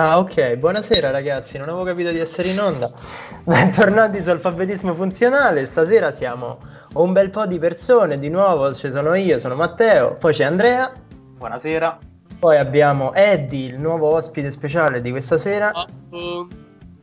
Ah, ok, buonasera ragazzi, non avevo capito di essere in onda. Bentornati su Alfabetismo Funzionale, stasera siamo un bel po' di persone, di nuovo ci sono io, sono Matteo, poi c'è Andrea. Buonasera. Poi abbiamo Eddie, il nuovo ospite speciale di questa sera. Oh.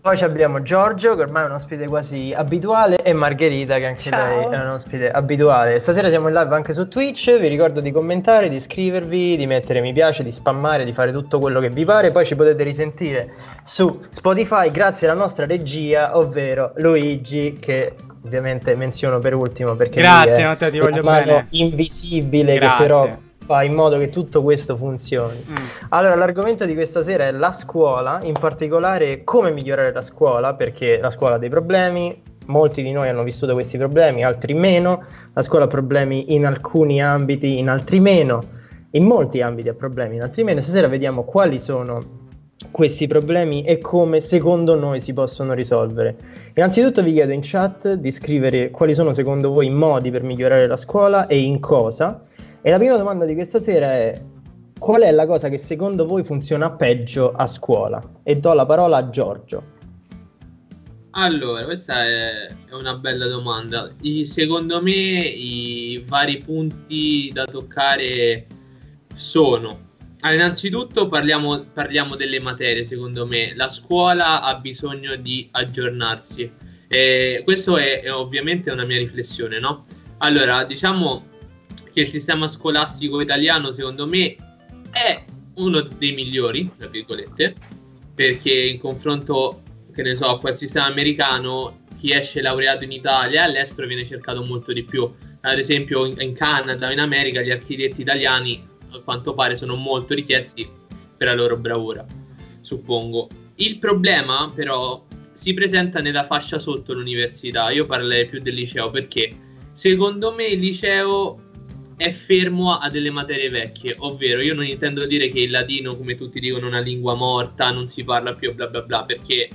Poi abbiamo Giorgio, che ormai è un ospite quasi abituale, e Margherita, che anche Ciao. lei è un ospite abituale. Stasera siamo in live anche su Twitch. Vi ricordo di commentare, di iscrivervi, di mettere mi piace, di spammare, di fare tutto quello che vi pare. Poi ci potete risentire su Spotify grazie alla nostra regia, ovvero Luigi, che ovviamente menziono per ultimo perché grazie Matteo ti voglio bene invisibile grazie. che però fa in modo che tutto questo funzioni. Mm. Allora, l'argomento di questa sera è la scuola, in particolare come migliorare la scuola, perché la scuola ha dei problemi, molti di noi hanno vissuto questi problemi, altri meno, la scuola ha problemi in alcuni ambiti, in altri meno, in molti ambiti ha problemi, in altri meno. Stasera vediamo quali sono questi problemi e come secondo noi si possono risolvere. Innanzitutto vi chiedo in chat di scrivere quali sono secondo voi i modi per migliorare la scuola e in cosa e la prima domanda di questa sera è qual è la cosa che secondo voi funziona peggio a scuola? E do la parola a Giorgio. Allora, questa è una bella domanda. I, secondo me i vari punti da toccare sono... Ah, innanzitutto parliamo, parliamo, delle materie, secondo me. La scuola ha bisogno di aggiornarsi. E questo è, è ovviamente una mia riflessione, no? Allora, diciamo che il sistema scolastico italiano, secondo me, è uno dei migliori, tra virgolette, perché in confronto, che ne so, a quel sistema americano, chi esce laureato in Italia all'estero viene cercato molto di più. Ad esempio in, in Canada, in America, gli architetti italiani, a quanto pare, sono molto richiesti per la loro bravura, suppongo. Il problema, però, si presenta nella fascia sotto l'università. Io parlerei più del liceo perché, secondo me, il liceo è fermo a delle materie vecchie, ovvero io non intendo dire che il latino, come tutti dicono, è una lingua morta, non si parla più, bla bla bla, perché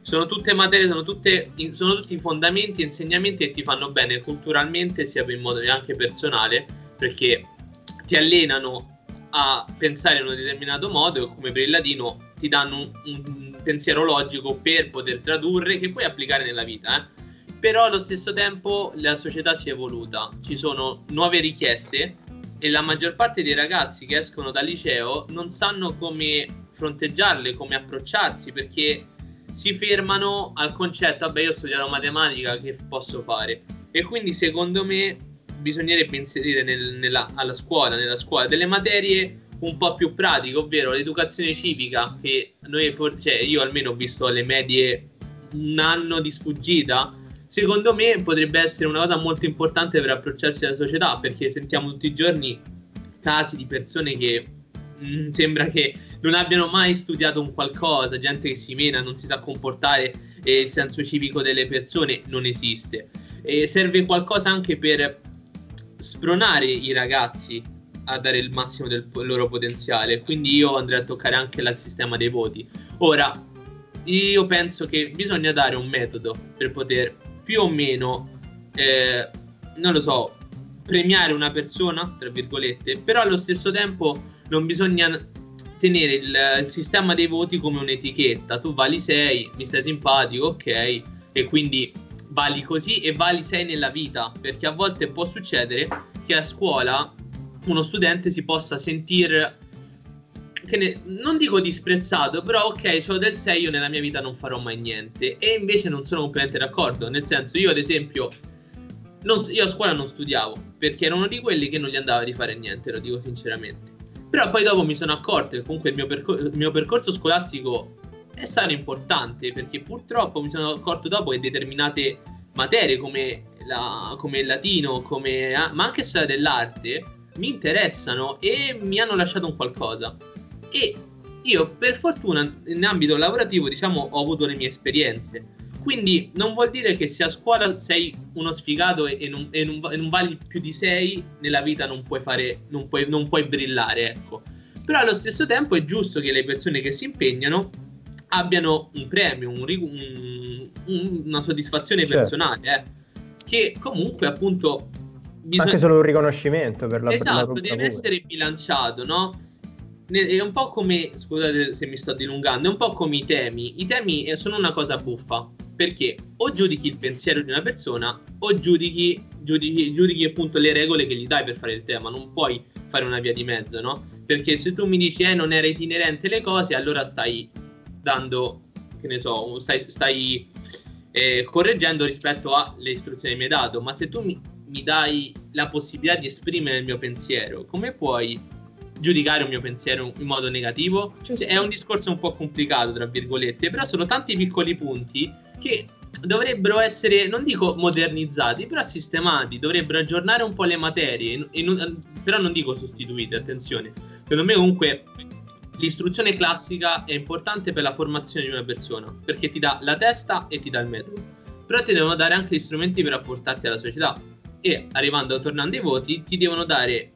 sono tutte materie, sono, tutte, sono tutti fondamenti, insegnamenti che ti fanno bene culturalmente, sia in modo anche personale, perché ti allenano a pensare in un determinato modo come per il latino ti danno un, un pensiero logico per poter tradurre che puoi applicare nella vita. Eh? Però allo stesso tempo la società si è evoluta, ci sono nuove richieste e la maggior parte dei ragazzi che escono dal liceo non sanno come fronteggiarle, come approcciarsi, perché si fermano al concetto, vabbè io ho studiato matematica, che posso fare? E quindi secondo me bisognerebbe inserire nel, nella, alla scuola, nella scuola delle materie un po' più pratiche, ovvero l'educazione civica, che noi, cioè io almeno ho visto alle medie un anno di sfuggita, secondo me potrebbe essere una cosa molto importante per approcciarsi alla società perché sentiamo tutti i giorni casi di persone che mh, mm, sembra che non abbiano mai studiato un qualcosa, gente che si mena, non si sa comportare e il senso civico delle persone non esiste. E serve qualcosa anche per spronare i ragazzi a dare il massimo del loro potenziale. Quindi io andrei a toccare anche il sistema dei voti. Ora, io penso che bisogna dare un metodo per poter più o meno, eh, non lo so, premiare una persona, tra virgolette, però allo stesso tempo non bisogna tenere il, il, sistema dei voti come un'etichetta. Tu vali 6, mi stai simpatico, ok, e quindi vali così e vali 6 nella vita, perché a volte può succedere che a scuola uno studente si possa sentire ne, non dico disprezzato, però ok, ho del 6, io nella mia vita non farò mai niente. E invece non sono completamente d'accordo. Nel senso, io ad esempio, non, io a scuola non studiavo perché ero uno di quelli che non gli andava di fare niente, lo dico sinceramente. Però poi dopo mi sono accorto che comunque il mio, percor- il mio percorso scolastico è stato importante perché purtroppo mi sono accorto dopo che determinate materie come, la, come il latino, come, ma anche storia dell'arte mi interessano e mi hanno lasciato un qualcosa. E io per fortuna in ambito lavorativo diciamo ho avuto le mie esperienze. Quindi non vuol dire che se a scuola sei uno sfigato e, non, e non, e non vali più di 6, nella vita non puoi, fare, non puoi, non puoi brillare, ecco. Però allo stesso tempo è giusto che le persone che si impegnano abbiano un premio, un, un, una soddisfazione certo. personale, eh, che comunque appunto... Bisogna... Anche solo un riconoscimento per la Esatto, per la deve essere bilanciato, no? È un po' come, scusate se mi sto dilungando, è un po' come i temi. I temi sono una cosa buffa, perché o giudichi il pensiero di una persona o giudichi, giudichi, giudichi appunto le regole che gli dai per fare il tema, non puoi fare una via di mezzo, no? Perché se tu mi dici eh non era itinerente le cose, allora stai dando, che ne so, stai, stai eh, correggendo rispetto alle istruzioni che mi hai dato, ma se tu mi, mi dai la possibilità di esprimere il mio pensiero, come puoi giudicare un mio pensiero in modo negativo? Cioè, è un discorso un po' complicato, tra virgolette, però sono tanti piccoli punti che dovrebbero essere, non dico modernizzati, però sistemati, dovrebbero aggiornare un po' le materie, non, però non dico sostituite, attenzione. Secondo me comunque l'istruzione classica è importante per la formazione di una persona, perché ti dà la testa e ti dà il metodo, però ti devono dare anche gli strumenti per apportarti alla società e arrivando, tornando ai voti, ti devono dare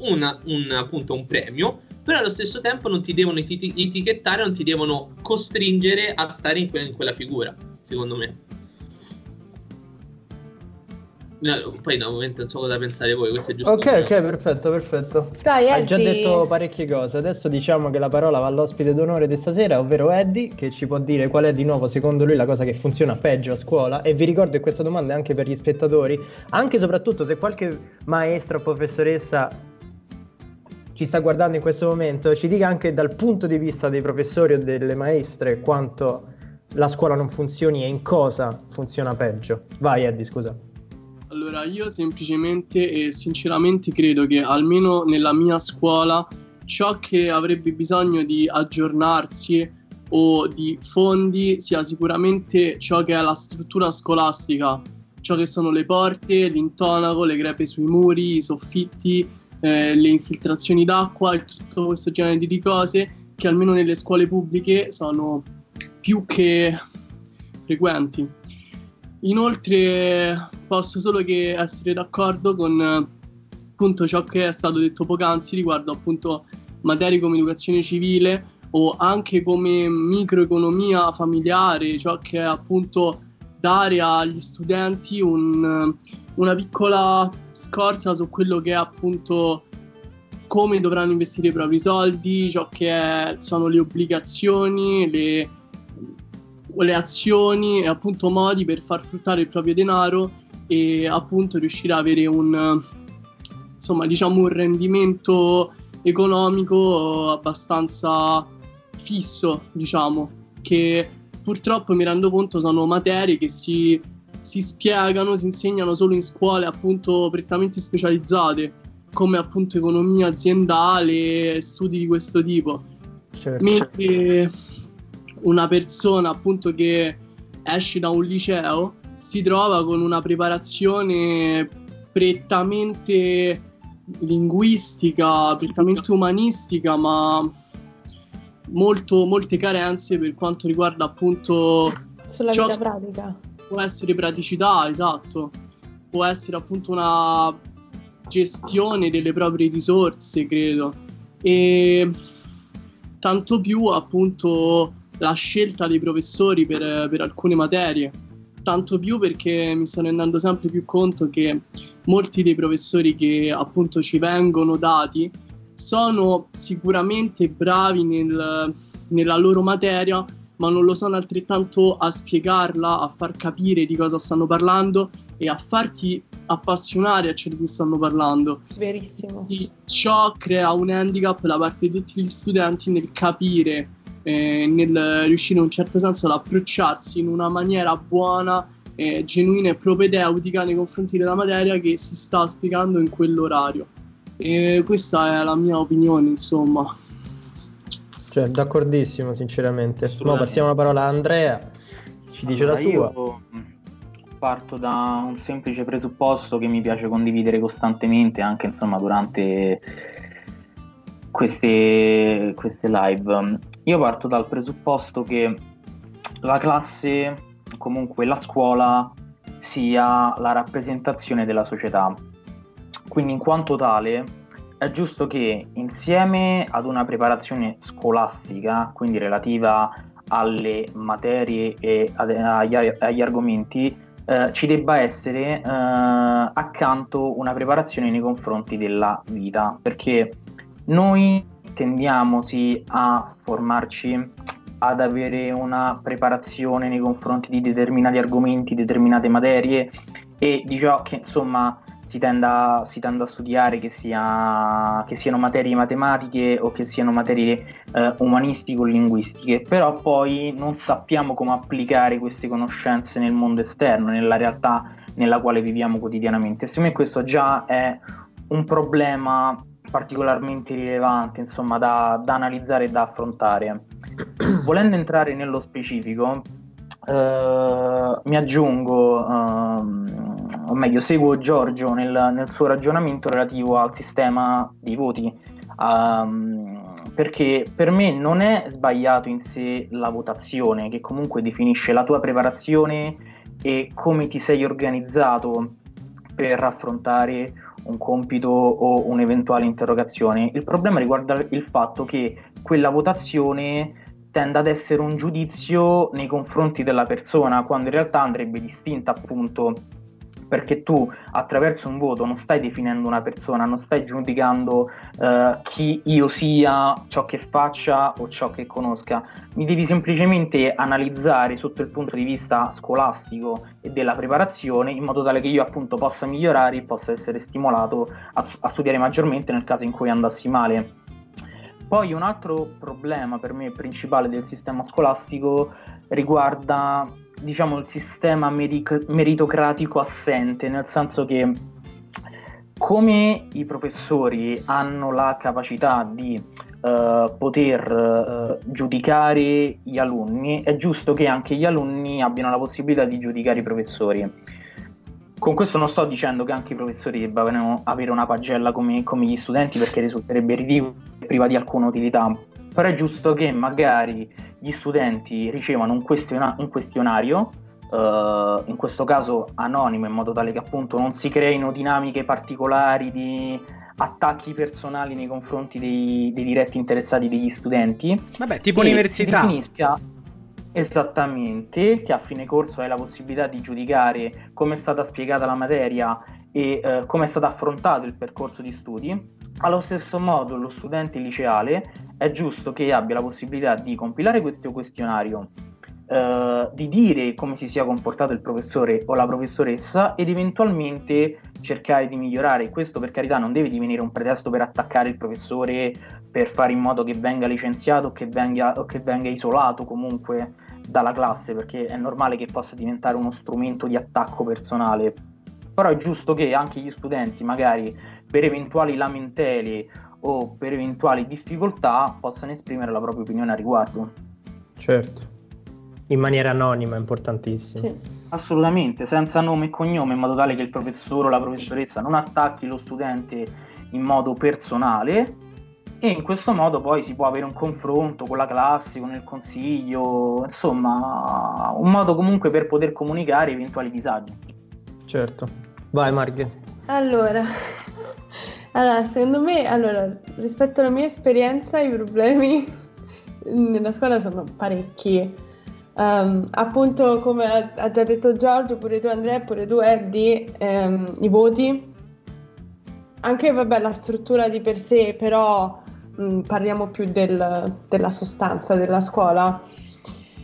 una, un, appunto, un premio, però allo stesso tempo non ti devono etichettare, non ti devono costringere a stare in, que- in quella figura, secondo me. No, poi da un momento non so cosa pensare voi, questo è giusto. Ok, ok, perfetto, perfetto. Dai, Hai già detto parecchie cose. Adesso diciamo che la parola va all'ospite d'onore di stasera, ovvero Eddie, che ci può dire qual è di nuovo secondo lui la cosa che funziona peggio a scuola. E vi ricordo che questa domanda è anche per gli spettatori, anche e soprattutto se qualche maestra o professoressa ci sta guardando in questo momento, ci dica anche dal punto di vista dei professori o delle maestre quanto la scuola non funzioni e in cosa funziona peggio. Vai Eddie, scusa. Allora, io semplicemente e sinceramente credo che almeno nella mia scuola ciò che avrebbe bisogno di aggiornarsi o di fondi sia sicuramente ciò che è la struttura scolastica, ciò che sono le porte, l'intonaco, le crepe sui muri, i soffitti, eh, le infiltrazioni d'acqua e tutto questo genere di cose che almeno nelle scuole pubbliche sono più che frequenti. Inoltre posso solo che essere d'accordo con appunto ciò che è stato detto poc'anzi riguardo appunto materie come educazione civile o anche come microeconomia familiare, ciò che è appunto dare agli studenti un, una piccola scorsa su quello che è appunto come dovranno investire i propri soldi, ciò che è, sono le obbligazioni, le, le azioni e appunto modi per far fruttare il proprio denaro e appunto riuscire ad avere un insomma diciamo un rendimento economico abbastanza fisso diciamo che purtroppo mi rendo conto sono materie che si si spiegano, si insegnano solo in scuole appunto prettamente specializzate, come appunto economia aziendale, studi di questo tipo. Certo. Mentre una persona appunto che esce da un liceo si trova con una preparazione prettamente linguistica, prettamente umanistica, ma molto, molte carenze per quanto riguarda appunto sulla vita pratica può essere praticità, esatto, può essere appunto una gestione delle proprie risorse, credo. E tanto più appunto la scelta dei professori per, per alcune materie. Tanto più perché mi sto rendendo sempre più conto che molti dei professori che appunto ci vengono dati sono sicuramente bravi nel, nella loro materia, ma non lo sono altrettanto a spiegarla, a far capire di cosa stanno parlando e a farti appassionare a ciò di cui stanno parlando. Verissimo. E ciò crea un handicap da parte di tutti gli studenti nel capire, eh, nel riuscire in un certo senso ad approcciarsi in una maniera buona, eh, genuina e propedeutica nei confronti della materia che si sta spiegando in quell'orario. E questa è la mia opinione, insomma. Cioè, d'accordissimo, sinceramente. Ora passiamo la parola a Andrea, ci dice allora, la sua. Io parto da un semplice presupposto che mi piace condividere costantemente, anche insomma durante queste, queste live. Io parto dal presupposto che la classe, comunque la scuola, sia la rappresentazione della società. Quindi in quanto tale è giusto che insieme ad una preparazione scolastica, quindi relativa alle materie e agli, agli argomenti, eh, ci debba essere eh, accanto una preparazione nei confronti della vita, perché noi tendiamo sì a formarci, ad avere una preparazione nei confronti di determinati argomenti, determinate materie e diciamo che insomma si tenda, si tenda a studiare che, sia, che, siano materie matematiche o che siano materie eh, umanistico-linguistiche, però poi non sappiamo come applicare queste conoscenze nel mondo esterno, nella realtà nella quale viviamo quotidianamente. Secondo me questo già è un problema particolarmente rilevante, insomma, da, da analizzare e da affrontare. Volendo entrare nello specifico, eh, mi aggiungo, eh, o meglio, seguo Giorgio nel, nel, suo ragionamento relativo al sistema dei voti, um, perché per me non è sbagliato in sé la votazione, che comunque definisce la tua preparazione e come ti sei organizzato per affrontare un compito o un'eventuale interrogazione. Il problema riguarda il fatto che quella votazione tende ad essere un giudizio nei confronti della persona, quando in realtà andrebbe distinta appunto perché tu attraverso un voto non stai definendo una persona, non stai giudicando uh, chi io sia, ciò che faccia o ciò che conosca, mi devi semplicemente analizzare sotto il punto di vista scolastico e della preparazione in modo tale che io appunto possa migliorare e possa essere stimolato a, a studiare maggiormente nel caso in cui andassi male. Poi un altro problema per me principale del sistema scolastico riguarda diciamo il sistema medic- meritocratico assente, nel senso che come i professori hanno la capacità di uh, poter uh, giudicare gli alunni, è giusto che anche gli alunni abbiano la possibilità di giudicare i professori. Con questo non sto dicendo che anche i professori debbano avere una pagella come, come gli studenti perché risulterebbe ridicolo priva di alcuna utilità, però è giusto che magari gli studenti ricevano un, questiona- un questionario, uh, in questo caso anonimo, in modo tale che appunto non si creino dinamiche particolari di attacchi personali nei confronti dei, dei diretti interessati degli studenti. Vabbè, tipo università. Si definisca Esattamente, che a fine corso hai la possibilità di giudicare come è stata spiegata la materia e eh, come è stato affrontato il percorso di studi. Allo stesso modo lo studente liceale è giusto che abbia la possibilità di compilare questo questionario, eh, di dire come si sia comportato il professore o la professoressa ed eventualmente cercare di migliorare. Questo per carità non deve divenire un pretesto per attaccare il professore, per fare in modo che venga licenziato che venga, o che venga isolato comunque dalla classe, perché è normale che possa diventare uno strumento di attacco personale. Però è giusto che anche gli studenti, magari per eventuali lamentele o per eventuali difficoltà, possano esprimere la propria opinione a riguardo. Certo, in maniera anonima, importantissimo. Sì. Assolutamente, senza nome e cognome, in modo tale che il professore o la professoressa non attacchi lo studente in modo personale, e in questo modo poi si può avere un confronto con la classe, con il consiglio, insomma, un modo comunque per poter comunicare eventuali disagi. Certo. Vai Marghe. Allora, allora, secondo me, allora, rispetto alla mia esperienza, i problemi nella scuola sono parecchi. Um, appunto, come ha già detto Giorgio, pure tu Andrea, pure tu Eddie, um, i voti. Anche vabbè, la struttura di per sé, però mh, mm, parliamo più del, della sostanza della scuola.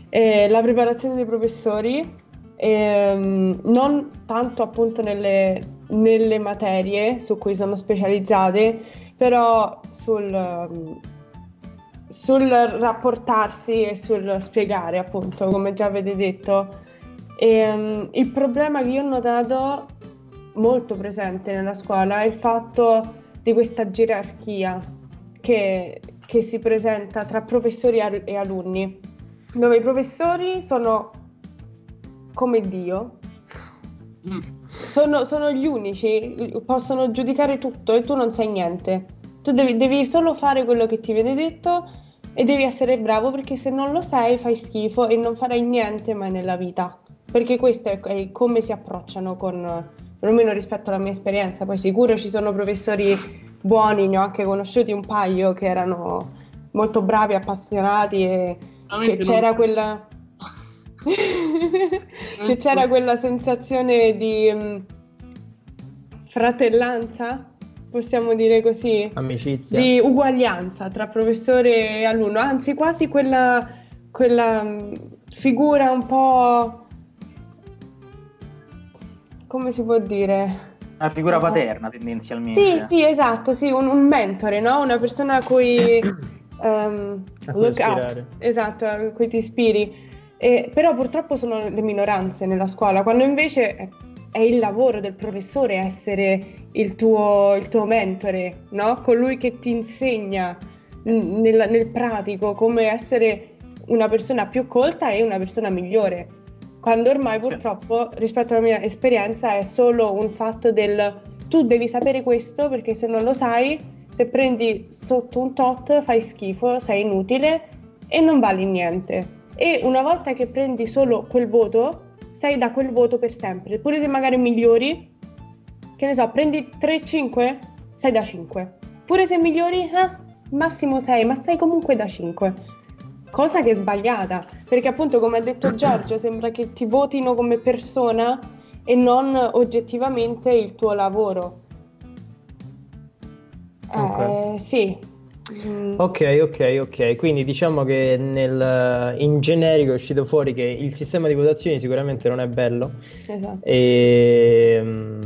E la preparazione dei professori, ehm, non tanto appunto nelle, nelle, materie su cui sono specializzate, però sul, sul rapportarsi e sul spiegare, appunto, come già avete detto. E, um, il problema che io ho notato molto presente nella scuola è il fatto di questa gerarchia che, che si presenta tra professori e alunni, dove i professori sono come Dio, mm. Sono, sono, gli unici, possono giudicare tutto e tu non sai niente. Tu devi, devi, solo fare quello che ti viene detto e devi essere bravo perché se non lo sai fai schifo e non farai niente mai nella vita. Perché questo è, è come si approcciano con, perlomeno rispetto alla mia esperienza, poi sicuro ci sono professori buoni, ne ho anche conosciuti un paio che erano molto bravi, appassionati e che c'era non... quella che c'era quella sensazione di um, fratellanza possiamo dire così, amicizia, di uguaglianza tra professore e alunno, anzi quasi quella, quella mm, figura un po'... come si può dire? Una figura paterna tendenzialmente. Sì, sì, esatto, sì, un, un mentore, no? Una persona a cui... Um, look up, esatto, a cui ti ispiri. Eh, però purtroppo sono le minoranze nella scuola, quando invece è, il lavoro del professore essere il tuo, il tuo mentore, no? colui che ti insegna nel, nel pratico come essere una persona più colta e una persona migliore. Quando ormai purtroppo, rispetto alla mia esperienza, è solo un fatto del tu devi sapere questo perché se non lo sai, se prendi sotto un tot fai schifo, sei inutile e non vali niente e una volta che prendi solo quel voto, sei da quel voto per sempre. Pure se magari migliori, che ne so, prendi 3-5, sei da 5. Pure se migliori, eh, massimo 6, ma sei comunque da 5. Cosa che è sbagliata, perché appunto come ha detto Giorgio, sembra che ti votino come persona e non oggettivamente il tuo lavoro. Okay. Eh, sì, Mm. Ok, ok, ok. Quindi diciamo che nel, in generico è uscito fuori che il sistema di votazioni sicuramente non è bello. Esatto. E, mm,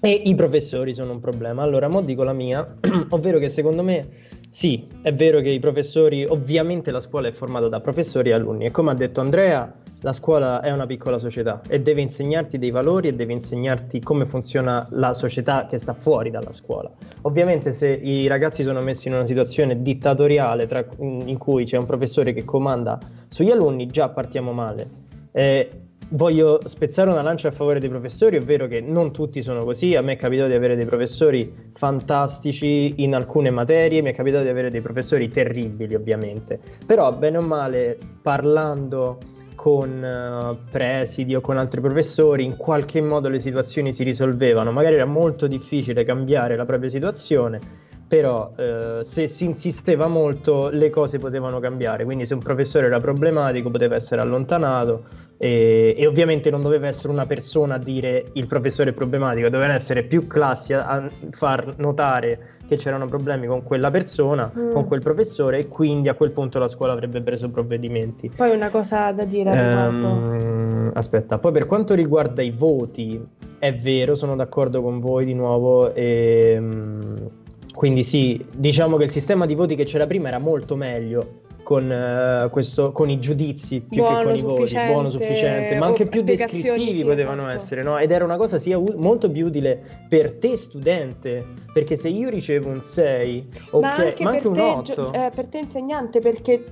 e i professori sono un problema. Allora, mo dico la mia, ovvero che secondo me sì, è vero che i professori, ovviamente la scuola è formata da professori e alunni e come ha detto Andrea, la scuola è una piccola società e deve insegnarti dei valori e deve insegnarti come funziona la società che sta fuori dalla scuola. Ovviamente se i ragazzi sono messi in una situazione dittatoriale tra, in cui c'è un professore che comanda sugli alunni, già partiamo male. Eh, voglio spezzare una lancia a favore dei professori, è vero che non tutti sono così, a me è capitato di avere dei professori fantastici in alcune materie, mi è capitato di avere dei professori terribili ovviamente, però bene o male parlando con uh, presidi o con altri professori, in qualche modo le situazioni si risolvevano. Magari era molto difficile cambiare la propria situazione, però uh, se si insisteva molto le cose potevano cambiare. Quindi se un professore era problematico poteva essere allontanato e, e ovviamente non doveva essere una persona a dire il professore è problematico, dovevano essere più classi a, a far notare che c'erano problemi con quella persona, mm. con quel professore e quindi a quel punto la scuola avrebbe preso provvedimenti. Poi una cosa da dire um, Aspetta, poi per quanto riguarda i voti, è vero, sono d'accordo con voi di nuovo e... Um, quindi sì, diciamo che il sistema di voti che c'era prima era molto meglio con, uh, questo, con i giudizi più buono, che con i voti, buono, sufficiente, ma anche più descrittivi sì, potevano esatto. essere, no? Ed era una cosa sia u- molto più utile per te studente, perché se io ricevo un 6, ok, ma anche, ma anche un 8... Eh, per te insegnante, perché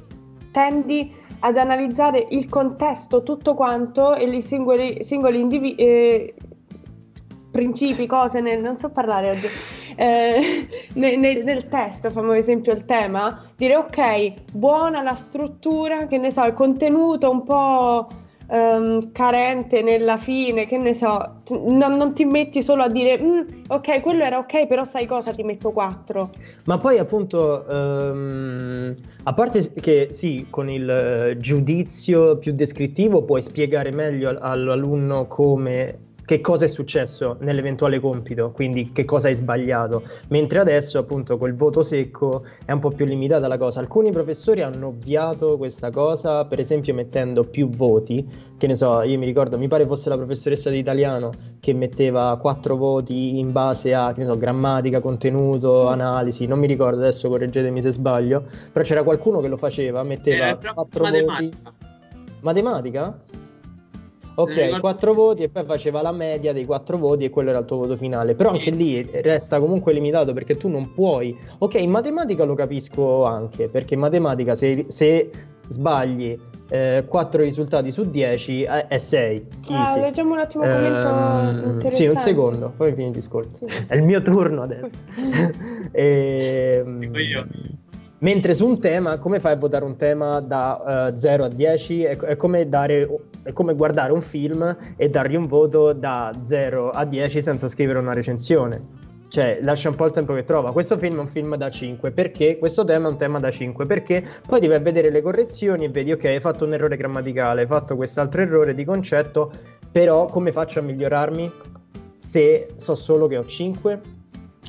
tendi ad analizzare il contesto, tutto quanto e i singoli, singoli individui... Eh, principi, cose, nel, non so parlare oggi, eh, nel, nel, nel, testo, facciamo esempio il tema, dire ok, buona la struttura, che ne so, il contenuto un po' um, carente nella fine, che ne so, non, non ti metti solo a dire mm, ok, quello era ok, però sai cosa, ti metto 4. Ma poi appunto, um, a parte che sì, con il giudizio più descrittivo puoi spiegare meglio all'alunno come che cosa è successo nell'eventuale compito, quindi che cosa hai sbagliato, mentre adesso appunto col voto secco è un po' più limitata la cosa. Alcuni professori hanno ovviato questa cosa, per esempio mettendo più voti, che ne so, io mi ricordo, mi pare fosse la professoressa di italiano che metteva quattro voti in base a, che ne so, grammatica, contenuto, analisi, non mi ricordo adesso, correggetemi se sbaglio, però c'era qualcuno che lo faceva, metteva quattro voti. Matematica? Ok, quattro voti e poi faceva la media dei quattro voti e quello era il tuo voto finale. Però anche lì resta comunque limitato perché tu non puoi. Ok, in matematica lo capisco anche, perché in matematica se, se sbagli eh, 4 risultati su 10 eh, è 6. Ah, leggiamo un attimo un commento. Eh, sì, un secondo, poi fini il discorso. Sì. È il mio turno adesso. e, Dico io. Mentre su un tema, come fai a votare un tema da uh, eh, 0 a 10? È, è, come dare, è, come guardare un film e dargli un voto da 0 a 10 senza scrivere una recensione. Cioè, lascia un po' il tempo che trova. Questo film è un film da 5, perché? Questo tema è un tema da 5, perché? Poi devi vedere le correzioni e vedi, ok, hai fatto un errore grammaticale, hai fatto quest'altro errore di concetto, però come faccio a migliorarmi se so solo che ho 5?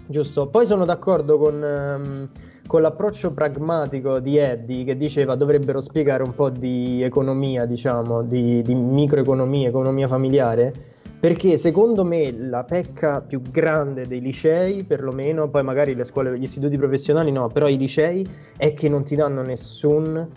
giusto? Poi sono d'accordo con, um, con, l'approccio pragmatico di Eddie che diceva dovrebbero spiegare un po' di economia, diciamo, di, di microeconomia, economia familiare, perché secondo me la pecca più grande dei licei, perlomeno, poi magari le scuole, gli istituti professionali no, però i licei è che non ti danno nessun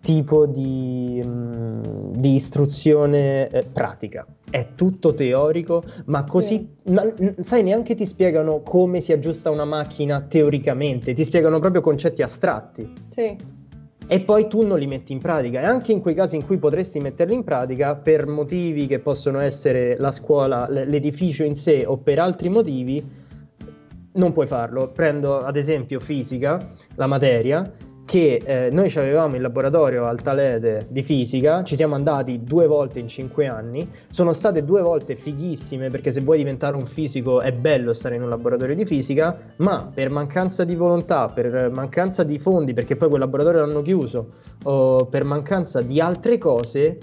tipo di, mm, di istruzione eh, pratica. È tutto teorico, ma così, sì. ma, sai, neanche ti spiegano come si aggiusta una macchina teoricamente, ti spiegano proprio concetti astratti. Sì. E poi tu non li metti in pratica. E anche in quei casi in cui potresti metterli in pratica, per motivi che possono essere la scuola, l'edificio in sé o per altri motivi, non puoi farlo. Prendo ad esempio fisica, la materia, che eh, noi avevamo il laboratorio al Talede di fisica, ci siamo andati due volte in cinque anni, sono state due volte fighissime perché se vuoi diventare un fisico è bello stare in un laboratorio di fisica, ma per mancanza di volontà, per mancanza di fondi, perché poi quel laboratorio l'hanno chiuso, o per mancanza di altre cose,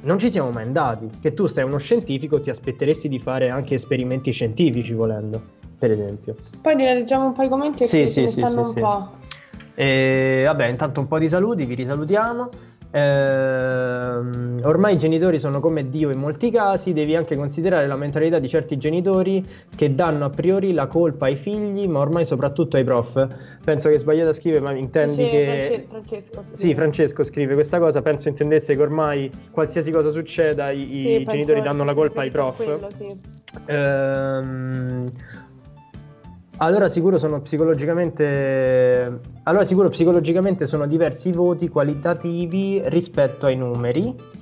non ci siamo mai andati. Che tu sei uno scientifico, ti aspetteresti di fare anche esperimenti scientifici volendo, per esempio. Poi leggiamo un po' i commenti sì, sì, sì, sì, un sì. po'. E, vabbè, intanto un po' di saluti, vi risalutiamo. Eh, ormai i genitori sono come Dio in molti casi, devi anche considerare la mentalità di certi genitori che danno a priori la colpa ai figli, ma ormai soprattutto ai prof. Penso che è sbagliato a scrivere, ma intendi che... Francesco scrive. Sì, Francesco scrive questa cosa, penso intendesse che ormai qualsiasi cosa succeda i, sì, i genitori danno la colpa ai prof. Quello, sì. ehm, allora sicuro sono psicologicamente allora sicuro psicologicamente sono diversi voti qualitativi rispetto ai numeri.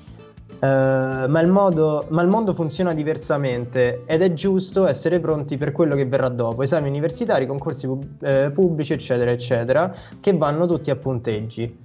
Uh, ma, il modo, ma, il mondo funziona diversamente ed è giusto essere pronti per quello che verrà dopo, esami universitari, concorsi pub- eh, pubblici, eccetera, eccetera, che vanno tutti a punteggi.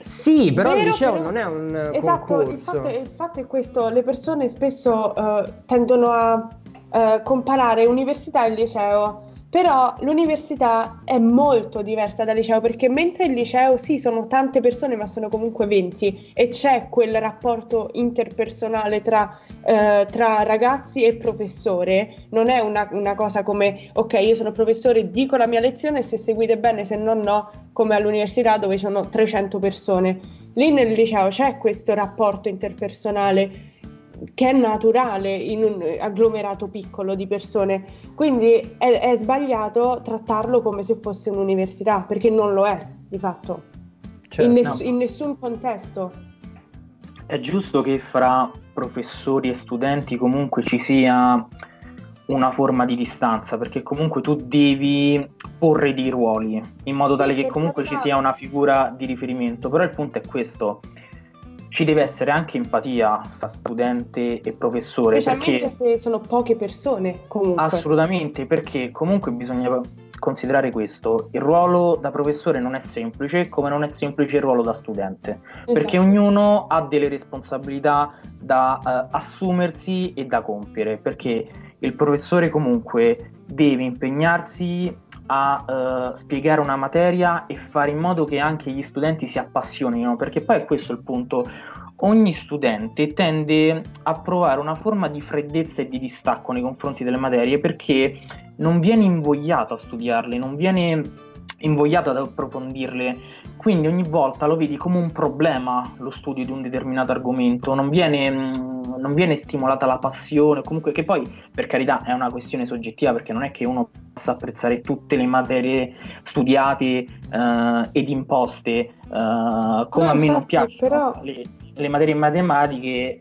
Sì, però Vero, il liceo però... non è un esatto, concorso. Il fatto, il fatto è questo, le persone spesso uh, tendono a eh, comparare università e liceo. Però l'università è molto diversa dal liceo perché mentre il liceo sì sono tante persone ma sono comunque 20 e c'è quel rapporto interpersonale tra, eh, tra ragazzi e professore, non è una, una, cosa come ok io sono professore, dico la mia lezione se seguite bene, se no no, come all'università dove sono 300 persone. Lì nel liceo c'è questo rapporto interpersonale che è naturale in un agglomerato piccolo di persone. Quindi è, è, sbagliato trattarlo come se fosse un'università, perché non lo è di fatto, certo, in, ness- no. in nessun contesto. È giusto che fra professori e studenti comunque ci sia una forma di distanza, perché comunque tu devi porre dei ruoli in modo sì, tale che comunque ci sia una figura di riferimento. Però il punto è questo ci deve essere anche empatia tra studente e professore. Specialmente perché... se sono poche persone comunque. Assolutamente, perché comunque bisogna considerare questo, il ruolo da professore non è semplice come non è semplice il ruolo da studente, esatto. perché ognuno ha delle responsabilità da uh, assumersi e da compiere, perché il professore comunque deve impegnarsi a uh, spiegare una materia e fare in modo che anche gli studenti si appassionino, perché poi è questo il punto. Ogni studente tende a provare una forma di freddezza e di distacco nei confronti delle materie perché non viene invogliato a studiarle, non viene invogliato ad approfondirle, quindi ogni volta lo vedi come un problema lo studio di un determinato argomento, non viene, non viene stimolata la passione, comunque che poi per carità è una questione soggettiva perché non è che uno apprezzare tutte le materie studiate uh, ed imposte, uh, come no, a me non piacciono però... le, le materie matematiche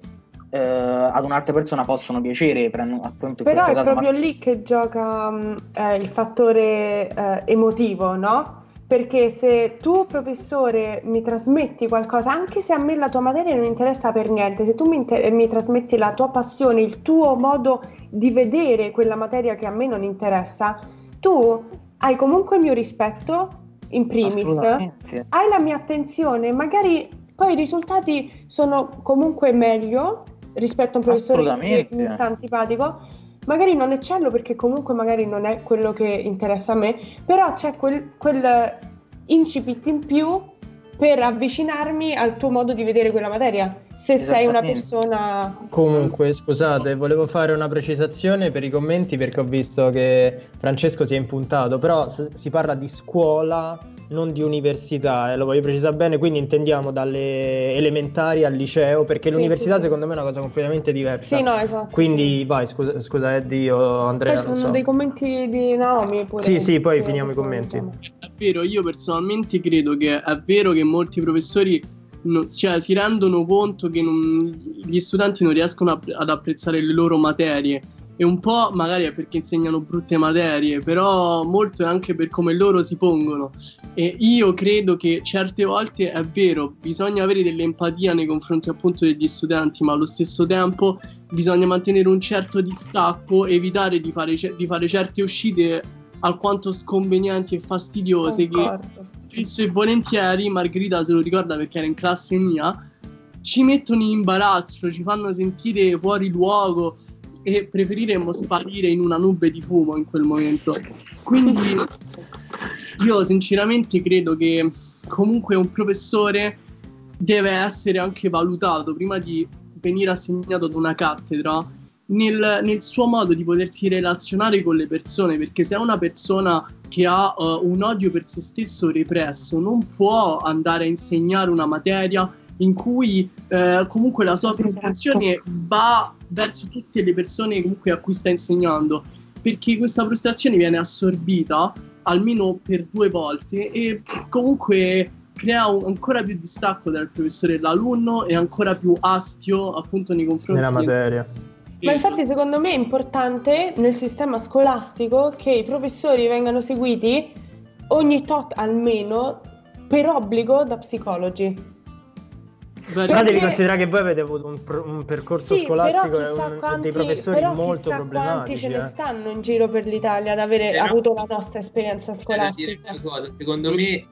eh, ad un'altra persona possono piacere. Appunto, Però è proprio ma... lì che gioca um, eh, il fattore eh, emotivo, no? Perché se tu, professore, mi trasmetti qualcosa, anche se a me la tua materia non interessa per niente, se tu mi, inter- mi trasmetti la tua passione, il tuo modo di vedere quella materia che a me non interessa, tu hai comunque il mio rispetto, in primis, hai la mia attenzione, magari poi i risultati sono comunque meglio rispetto a un professore che mi sta antipatico, magari non eccello perché comunque magari non è quello che interessa a me, però c'è quel, quel incipit in più per avvicinarmi al tuo modo di vedere quella materia. Se sei una persona... Comunque, scusate, volevo fare una precisazione per i commenti perché ho visto che Francesco si è impuntato, però si parla di scuola non di università, eh, lo voglio precisare bene, quindi intendiamo dalle elementari al liceo, perché sì, l'università sì, secondo me è una cosa completamente diversa. Sì, no, esatto. Quindi sì. vai, scusa, scusa Eddie o Andrea. Poi sono so. dei commenti di Naomi pure. Sì, sì, poi finiamo i commenti. È vero, io personalmente credo che è vero che molti professori non, cioè, si rendono conto che non, gli studenti non riescono a, ad apprezzare le loro materie e un po' magari è perché insegnano brutte materie, però molto è anche per come loro si pongono. E io credo che certe volte è vero, bisogna avere dell'empatia nei confronti appunto degli studenti, ma allo stesso tempo bisogna mantenere un certo distacco, evitare di fare, di fare certe uscite alquanto sconvenienti e fastidiose Concordo. che spesso e volentieri, Margherita se lo ricorda perché era in classe mia, ci mettono in imbarazzo, ci fanno sentire fuori luogo e preferiremmo sparire in una nube di fumo in quel momento. Quindi io sinceramente credo che comunque un professore deve essere anche valutato prima di venire assegnato ad una cattedra nel, nel, suo modo di potersi relazionare con le persone, perché se è una persona che ha uh, un odio per se stesso represso, non può andare a insegnare una materia in cui uh, comunque la sua esatto. frustrazione va verso tutte le persone comunque a cui sta insegnando, perché questa frustrazione viene assorbita almeno per due volte e comunque crea un, ancora più distacco tra il professore e l'alunno e ancora più astio appunto nei confronti della materia. Ma infatti secondo me è importante nel sistema scolastico che i professori vengano seguiti ogni tot almeno per obbligo da psicologi. Però devi considerare che voi avete avuto un, un percorso sì, scolastico e un, quanti, dei professori molto problematici. quanti ce eh. ne stanno in giro per l'Italia ad avere però, avuto la nostra esperienza scolastica. Cosa, secondo me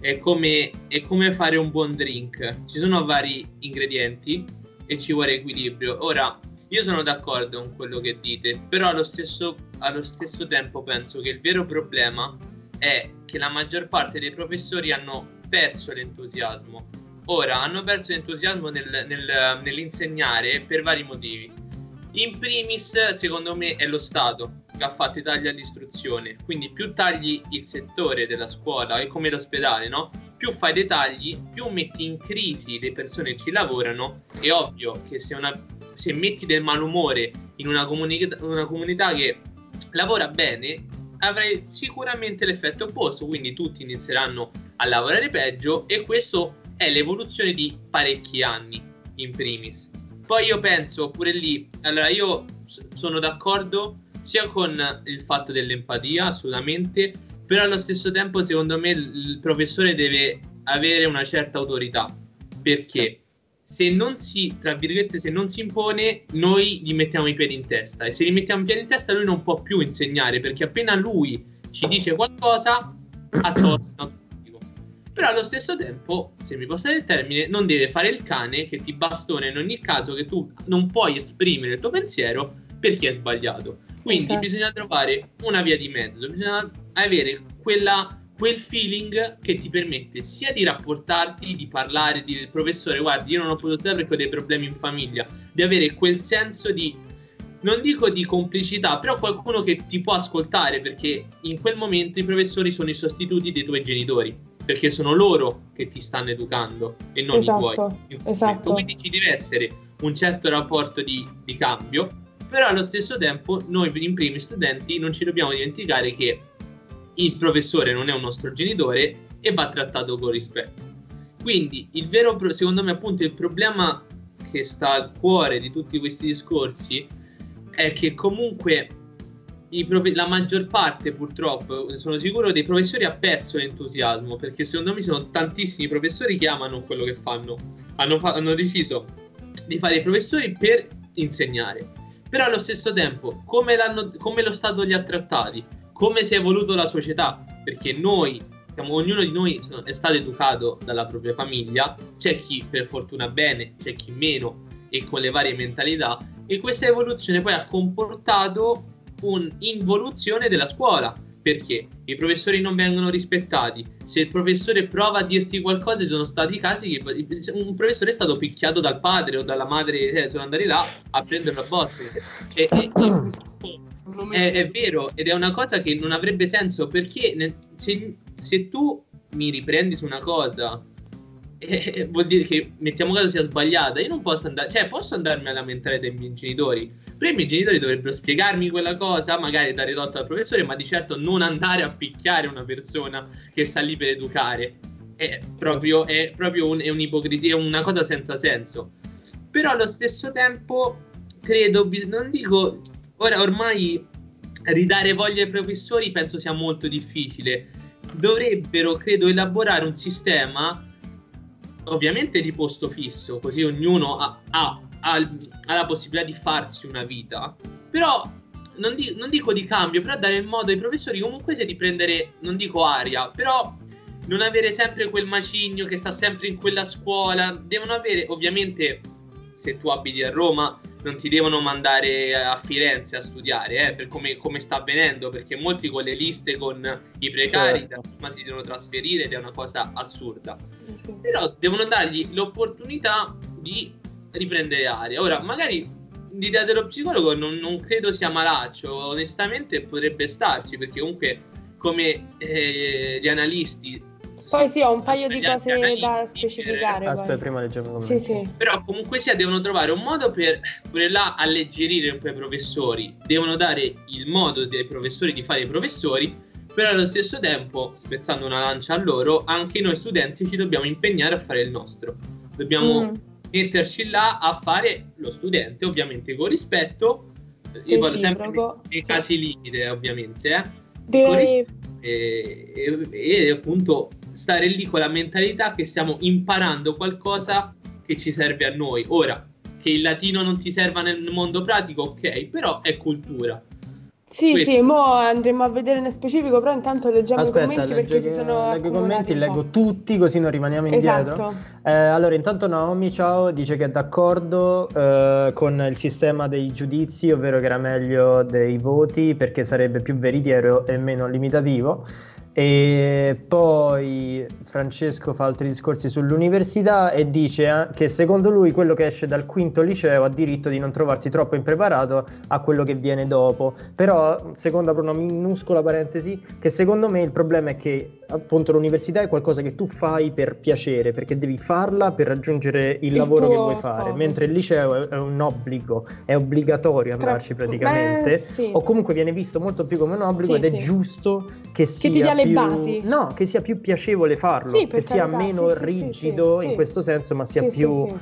è come, è come fare un buon drink. Ci sono vari ingredienti e ci vuole equilibrio. Ora, io sono d'accordo con quello che dite, però allo stesso, allo stesso tempo penso che il vero problema è che la maggior parte dei professori hanno perso l'entusiasmo Ora hanno perso l'entusiasmo nel, nel, nell'insegnare per vari motivi. In primis, secondo me, è lo Stato che ha fatto i tagli all'istruzione. Quindi, più tagli il settore della scuola, è come l'ospedale, no? Più fai dei tagli, più metti in crisi le persone che ci lavorano. È ovvio che se, una, se metti del malumore in una, comuni- una comunità che lavora bene, avrai sicuramente l'effetto opposto. Quindi, tutti inizieranno a lavorare peggio e questo è l'evoluzione di parecchi anni in primis. Poi io penso pure lì, allora io sono d'accordo sia con il fatto dell'empatia, assolutamente, però allo stesso tempo secondo me il professore deve avere una certa autorità, perché? Se non si, tra virgolette, se non si impone, noi gli mettiamo i piedi in testa. E se gli mettiamo i piedi in testa lui non può più insegnare, perché appena lui ci dice qualcosa, ha torto però allo stesso tempo, se mi passare il termine, non deve fare il cane che ti bastona in ogni caso che tu non puoi esprimere il tuo pensiero perché è sbagliato. Quindi esatto. bisogna trovare una via di mezzo, bisogna avere quella, quel feeling che ti permette sia di rapportarti, di parlare, di dire professore, guardi, io non ho potuto stare perché ho dei problemi in famiglia, di avere quel senso di non dico di complicità, però qualcuno che ti può ascoltare perché in quel momento i professori sono i sostituti dei tuoi genitori perché sono loro che ti stanno educando e non esatto, i tuoi. Esatto. Quindi ci deve essere un certo rapporto di, di cambio, però allo stesso tempo noi in primi studenti non ci dobbiamo dimenticare che il professore non è un nostro genitore e va trattato con rispetto. Quindi il vero, secondo me appunto il problema che sta al cuore di tutti questi discorsi è che comunque prof- la maggior parte purtroppo, sono sicuro, dei professori ha perso l'entusiasmo perché secondo me sono tantissimi professori che amano quello che fanno. Hanno, fa- hanno deciso di fare i professori per insegnare. Però allo stesso tempo, come, come lo Stato li ha trattati, come si è evoluto la società, perché noi siamo, ognuno di noi è stato educato dalla propria famiglia, c'è chi per fortuna bene, c'è chi meno e con le varie mentalità, e questa evoluzione poi ha comportato un'involuzione della scuola, perché i professori non vengono rispettati. Se il professore prova a dirti qualcosa, ci sono stati casi che un professore è stato picchiato dal padre o dalla madre, eh, sono andati là a prendere la botte. E, e, è, è, vero, ed è una cosa che non avrebbe senso perché se, se tu mi riprendi su una cosa eh, vuol dire che mettiamo caso sia sbagliata. Io non posso andare, cioè, posso andarmi a lamentare dei miei genitori. Però i miei genitori dovrebbero spiegarmi quella cosa, magari dare ridotto al professore, ma di certo non andare a picchiare una persona che sta lì per educare. È proprio, è proprio un, è un'ipocrisia, è una cosa senza senso. Però allo stesso tempo, credo, non dico, ora ormai ridare voglia ai professori penso sia molto difficile. Dovrebbero, credo, elaborare un sistema ovviamente di posto fisso, così ognuno ha, ha, ha, ha la possibilità di farsi una vita, però non, di, non, dico di cambio, però dare il modo ai professori comunque sia di prendere, non dico aria, però non avere sempre quel macigno che sta sempre in quella scuola, devono avere ovviamente, se tu abiti a Roma, non ti devono mandare a Firenze a studiare, eh, per come, come, sta avvenendo, perché molti con le liste con i precari certo. si devono trasferire ed è una cosa assurda. Però devono dargli l'opportunità di riprendere aria. Ora, magari l'idea dello psicologo non, non credo sia malaccio, onestamente potrebbe starci, perché comunque come eh, gli analisti poi sì, ho un paio di cose da specificare. Aspetta, prima leggiamo sì, sì. Però comunque sia, devono trovare un modo per pure là alleggerire un po' i professori. Devono dare il modo dei professori di fare i professori, però allo stesso tempo, spezzando una lancia a loro, anche noi studenti ci dobbiamo impegnare a fare il nostro. Dobbiamo mm. metterci là a fare lo studente, ovviamente con rispetto. Io vado sempre nei casi limite, ovviamente. Eh. Deve... E, e, e appunto stare lì con la mentalità che stiamo imparando qualcosa che ci serve a noi. Ora, che il latino non ti serva nel mondo pratico, ok, però è cultura. Sì, Questo. sì, mo andremo a vedere nel specifico, però intanto leggiamo Aspetta, i commenti leggo, perché si sono leggo i commenti, leggo tutti così non rimaniamo indietro. Esatto. Eh, allora, intanto Naomi, ciao, dice che è d'accordo eh, con il sistema dei giudizi, ovvero che era meglio dei voti perché sarebbe più veritiero e meno limitativo. E poi Francesco fa altri discorsi sull'università e dice che secondo lui quello che esce dal quinto liceo ha diritto di non trovarsi troppo impreparato a quello che viene dopo. Però, secondo apro una minuscola parentesi, che secondo me il problema è che appunto l'università è qualcosa che tu fai per piacere, perché devi farla per raggiungere il, il lavoro che vuoi fare, scopo. mentre il liceo è, un obbligo, è obbligatorio andarci praticamente, Beh, sì. o comunque viene visto molto più come un obbligo sì, ed è sì. giusto che sia dia più... le basi. No, che sia più piacevole farlo, che sia meno rigido in questo senso, ma sia più uh,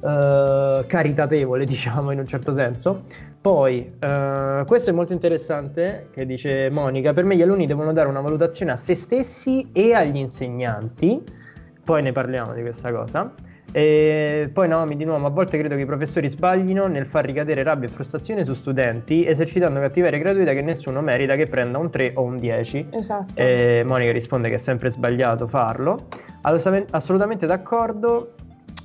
caritatevole, diciamo in un certo senso. Poi, uh, questo è molto interessante, che dice Monica, per me gli alunni devono dare una valutazione a se stessi e agli insegnanti, poi ne parliamo di questa cosa. E poi Naomi di nuovo, a volte credo che i professori sbaglino nel far ricadere rabbia e frustrazione su studenti, esercitando cattiveria gratuita che nessuno merita che prenda un 3 o un 10. Esatto. E Monica risponde che è sempre sbagliato farlo. Assolutamente d'accordo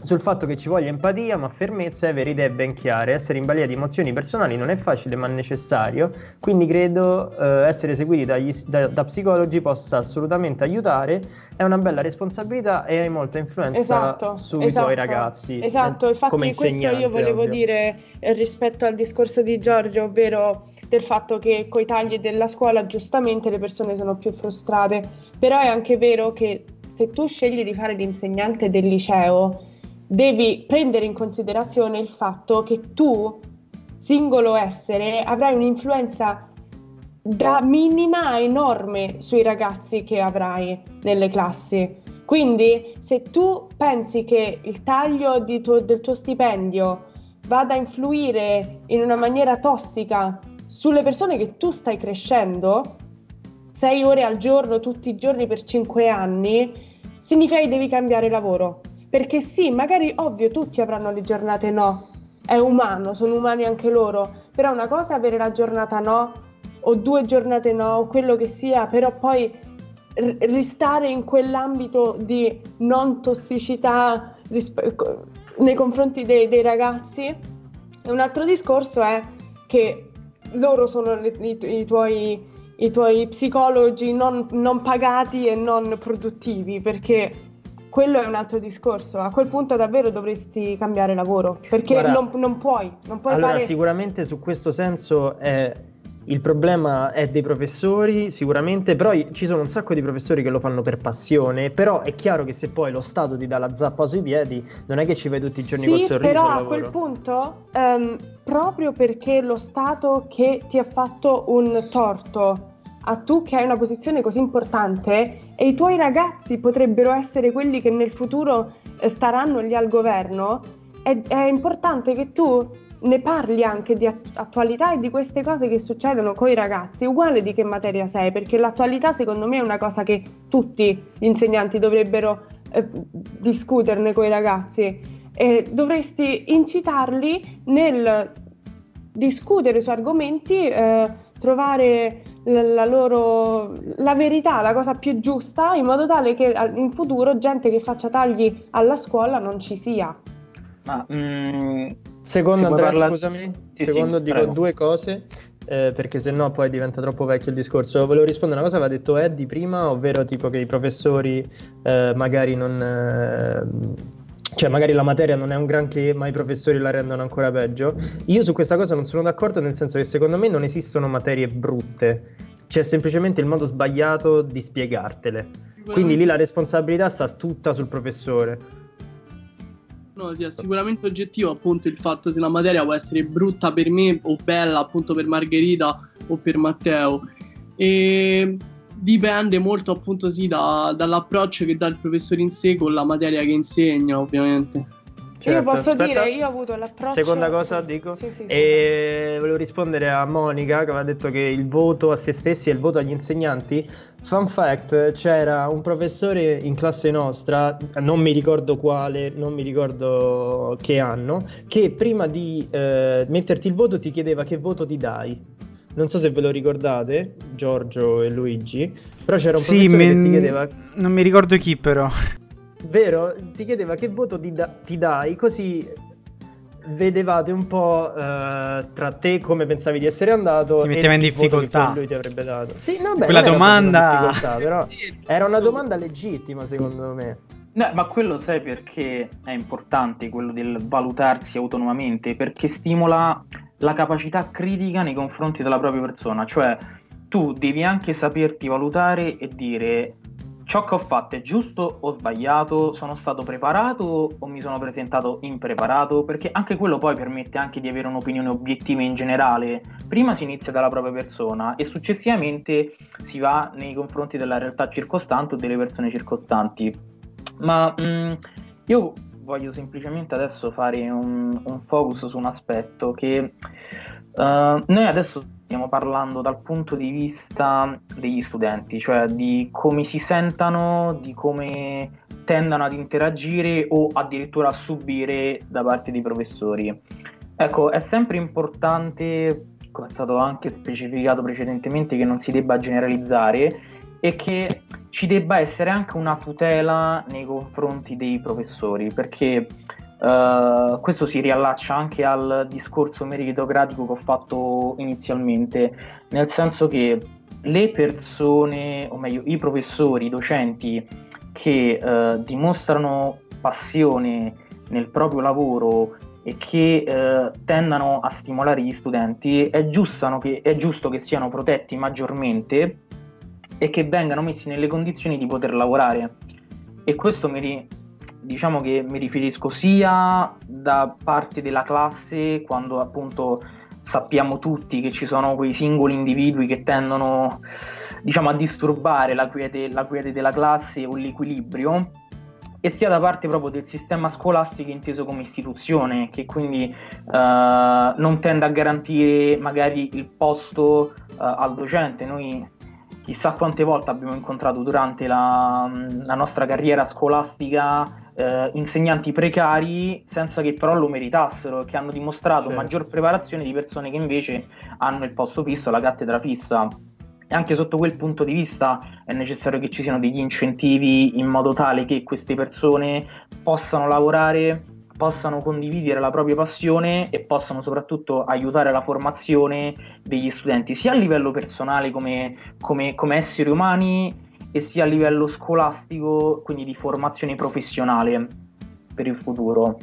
sul fatto che ci voglia empatia, ma fermezza e avere idee ben chiare. Essere in balia di emozioni personali non è facile, ma necessario. Quindi credo eh, essere seguiti dagli, da, da, psicologi possa assolutamente aiutare. È una bella responsabilità e hai molta influenza esatto, sui esatto, tuoi ragazzi. Esatto, infatti questo io volevo ovvio. dire eh, rispetto al discorso di Giorgio, ovvero del fatto che coi tagli della scuola giustamente le persone sono più frustrate, però è anche vero che se tu scegli di fare l'insegnante del liceo, devi prendere in considerazione il fatto che tu, singolo essere, avrai un'influenza da minima a enorme sui ragazzi che avrai nelle classi. Quindi se tu pensi che il taglio tuo, del tuo stipendio vada a influire in una maniera tossica sulle persone che tu stai crescendo, sei ore al giorno, tutti i giorni per cinque anni, significa che devi cambiare lavoro. Perché sì, magari ovvio tutti avranno le giornate no, è umano, sono umani anche loro, però una cosa è avere la giornata no o due giornate no o quello che sia, però poi r- ristare in quell'ambito di non tossicità risp- nei confronti dei, dei ragazzi. E un altro discorso è che loro sono le, i, i, tuoi i tuoi psicologi non, non pagati e non produttivi, perché quello è un altro discorso. A quel punto davvero dovresti cambiare lavoro perché Guarda, non, non, puoi, non puoi allora, fare... sicuramente su questo senso è il problema è dei professori, sicuramente, però ci sono un sacco di professori che lo fanno per passione, però è chiaro che se poi lo Stato ti dà la zappa sui piedi, non è che ci vai tutti i giorni sì, col sorriso. però a quel punto, um, proprio perché lo Stato che ti ha fatto un torto, a tu che hai una posizione così importante, e i tuoi ragazzi potrebbero essere quelli che nel futuro eh, staranno lì al governo, è, è importante che tu ne parli anche di attualità e di queste cose che succedono con i ragazzi, uguale di che materia sei, perché l'attualità secondo me è una cosa che tutti gli insegnanti dovrebbero eh, discuterne con i ragazzi. E dovresti incitarli nel discutere su argomenti, eh, trovare la loro la verità, la cosa più giusta, in modo tale che in futuro gente che faccia tagli alla scuola non ci sia. Ma mm, Secondo Andrea, parla... scusami, sì, secondo sì, dico prego. due cose, eh, perché sennò poi diventa troppo vecchio il discorso. Volevo rispondere a una cosa che aveva detto Eddie prima, ovvero tipo che i professori eh, magari non... Eh, cioè magari la materia non è un granché, ma i professori la rendono ancora peggio. Io su questa cosa non sono d'accordo, nel senso che secondo me non esistono materie brutte, c'è semplicemente il modo sbagliato di spiegartele. Quindi lì la responsabilità sta tutta sul professore. No, sì, è sicuramente oggettivo appunto il fatto se la materia può essere brutta per me o bella appunto per Margherita o per Matteo. E dipende molto appunto sì da, dall'approccio che dà il professore in sé con la materia che insegna ovviamente. Certo, io posso aspetta. dire, io ho avuto l'approccio. Seconda cosa dico. Sì, sì, e volevo rispondere a Monica che aveva detto che il voto a se stessi e il voto agli insegnanti. Fun fact: c'era un professore in classe nostra, non mi ricordo quale, non mi ricordo che anno, che prima di eh, metterti il voto ti chiedeva che voto ti dai. Non so se ve lo ricordate, Giorgio e Luigi, però c'era un sì, professore me... che ti chiedeva... Non mi ricordo chi però. Vero? Ti chiedeva che voto ti, da- ti dai, così vedevate un po' uh, tra te come pensavi di essere andato ti metteva in difficoltà. lui ti avrebbe dato. Sì, no, beh, quella domanda. però era una domanda legittima secondo me. No, ma quello sai perché è importante quello del valutarsi autonomamente perché stimola la capacità critica nei confronti della propria persona cioè tu devi anche saperti valutare e dire ciò che ho fatto è giusto o sbagliato, sono stato preparato o mi sono presentato impreparato, perché anche quello poi permette anche di avere un'opinione obiettiva in generale. Prima si inizia dalla propria persona e successivamente si va nei confronti della realtà circostante o delle persone circostanti. Ma mh, mm, io voglio semplicemente adesso fare un, un focus su un aspetto che uh, noi adesso stiamo parlando dal punto di vista degli studenti, cioè di come si sentano, di come tendano ad interagire o addirittura a subire da parte dei professori. Ecco, è sempre importante, come è stato anche specificato precedentemente, che non si debba generalizzare e che ci debba essere anche una tutela nei confronti dei professori, perché Uh, questo si riallaccia anche al discorso meritocratico che ho fatto inizialmente, nel senso che le persone, o meglio i professori, i docenti che uh, dimostrano passione nel proprio lavoro e che uh, tendano a stimolare gli studenti, è, che, è giusto che siano protetti maggiormente e che vengano messi nelle condizioni di poter lavorare. E questo mi, diciamo che mi riferisco sia da parte della classe quando appunto sappiamo tutti che ci sono quei singoli individui che tendono diciamo a disturbare la quiete, la quiete della classe o l'equilibrio e sia da parte proprio del sistema scolastico inteso come istituzione che quindi uh, non tende a garantire magari il posto uh, al docente noi chissà quante volte abbiamo incontrato durante la, la nostra carriera scolastica eh, insegnanti precari senza che però lo meritassero e che hanno dimostrato certo. maggior preparazione di persone che invece hanno il posto fisso, la cattedra fissa. E anche sotto quel punto di vista è necessario che ci siano degli incentivi in modo tale che queste persone possano lavorare possano condividere la propria passione e possano soprattutto aiutare la formazione degli studenti, sia a livello personale come, come, come esseri umani e sia a livello scolastico, quindi di formazione professionale per il futuro.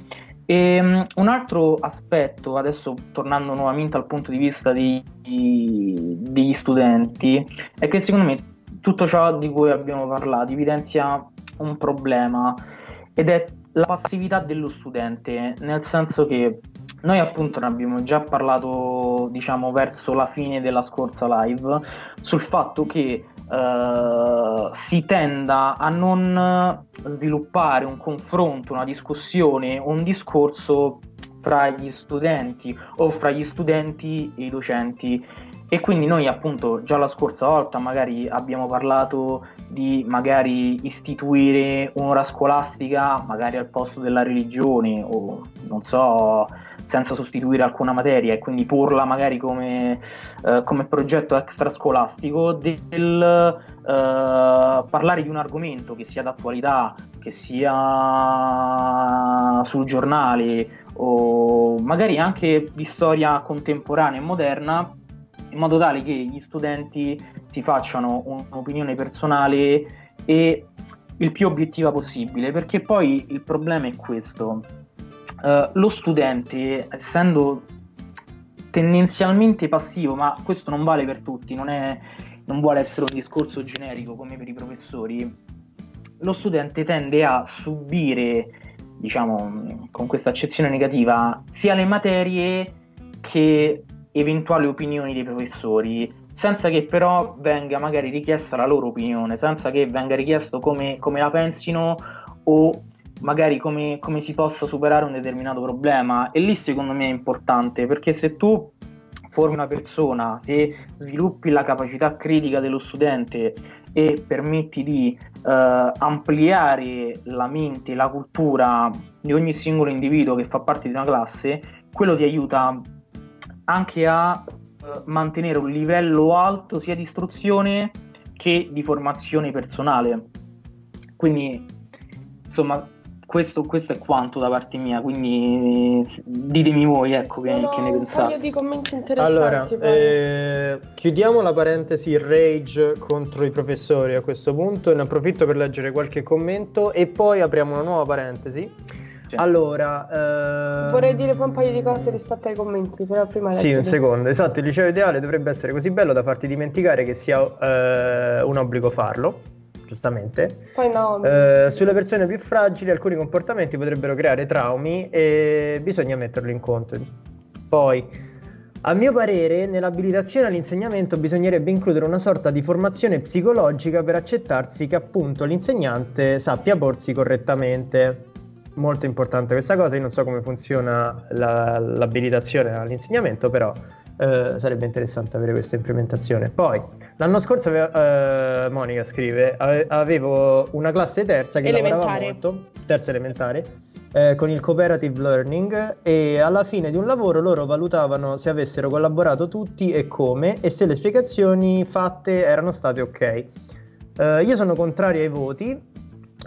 E, um, un altro aspetto, adesso tornando nuovamente al punto di vista dei, degli studenti, è che secondo me tutto ciò di cui abbiamo parlato evidenzia un problema ed è la passività dello studente, nel senso che noi appunto ne abbiamo già parlato, diciamo, verso la fine della scorsa live, sul fatto che uh, si tenda a non sviluppare un confronto, una discussione, un discorso fra gli studenti o fra gli studenti e i docenti. E quindi noi appunto già la scorsa volta magari abbiamo parlato di magari istituire un'ora scolastica magari al posto della religione o non so senza sostituire alcuna materia e quindi porla magari come, eh, come progetto extrascolastico del eh, parlare di un argomento che sia d'attualità, che sia sul giornale o magari anche di storia contemporanea e moderna in modo tale che gli studenti si facciano un'opinione personale e il più obiettiva possibile, perché poi il problema è questo. Uh, lo studente, essendo tendenzialmente passivo, ma questo non vale per tutti, non, è, non vuole essere un discorso generico come per i professori, lo studente tende a subire, diciamo, con questa accezione negativa, sia le materie che eventuali opinioni dei professori, senza che però venga magari richiesta la loro opinione, senza che venga richiesto come, come la pensino o magari come, come, si possa superare un determinato problema. E lì secondo me è importante perché se tu formi una persona, se sviluppi la capacità critica dello studente e permetti di eh, ampliare la mente, la cultura di ogni singolo individuo che fa parte di una classe, quello ti aiuta anche a mantenere un livello alto sia di istruzione che di formazione personale. Quindi, insomma, questo, questo, è quanto da parte mia, quindi ditemi voi ecco, che, che, ne pensate. Un paio di commenti interessanti. Allora, eh, chiudiamo la parentesi rage contro i professori a questo punto, ne approfitto per leggere qualche commento e poi apriamo una nuova parentesi cioè. Allora, ehm... vorrei dire poi un paio di cose rispetto ai commenti, però prima Sì, un secondo. Esatto, il liceo ideale dovrebbe essere così bello da farti dimenticare che sia eh, un obbligo farlo, giustamente. Poi no. Eh, sulle persone più fragili alcuni comportamenti potrebbero creare traumi e bisogna metterlo in conto. Poi a mio parere, nell'abilitazione all'insegnamento bisognerebbe includere una sorta di formazione psicologica per accettarsi che appunto l'insegnante sappia porsi correttamente molto importante questa cosa. Io non so come funziona la, l'abilitazione all'insegnamento, però eh, sarebbe interessante avere questa implementazione. Poi, l'anno scorso, eh, Monica scrive, ave, avevo una classe terza che elementare. lavorava molto, terza elementare, eh, con il cooperative learning e alla fine di un lavoro loro valutavano se avessero collaborato tutti e come e se le spiegazioni fatte erano state ok. Uh, io sono contrario ai voti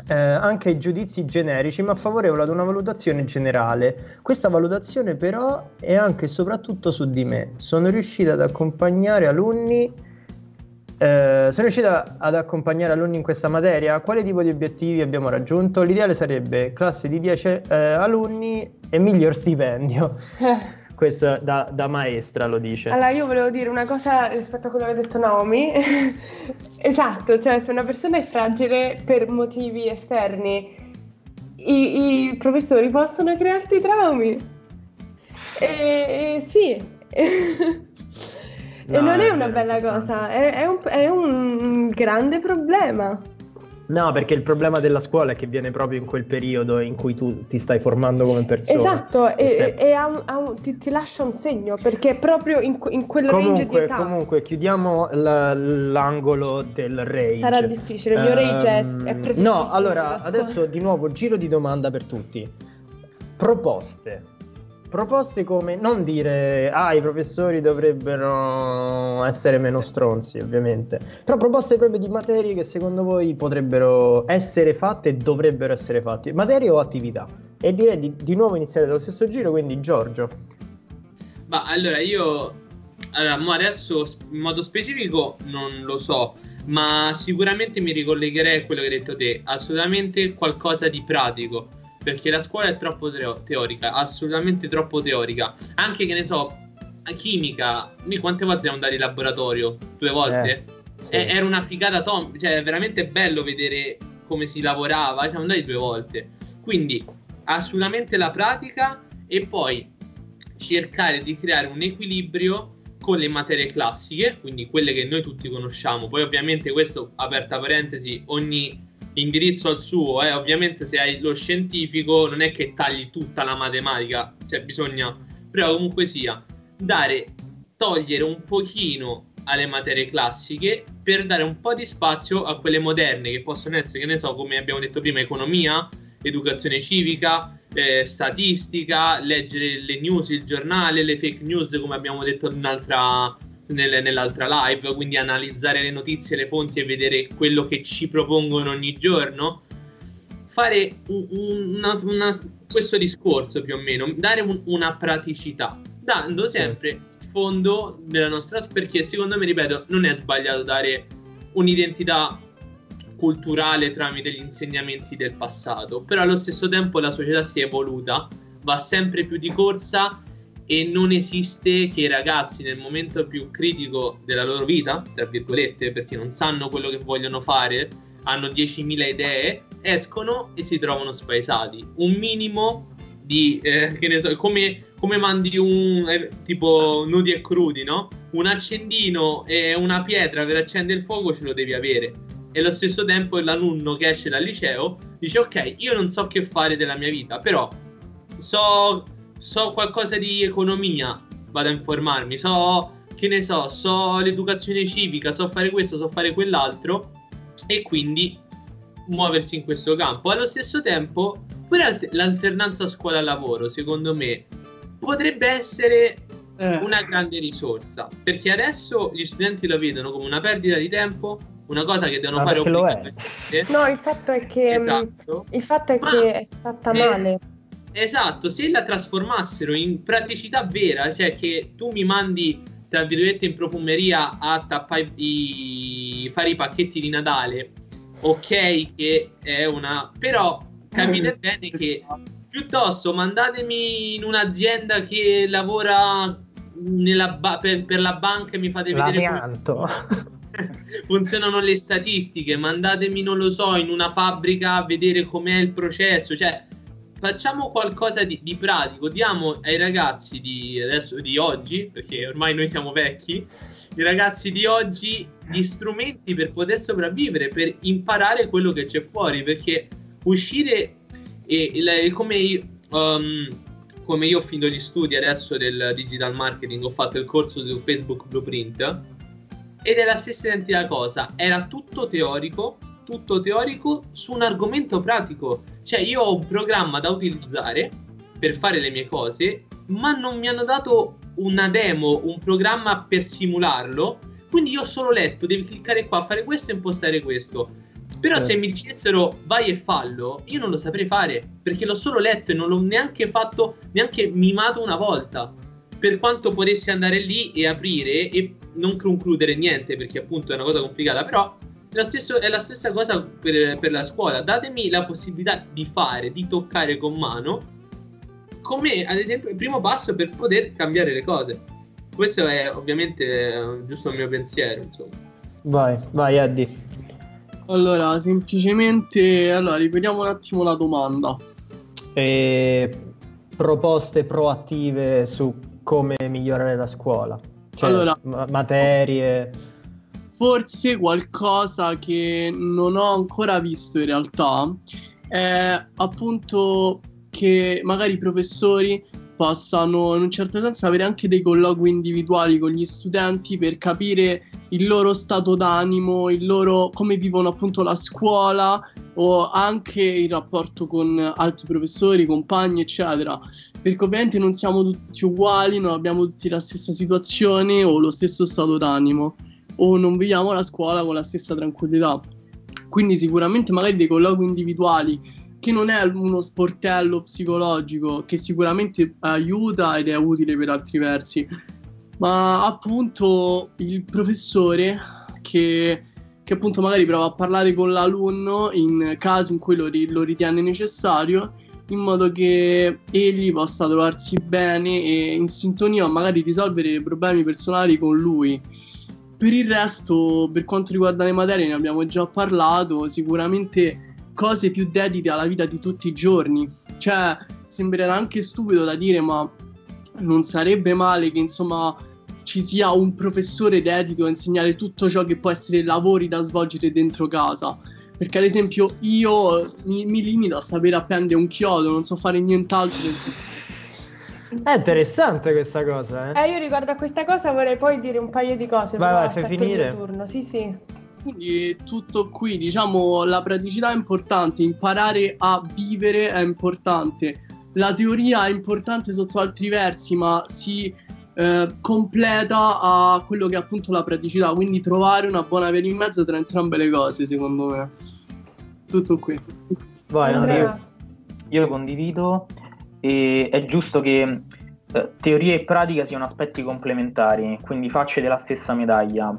eh, anche ai giudizi generici, ma favorevole ad una valutazione generale. Questa valutazione però è anche e soprattutto su di me. Sono riuscita ad accompagnare alunni eh, sono riuscita ad accompagnare alunni in questa materia. Quale tipo di obiettivi abbiamo raggiunto? L'ideale sarebbe classe di 10 eh, alunni e miglior stipendio. Questo da, da, maestra lo dice. Allora, io volevo dire una cosa rispetto a quello che ha detto Naomi. esatto, cioè se una persona è fragile per motivi esterni, i, i professori possono crearti traumi. E, e sì. no, e non è, è una bella cosa, è, è, un, è un grande problema. No, perché il problema della scuola è che viene proprio in quel periodo in cui tu ti stai formando come persona. Esatto, e, e, e ha un, ha un, ti, ti, lascia un segno, perché proprio in, in quel comunque, range di età. Comunque, chiudiamo la, l'angolo del rage. Sarà difficile, il mio rage è, è ehm, presente. No, allora, adesso di nuovo giro di domanda per tutti. Proposte proposte come non dire ah i professori dovrebbero essere meno stronzi ovviamente. Però proposte proprio di materie che secondo voi potrebbero essere fatte e dovrebbero essere fatte. Materie o attività. E direi di, di nuovo iniziare dallo stesso giro, quindi Giorgio. Ma allora io allora, adesso in modo specifico non lo so, ma sicuramente mi ricollegherei a quello che hai detto te, assolutamente qualcosa di pratico, perché la scuola è troppo teorica, assolutamente troppo teorica. Anche che ne so, chimica, noi quante volte siamo andati in laboratorio? Due volte? Eh, sì. Era una figata tom, cioè è veramente bello vedere come si lavorava, siamo andati due volte. Quindi assolutamente la pratica e poi cercare di creare un equilibrio con le materie classiche, quindi quelle che noi tutti conosciamo. Poi ovviamente questo, aperta parentesi, ogni indirizzo al suo, eh. ovviamente se hai lo scientifico non è che tagli tutta la matematica, cioè bisogna, però comunque sia, dare, togliere un pochino alle materie classiche per dare un po' di spazio a quelle moderne che possono essere, che ne so, come abbiamo detto prima, economia, educazione civica, eh, statistica, leggere le news, il giornale, le fake news, come abbiamo detto nel, nell'altra live, quindi analizzare le notizie, le fonti e vedere quello che ci propongono ogni giorno. Fare un, una, una, questo discorso più o meno, dare un, una praticità, dando sempre fondo della nostra perché secondo me, ripeto, non è sbagliato dare un'identità culturale tramite gli insegnamenti del passato, però allo stesso tempo la società si è evoluta, va sempre più di corsa e non esiste che i ragazzi nel momento più critico della loro vita, tra virgolette, perché non sanno quello che vogliono fare, hanno 10.000 idee, escono e si trovano spaesati. Un minimo di, eh, che ne so, come, come mandi un, eh, tipo nudi e crudi, no? Un accendino e una pietra per accendere il fuoco ce lo devi avere e allo stesso tempo l'alunno che esce dal liceo dice ok, io non so che fare della mia vita, però so, so qualcosa di economia, vado a informarmi, so che ne so, so l'educazione civica, so fare questo, so fare quell'altro e quindi muoversi in questo campo. Allo stesso tempo, pure l'alternanza scuola-lavoro, secondo me, potrebbe essere eh. una grande risorsa, perché adesso gli studenti lo vedono come una perdita di tempo una cosa che devono Ma fare obbligatoriamente. No, il fatto è che, mm, esatto. il fatto è, che è fatta se, male. Esatto, se la trasformassero in praticità vera, cioè che tu mi mandi tra virgolette in profumeria a tappare i, fare i pacchetti di Natale, ok che è una... però capite bene che piuttosto mandatemi in un'azienda che lavora ba- per, per, la banca e mi fate vedere... L'amianto. funzionano le statistiche, mandatemi, non lo so, in una fabbrica a vedere com'è il processo, cioè facciamo qualcosa di, di pratico, diamo ai ragazzi di, adesso, di oggi, perché ormai noi siamo vecchi, i ragazzi di oggi gli strumenti per poter sopravvivere, per imparare quello che c'è fuori, perché uscire e, e come, um, come io ho finito gli studi adesso del digital marketing, ho fatto il corso su Facebook Blueprint ed è la stessa identica cosa, era tutto teorico, tutto teorico su un argomento pratico. Cioè io ho un programma da utilizzare per fare le mie cose, ma non mi hanno dato una demo, un programma per simularlo. Quindi io ho solo letto, devi cliccare qua, fare questo e impostare questo. Però se mi dicessero vai e fallo, io non lo saprei fare, perché l'ho solo letto e non l'ho neanche fatto, neanche mimato una volta. Per quanto potessi andare lì e aprire e non concludere niente perché appunto è una cosa complicata, però stesso, è la stessa cosa per, per, la scuola. Datemi la possibilità di fare, di toccare con mano, come ad esempio il primo passo per poter cambiare le cose. Questo è ovviamente giusto il mio pensiero, insomma. Vai, vai Eddie. Allora, semplicemente, allora, ripetiamo un attimo la domanda. E proposte proattive su come migliorare la scuola. Cioè, allora, materie. Forse qualcosa che non ho ancora visto in realtà è appunto che magari i professori possano in un certo senso avere anche dei colloqui individuali con gli studenti per capire il loro stato d'animo, il loro come vivono appunto la scuola o anche il rapporto con altri professori, compagni, eccetera. Perché ovviamente non siamo tutti uguali, non abbiamo tutti la stessa situazione o lo stesso stato d'animo o non viviamo la scuola con la stessa tranquillità. Quindi sicuramente magari dei colloqui individuali che non è uno sportello psicologico che sicuramente aiuta ed è utile per altri versi, ma appunto il professore che, che appunto magari prova a parlare con l'alunno in casi in cui lo, lo ritiene necessario in modo che egli possa trovarsi bene e in sintonia magari risolvere problemi personali con lui. Per il resto, per quanto riguarda le materie, ne abbiamo già parlato, sicuramente cose più dedite alla vita di tutti i giorni. Cioè, sembrerà anche stupido da dire, ma non sarebbe male che insomma ci sia un professore dedito a insegnare tutto ciò che può essere lavori da svolgere dentro casa. Perché ad esempio io mi, mi limito a sapere appendere un chiodo, non so fare nient'altro. È interessante questa cosa, eh? eh io riguardo a questa cosa vorrei poi dire un paio di cose. Vai, vai, fai finire. Turno. Sì, sì. Quindi tutto qui, diciamo, la praticità è importante, imparare a vivere è importante. La teoria è importante sotto altri versi, ma si eh, completa a quello che è appunto la praticità, quindi trovare una buona via in mezzo tra entrambe le cose, secondo me. Tutto qui. Vai, io, io condivido e è giusto che eh, teoria e pratica siano aspetti complementari, quindi facce della stessa medaglia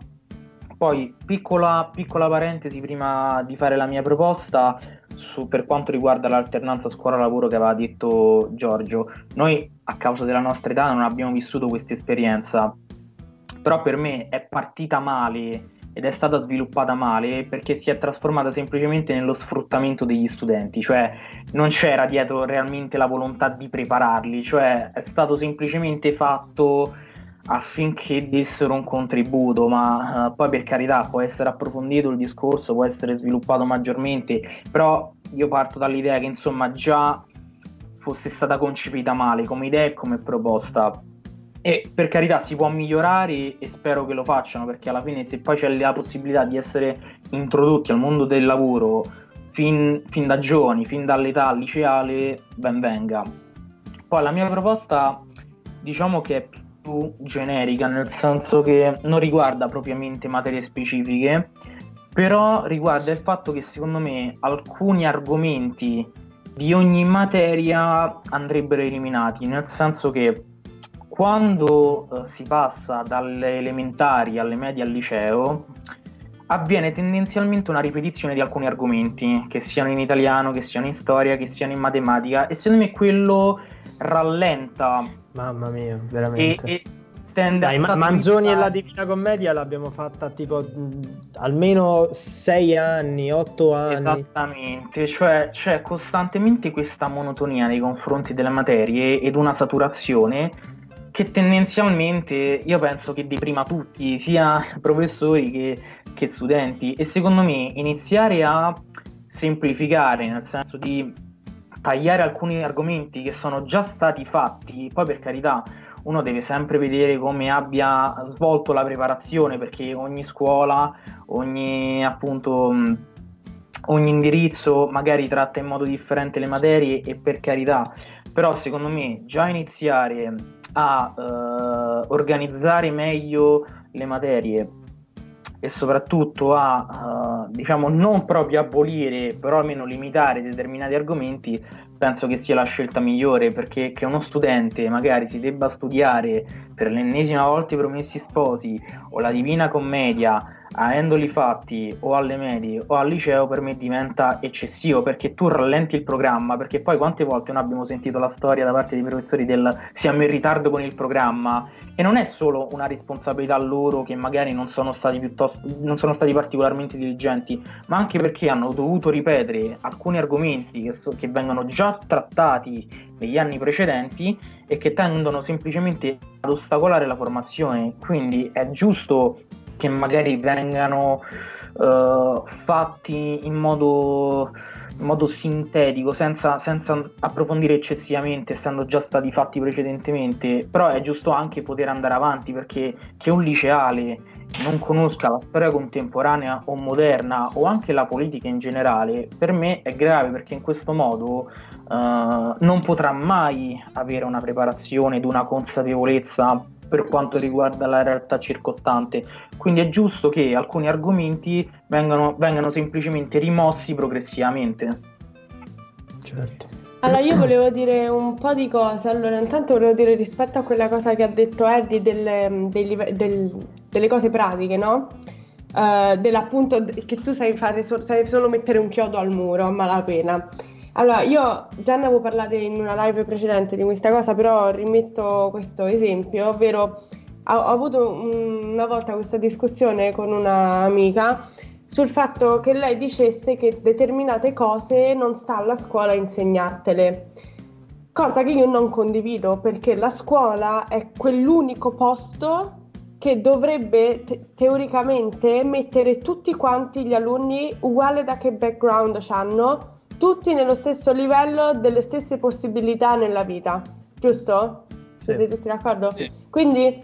poi, piccola, piccola parentesi prima di fare la mia proposta su, per quanto riguarda l'alternanza scuola-lavoro che aveva detto Giorgio. Noi, a causa della nostra età, non abbiamo vissuto questa esperienza, però per me è partita male ed è stata sviluppata male perché si è trasformata semplicemente nello sfruttamento degli studenti, cioè non c'era dietro realmente la volontà di prepararli, cioè è stato semplicemente fatto affinché dessero un contributo, ma uh, poi per carità può essere approfondito il discorso, può essere sviluppato maggiormente, però io parto dall'idea che insomma già fosse stata concepita male come idea e come proposta. E per carità si può migliorare e spero che lo facciano perché alla fine se poi c'è la possibilità di essere introdotti al mondo del lavoro fin, fin da giovani, fin dall'età liceale, ben venga. Poi la mia proposta diciamo che è più generica, nel senso che non riguarda propriamente materie specifiche, però riguarda il fatto che secondo me alcuni argomenti di ogni materia andrebbero eliminati, nel senso che quando eh, si passa dalle elementari alle medie al liceo avviene tendenzialmente una ripetizione di alcuni argomenti, che siano in italiano, che siano in storia, che siano in matematica, e secondo me quello rallenta Mamma mia, veramente. E, e tende Dai, a Manzoni e la Divina Commedia l'abbiamo fatta tipo mh, almeno sei anni, otto anni. Esattamente, cioè c'è costantemente questa monotonia nei confronti delle materie ed una saturazione che tendenzialmente io penso che deprima tutti, sia professori che, che studenti. E secondo me iniziare a semplificare, nel senso di tagliare alcuni argomenti che sono già stati fatti, poi per carità uno deve sempre vedere come abbia svolto la preparazione perché ogni scuola, ogni appunto ogni indirizzo magari tratta in modo differente le materie e per carità, però secondo me già iniziare a eh, organizzare meglio le materie e soprattutto a uh, diciamo non proprio abolire però almeno limitare determinati argomenti penso che sia la scelta migliore perché che uno studente magari si debba studiare per l'ennesima volta i promessi sposi o la divina commedia avendoli fatti o alle medie o al liceo per me diventa eccessivo perché tu rallenti il programma perché poi quante volte noi abbiamo sentito la storia da parte dei professori del siamo in ritardo con il programma? E non è solo una responsabilità loro che magari non sono stati non sono stati particolarmente diligenti ma anche perché hanno dovuto ripetere alcuni argomenti che, so, che vengono già trattati negli anni precedenti e che tendono semplicemente ad ostacolare la formazione. Quindi è giusto che magari vengano uh, fatti in modo, in modo sintetico, senza, senza, approfondire eccessivamente, essendo già stati fatti precedentemente, però è giusto anche poter andare avanti perché che un liceale non conosca la storia contemporanea o moderna o anche la politica in generale, per me è grave perché in questo modo uh, non potrà mai avere una preparazione ed una consapevolezza per quanto riguarda la realtà circostante. Quindi è giusto che alcuni argomenti vengano, vengano semplicemente rimossi progressivamente. Certo. Allora, io volevo dire un po' di cose. Allora, intanto volevo dire rispetto a quella cosa che ha detto Eddie delle, del, delle cose pratiche, no? Uh, dell'appunto che tu sai fare sai solo mettere un chiodo al muro a malapena. Allora, io già ne avevo parlato in una live precedente di questa cosa, però rimetto questo esempio, ovvero ho, ho avuto una volta questa discussione con un'amica sul fatto che lei dicesse che determinate cose non sta alla scuola a insegnartele. Cosa che io non condivido perché la scuola è quell'unico posto che dovrebbe te- teoricamente mettere tutti quanti gli alunni, uguale da che background hanno, tutti nello stesso livello, delle stesse possibilità nella vita, giusto? Sì. Siete tutti d'accordo? Sì. Quindi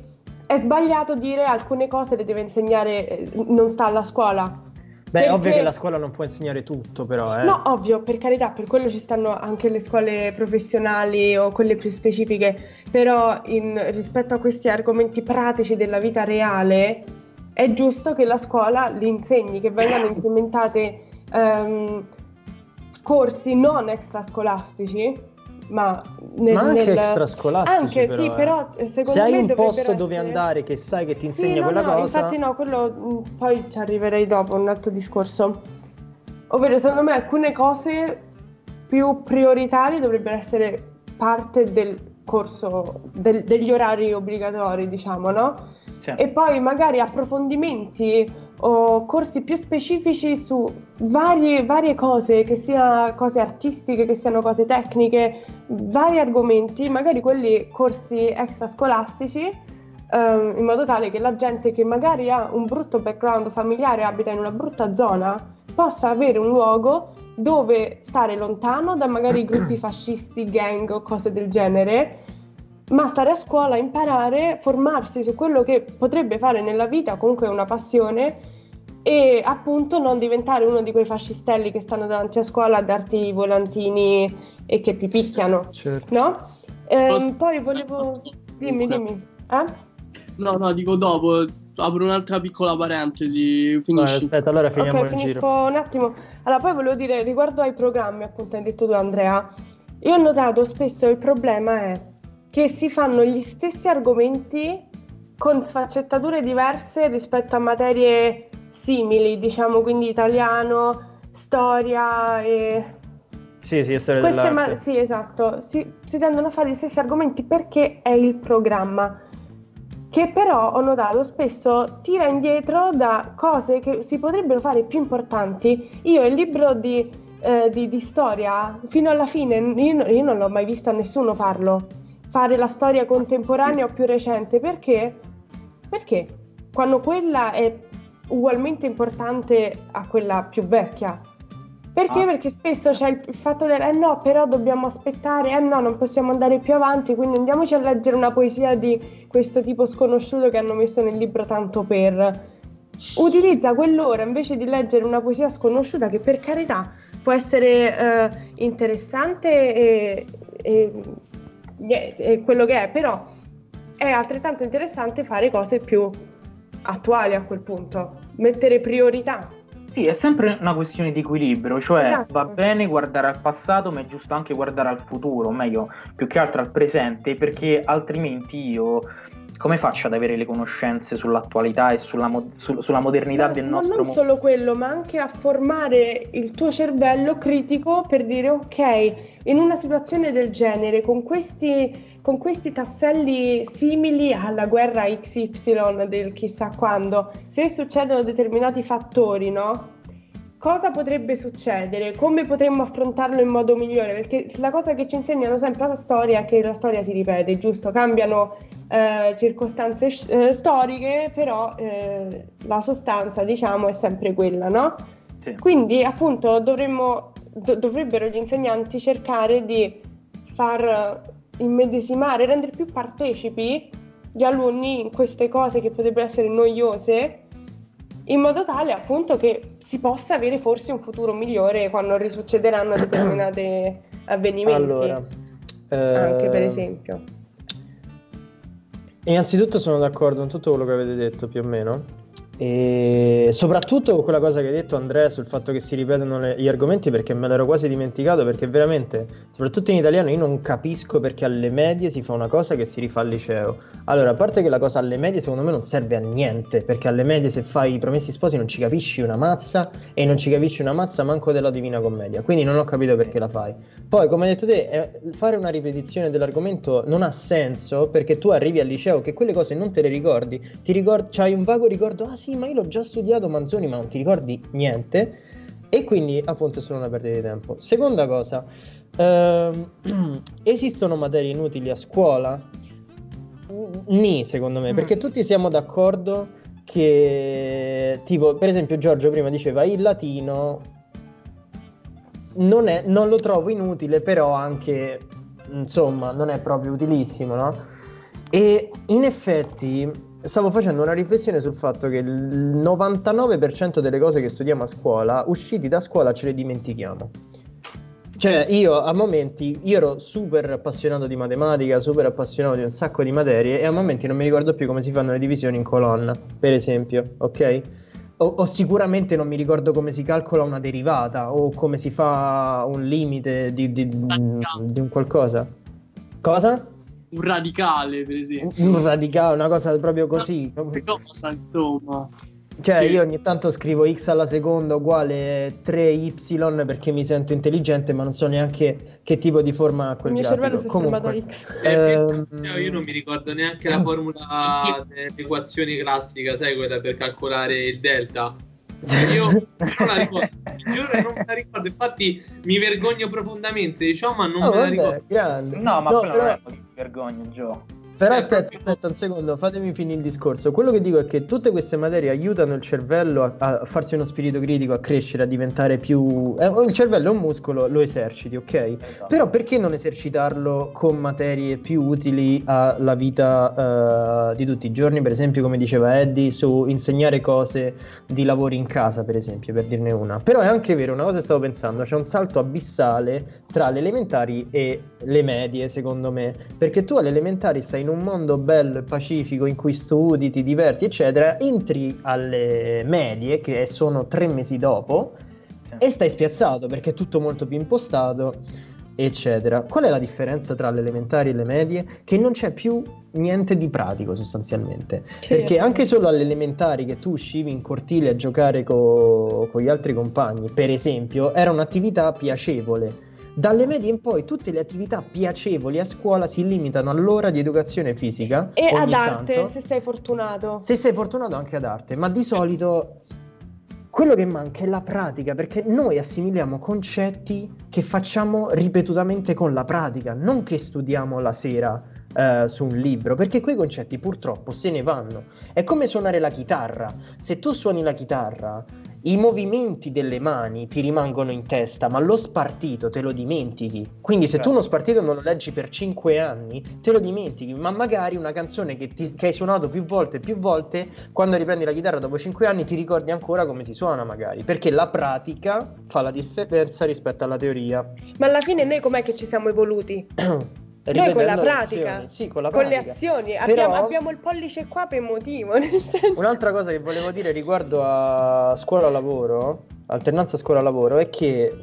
è sbagliato dire alcune cose le deve insegnare, eh, non sta alla scuola. Beh, è ovvio che la scuola non può insegnare tutto, però. Eh. No, ovvio, per carità, per quello ci stanno anche le scuole professionali o quelle più specifiche, però in, rispetto a questi argomenti pratici della vita reale è giusto che la scuola li insegni, che vengano implementate um, corsi non extrascolastici, ma, nel, ma anche nel... extrascolastici anche però, sì eh. però secondo se me hai un posto essere... dove andare che sai che ti insegna sì, no, quella no, cosa infatti no quello mm, poi ci arriverei dopo un altro discorso ovvero secondo me alcune cose più prioritarie dovrebbero essere parte del corso del, degli orari obbligatori diciamo no? Certo. e poi magari approfondimenti o corsi più specifici su varie, varie cose, che siano cose artistiche, che siano cose tecniche, vari argomenti, magari quelli corsi extrascolastici, ehm, in modo tale che la gente che magari ha un brutto background familiare, abita in una brutta zona, possa avere un luogo dove stare lontano da magari gruppi fascisti, gang o cose del genere, ma stare a scuola, imparare, formarsi su quello che potrebbe fare nella vita, comunque è una passione, e appunto non diventare uno di quei fascistelli che stanno davanti a scuola a darti i volantini e che ti picchiano, certo. no? Ehm, poi volevo... Dimmi, dimmi. Eh? No, no, dico dopo, apro un'altra piccola parentesi, finisci. Vai, aspetta, allora finiamo okay, il finisco giro. un attimo. Allora, poi volevo dire, riguardo ai programmi, appunto, hai detto tu Andrea, io ho notato spesso il problema è che si fanno gli stessi argomenti con sfaccettature diverse rispetto a materie simili, diciamo, quindi italiano, storia e... Sì, sì, storia Queste ma- sì, esatto, si, si tendono a fare gli stessi argomenti perché è il programma che però ho notato spesso tira indietro da cose che si potrebbero fare più importanti. Io il libro di, eh, di, di storia, fino alla fine, io, io, non l'ho mai visto a nessuno farlo, fare la storia contemporanea o più recente, perché? Perché quando quella è ugualmente importante a quella più vecchia. Perché? Ah. Perché spesso c'è il fatto del eh no, però dobbiamo aspettare, eh no, non possiamo andare più avanti, quindi andiamoci a leggere una poesia di questo tipo sconosciuto che hanno messo nel libro tanto per. Utilizza quell'ora invece di leggere una poesia sconosciuta che per carità può essere eh, interessante e, e, e quello che è, però è altrettanto interessante fare cose più attuali a quel punto, mettere priorità. Sì, è sempre una questione di equilibrio, cioè esatto. va bene guardare al passato, ma è giusto anche guardare al futuro, o meglio, più che altro al presente, perché altrimenti io come faccio ad avere le conoscenze sull'attualità e sulla, mo- su- sulla modernità no, del nostro mondo? Non solo quello, ma anche a formare il tuo cervello critico per dire ok, in una situazione del genere, con questi con questi tasselli simili alla guerra XY del chissà quando, se succedono determinati fattori, no? Cosa potrebbe succedere? Come potremmo affrontarlo in modo migliore? Perché la cosa che ci insegnano sempre la storia è che la storia si ripete, giusto? Cambiano eh, circostanze eh, storiche, però eh, la sostanza, diciamo, è sempre quella, no? Sì. Quindi, appunto, dovremmo, do- dovrebbero gli insegnanti cercare di far immedesimare, rendere più partecipi gli alunni in queste cose che potrebbero essere noiose, in modo tale appunto che si possa avere forse un futuro migliore quando risuccederanno determinati avvenimenti. Allora, anche per ehm, esempio. Innanzitutto sono d'accordo con tutto quello che avete detto più o meno. E soprattutto quella cosa che hai detto Andrea sul fatto che si ripetono le, gli argomenti perché me l'ero quasi dimenticato perché veramente, soprattutto in italiano, io non capisco perché alle medie si fa una cosa che si rifà al liceo. Allora, a parte che la cosa alle medie secondo me non serve a niente perché alle medie se fai i promessi sposi non ci capisci una mazza e non ci capisci una mazza manco della Divina Commedia, quindi non ho capito perché la fai. Poi, come hai detto te, eh, fare una ripetizione dell'argomento non ha senso perché tu arrivi al liceo che quelle cose non te le ricordi, ti ricordi, c'hai un vago ricordo, ah sì, sì, ma io l'ho già studiato Manzoni, ma non ti ricordi niente. E quindi appunto è solo una perdita di tempo. Seconda cosa, ehm, esistono materie inutili a scuola? Ni, secondo me, mm. perché tutti siamo d'accordo che, tipo, per esempio Giorgio prima diceva il latino non, è, non lo trovo inutile, però anche, insomma, non è proprio utilissimo, no? E in effetti stavo facendo una riflessione sul fatto che il 99% delle cose che studiamo a scuola, usciti da scuola ce le dimentichiamo. Cioè, io a momenti, io ero super appassionato di matematica, super appassionato di un sacco di materie e a momenti non mi ricordo più come si fanno le divisioni in colonna, per esempio, ok? O, o sicuramente non mi ricordo come si calcola una derivata o come si fa un limite di, di, di un qualcosa. Cosa? Un radicale, per esempio. Un radicale, una cosa proprio così. Una cosa, insomma. Cioè, sì. io ogni tanto scrivo x alla seconda uguale 3y perché mi sento intelligente, ma non so neanche che tipo di forma ha quel Il mio grafico. cervello si è a x. Eh, io non mi ricordo neanche la formula dell'equazione classica, sai quella per calcolare il delta. Io non la ricordo, giuro non me la ricordo, infatti mi vergogno profondamente, diciamo, ma non oh, me la ricordo. Grande. No, ma no, però... vergogno, Gio. Però aspetta, aspetta un secondo, fatemi finire il discorso. Quello che dico è che tutte queste materie aiutano il cervello a, a farsi uno spirito critico, a crescere, a diventare più... Eh, il cervello è un muscolo, lo eserciti, ok? Esatto. Però perché non esercitarlo con materie più utili alla vita uh, di tutti i giorni? Per esempio, come diceva Eddie, su insegnare cose di lavori in casa, per esempio, per dirne una. Però è anche vero, una cosa stavo pensando, c'è un salto abissale tra le elementari e le medie, secondo me. Perché tu alle elementari stai in un mondo bello e pacifico in cui studi, ti diverti, eccetera, entri alle medie, che sono tre mesi dopo, e stai spiazzato perché è tutto molto più impostato, eccetera. Qual è la differenza tra le elementari e le medie? Che non c'è più niente di pratico sostanzialmente. Certo. Perché anche solo alle elementari che tu uscivi in cortile a giocare co- con gli altri compagni, per esempio, era un'attività piacevole dalle medie in poi tutte le attività piacevoli a scuola si limitano all'ora di educazione fisica. E ad arte, tanto. se sei fortunato. Se sei fortunato anche ad arte, ma di solito quello che manca è la pratica, perché noi assimiliamo concetti che facciamo ripetutamente con la pratica, non che studiamo la sera eh, su un libro, perché quei concetti purtroppo se ne vanno. È come suonare la chitarra. Se tu suoni la chitarra i movimenti delle mani ti rimangono in testa, ma lo spartito te lo dimentichi. Quindi se tu certo. uno spartito non lo leggi per 5 anni, te lo dimentichi, ma magari una canzone che, ti, che hai suonato più volte e più volte, quando riprendi la chitarra dopo 5 anni ti ricordi ancora come ti suona magari, perché la pratica fa la differenza rispetto alla teoria. Ma alla fine noi com'è che ci siamo evoluti? Noi con la pratica, sì, con, la con le azioni, Però... abbiamo, abbiamo, il pollice qua per motivo. Un'altra cosa che volevo dire riguardo a scuola-lavoro, alternanza scuola-lavoro, è che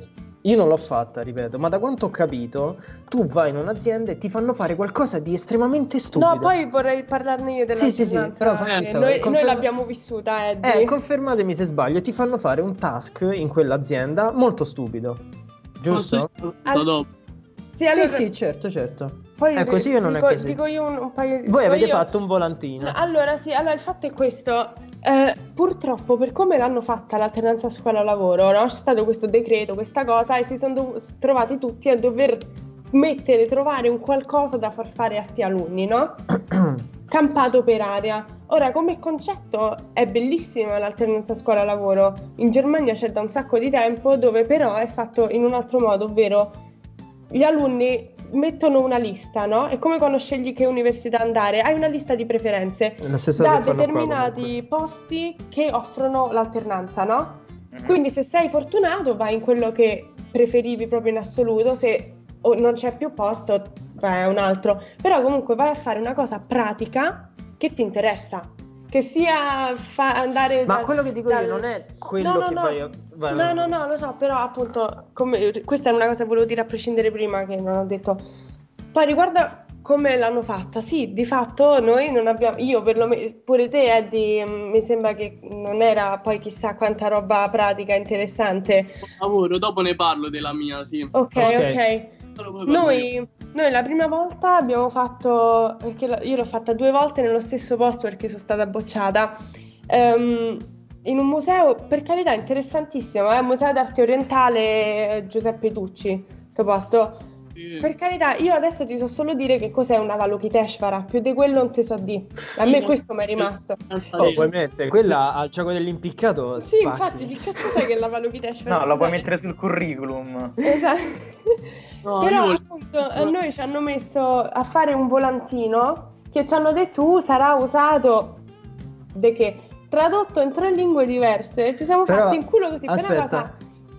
io non l'ho fatta, ripeto, ma da quanto ho capito, tu vai in un'azienda e ti fanno fare qualcosa di estremamente stupido. No, poi vorrei parlarne io della Sì, sì, sì, però eh, noi, conferma... noi, l'abbiamo vissuta, Eddie. Eh, confermatemi se sbaglio, ti fanno fare un task in quell'azienda molto stupido. Giusto? Oh, sì. Al... Sì, allora... sì, sì, certo, certo. Poi è così o non dico, è così? Dico io un, un paio di... Voi avete io... fatto un volantino. No, allora, sì, allora il fatto è questo. Eh, purtroppo, per come l'hanno fatta l'alternanza scuola-lavoro, no? c'è stato questo decreto, questa cosa, e si sono dov- trovati tutti a dover mettere, trovare un qualcosa da far fare a sti alunni, no? Campato per aria. Ora, come concetto è bellissima l'alternanza scuola-lavoro. In Germania c'è da un sacco di tempo, dove però è fatto in un altro modo, ovvero gli alunni mettono una lista, no? È come quando scegli che università andare, hai una lista di preferenze da determinati qua, posti che offrono l'alternanza, no? Mm-hmm. Quindi se sei fortunato vai in quello che preferivi proprio in assoluto, se non c'è più posto vai a un altro, però comunque vai a fare una cosa pratica che ti interessa che sia fa andare ma da, quello che dico dal... io non è quello no, no, che no. vai, a... vai no no no lo so però appunto come... questa è una cosa che volevo dire a prescindere prima che non ho detto poi riguarda come l'hanno fatta? Sì, di fatto noi non abbiamo, io perlomeno, pure te Eddie, mm, mi sembra che non era poi chissà quanta roba pratica interessante. Lavoro, dopo ne parlo della mia, sì. Ok, ok. ok. Noi, noi, la prima volta abbiamo fatto, perché io l'ho fatta due volte nello stesso posto perché sono stata bocciata, um, in un museo, per carità, interessantissimo, è eh? il Museo d'Arte Orientale Giuseppe Tucci, questo posto per carità, io adesso ti so solo dire che cos'è una Valokiteshvara, più di quello non ti so di. A me questo mi è rimasto. Oh, puoi mettere quella al gioco dell'impiccato. Sì, spacchi. infatti, che cazzo sai che è la Valokiteshvara? No, la puoi mettere sul curriculum. Esatto. No, Però appunto a noi ci hanno messo a fare un volantino che ci hanno detto uh, sarà usato de che tradotto in tre lingue diverse. Ci siamo Però, fatti in culo così. Aspetta. Però cosa...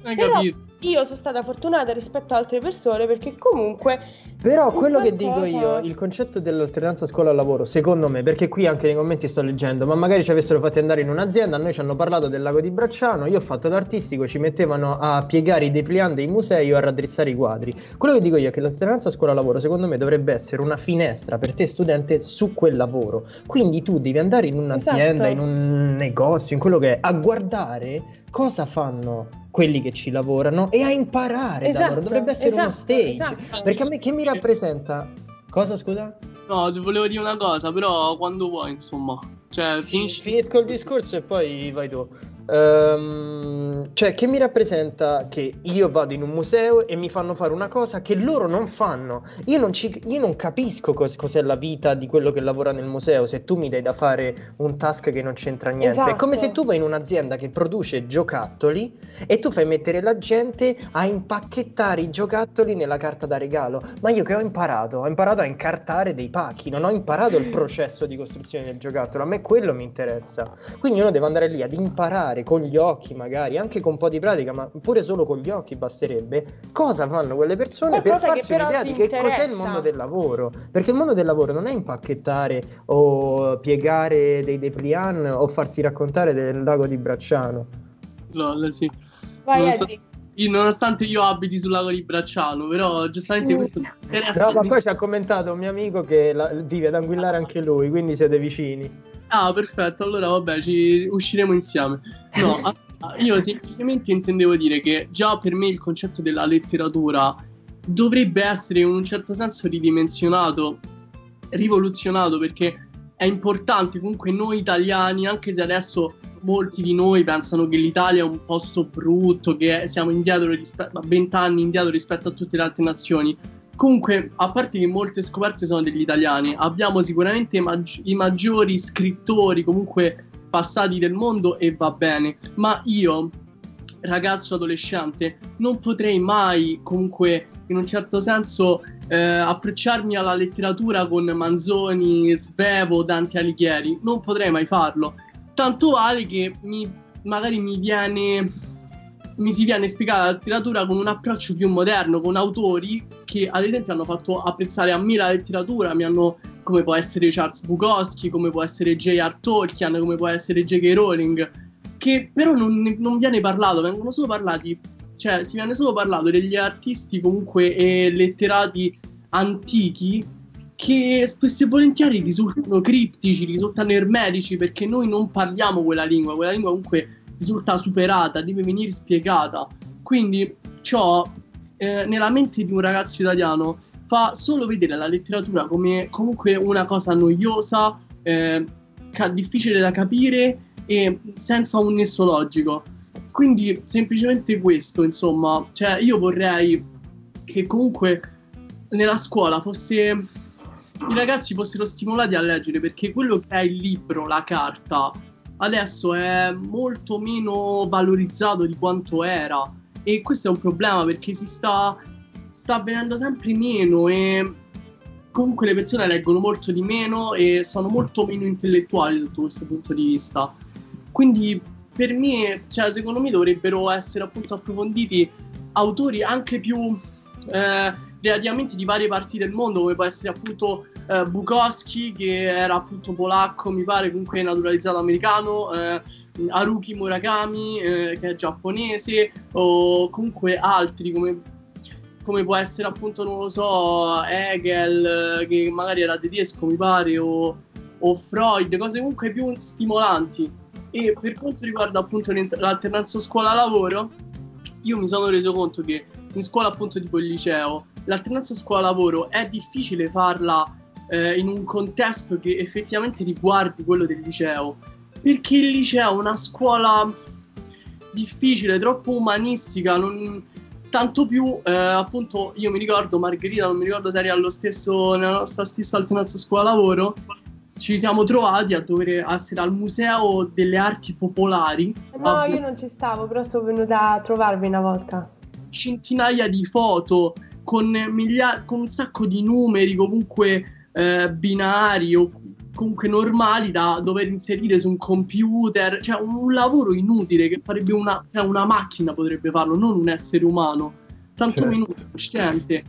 Hai capito? Io sono stata fortunata rispetto ad altre persone perché comunque però quello che dico io, il concetto dell'alternanza scuola-lavoro, secondo me, perché qui anche nei commenti sto leggendo, ma magari ci avessero fatti andare in un'azienda, a noi ci hanno parlato del lago di Bracciano, io ho fatto l'artistico, ci mettevano a piegare i depliant dei musei o a raddrizzare i quadri. Quello che dico io è che l'alternanza scuola-lavoro, secondo me, dovrebbe essere una finestra per te studente su quel lavoro. Quindi tu devi andare in un'azienda, esatto. in un negozio, in quello che è, a guardare cosa fanno quelli che ci lavorano e a imparare esatto, da loro. Dovrebbe essere esatto, uno stage. Esatto. Perché a me che mi rappresenta? Cosa scusa? No, ti volevo dire una cosa, però quando vuoi, insomma. Cioè, finisci... Finisco il discorso e poi vai tu. Um, cioè, che mi rappresenta che io vado in un museo e mi fanno fare una cosa che loro non fanno. Io non, ci, io non capisco cos- cos'è la vita di quello che lavora nel museo se tu mi dai da fare un task che non c'entra niente. Esatto. È come se tu vai in un'azienda che produce giocattoli e tu fai mettere la gente a impacchettare i giocattoli nella carta da regalo. Ma io che ho imparato? Ho imparato a incartare dei pacchi, non ho imparato il processo di costruzione del giocattolo. A me quello mi interessa. Quindi uno deve andare lì ad imparare guardare con gli occhi, magari anche con un po' di pratica, ma pure solo con gli occhi basterebbe, cosa fanno quelle persone Qualcosa per farsi un'idea di che cos'è il mondo del lavoro. Perché il mondo del lavoro non è impacchettare o piegare dei depliant o farsi raccontare del lago di Bracciano. No, sì. Vai, Nonostante, io, nonostante io abiti sul lago di Bracciano, però giustamente mm. questo mi interessa. Però ma poi ci ha commentato un mio amico che la, vive ad Anguillare anche lui, quindi siete vicini. Ah, perfetto, allora vabbè, ci usciremo insieme. No, io semplicemente intendevo dire che già per me il concetto della letteratura dovrebbe essere in un certo senso ridimensionato, rivoluzionato, perché è importante comunque noi italiani, anche se adesso molti di noi pensano che l'Italia è un posto brutto, che siamo indietro rispetto a 20 anni indietro rispetto a tutte le altre nazioni Comunque, a parte che molte scoperte sono degli italiani, abbiamo sicuramente i, maggi- i maggiori scrittori comunque passati del mondo e va bene, ma io, ragazzo adolescente, non potrei mai comunque in un certo senso eh, approcciarmi alla letteratura con Manzoni, Svevo, Dante Alighieri, non potrei mai farlo. Tanto vale che mi, magari mi viene mi si viene spiegata la letteratura con un approccio più moderno, con autori che ad esempio hanno fatto apprezzare a me la letteratura, mi hanno, come può essere Charles Bukowski, come può essere J.R. Tolkien, come può essere J.K. Rowling, che però non, non viene parlato, vengono solo parlati, cioè si viene solo parlato degli artisti comunque e letterati antichi che spesso e volentieri risultano criptici, risultano ermetici perché noi non parliamo quella lingua, quella lingua comunque risulta superata, deve venire spiegata. Quindi ciò eh, nella mente di un ragazzo italiano fa solo vedere la letteratura come comunque una cosa noiosa, eh, difficile da capire e senza un nesso logico. Quindi semplicemente questo, insomma, cioè io vorrei che comunque nella scuola fosse i ragazzi fossero stimolati a leggere perché quello che è il libro, la carta, adesso è molto meno valorizzato di quanto era e questo è un problema perché si sta, sta avvenendo sempre meno e comunque le persone leggono molto di meno e sono molto meno intellettuali sotto questo punto di vista. Quindi per me, cioè, secondo me dovrebbero essere appunto approfonditi autori anche più eh, relativamente di varie parti del mondo, come può essere appunto eh, Bukowski, che era appunto polacco, mi pare, comunque naturalizzato americano, eh, Haruki Murakami, eh, che è giapponese, o comunque altri come, come, può essere appunto, non lo so, Hegel, che magari era tedesco, mi pare, o, o Freud, cose comunque più stimolanti. E per quanto riguarda appunto l'alternanza scuola-lavoro, io mi sono reso conto che in scuola appunto tipo il liceo, l'alternanza scuola-lavoro è difficile farla eh, in un contesto che effettivamente riguardi quello del liceo, perché il liceo è una scuola difficile, troppo umanistica, non, tanto più eh, appunto io mi ricordo Margherita, non mi ricordo se eri allo stesso, nella nostra stessa alternanza scuola-lavoro, ci siamo trovati a dover essere al museo delle arti popolari. No, io non ci stavo, però sono venuta a trovarvi una volta. Centinaia di foto con, miglia- con un sacco di numeri comunque eh, binari o comunque normali da dover inserire su un computer, cioè un, un lavoro inutile che farebbe una, cioè una, macchina potrebbe farlo, non un essere umano, tanto certo. meno cosciente.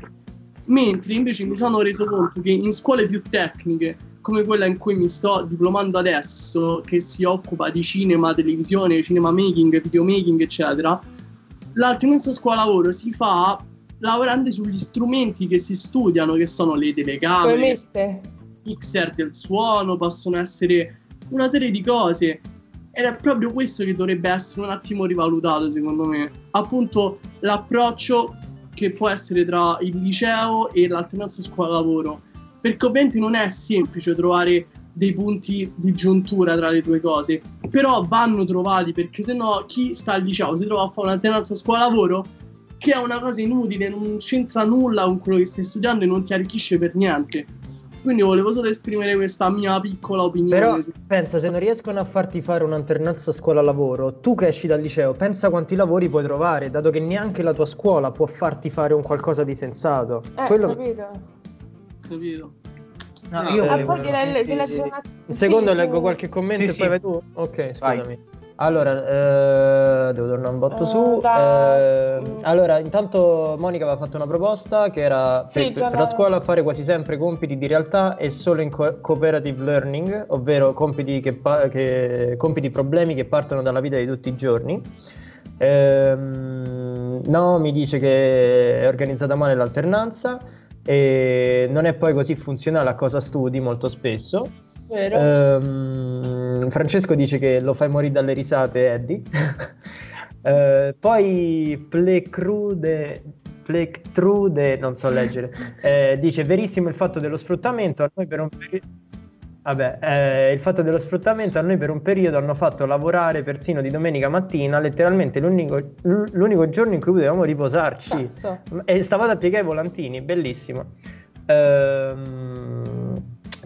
Mentre invece mi sono reso conto che in scuole più tecniche come quella in cui mi sto diplomando adesso, che si occupa di cinema, televisione, cinema making, videomaking, eccetera, l'alternanza scuola-lavoro si fa lavorando sugli strumenti che si studiano, che sono le telecamere, mixer del suono, possono essere una serie di cose. Ed è proprio questo che dovrebbe essere un attimo rivalutato, secondo me. Appunto, l'approccio che può essere tra il liceo e l'alternanza scuola-lavoro perché ovviamente non è semplice trovare dei punti di giuntura tra le due cose, però vanno trovati perché sennò chi sta al liceo si trova a fare un'alternanza scuola-lavoro che è una cosa inutile, non c'entra nulla con quello che stai studiando e non ti arricchisce per niente. Quindi volevo solo esprimere questa mia piccola opinione. Però pensa, se non riescono a farti fare un'alternanza scuola-lavoro, tu che esci dal liceo, pensa quanti lavori puoi trovare, dato che neanche la tua scuola può farti fare un qualcosa di sensato. Eh, Quello... capito capito? No, no, io ah, poi direi della sì, giornata. Un secondo sì, leggo qualche commento sì, e poi vai tu. Ok, scusami. Vai. Allora, eh, devo tornare un botto uh, su. Eh, allora, intanto Monica aveva fatto una proposta che era per, per la scuola fare quasi sempre compiti di realtà e solo in co- cooperative learning, ovvero compiti, che pa- che, compiti problemi che partono dalla vita di tutti i giorni. Eh, no, mi dice che è organizzata male l'alternanza e non è poi così funzionale a cosa studi molto spesso. Ehm, Francesco dice che lo fai morire dalle risate, Eddie. ehm, poi Plecrude, Plectrude, non so leggere, eh, dice verissimo il fatto dello sfruttamento, a noi per un periodo Vabbè, eh, il fatto dello sfruttamento a noi per un periodo hanno fatto lavorare persino di domenica mattina, letteralmente l'unico, l'unico giorno in cui potevamo riposarci. Cazzo. E stavate a piegare i volantini, bellissimo. Ehm,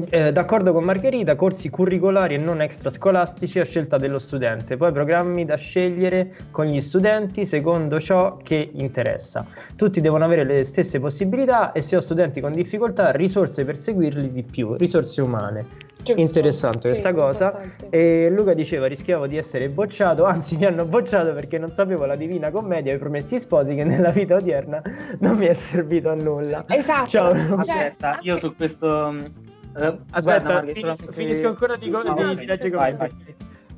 eh, d'accordo con Margherita, corsi curricolari e non extrascolastici a scelta dello studente, poi programmi da scegliere con gli studenti secondo ciò che interessa. Tutti devono avere le stesse possibilità e se ho studenti con difficoltà, risorse per seguirli di più, risorse umane. Giusto. Interessante sì, questa cosa. E Luca diceva: rischiavo di essere bocciato, anzi, mi hanno bocciato perché non sapevo la divina commedia e i promessi sposi che nella vita odierna non mi è servito a nulla. Esatto. Ciao. Cioè, Aspetta, io su questo. Uh, aspetta, guarda, finisco, finisco ancora di, no, di, leggere commenti.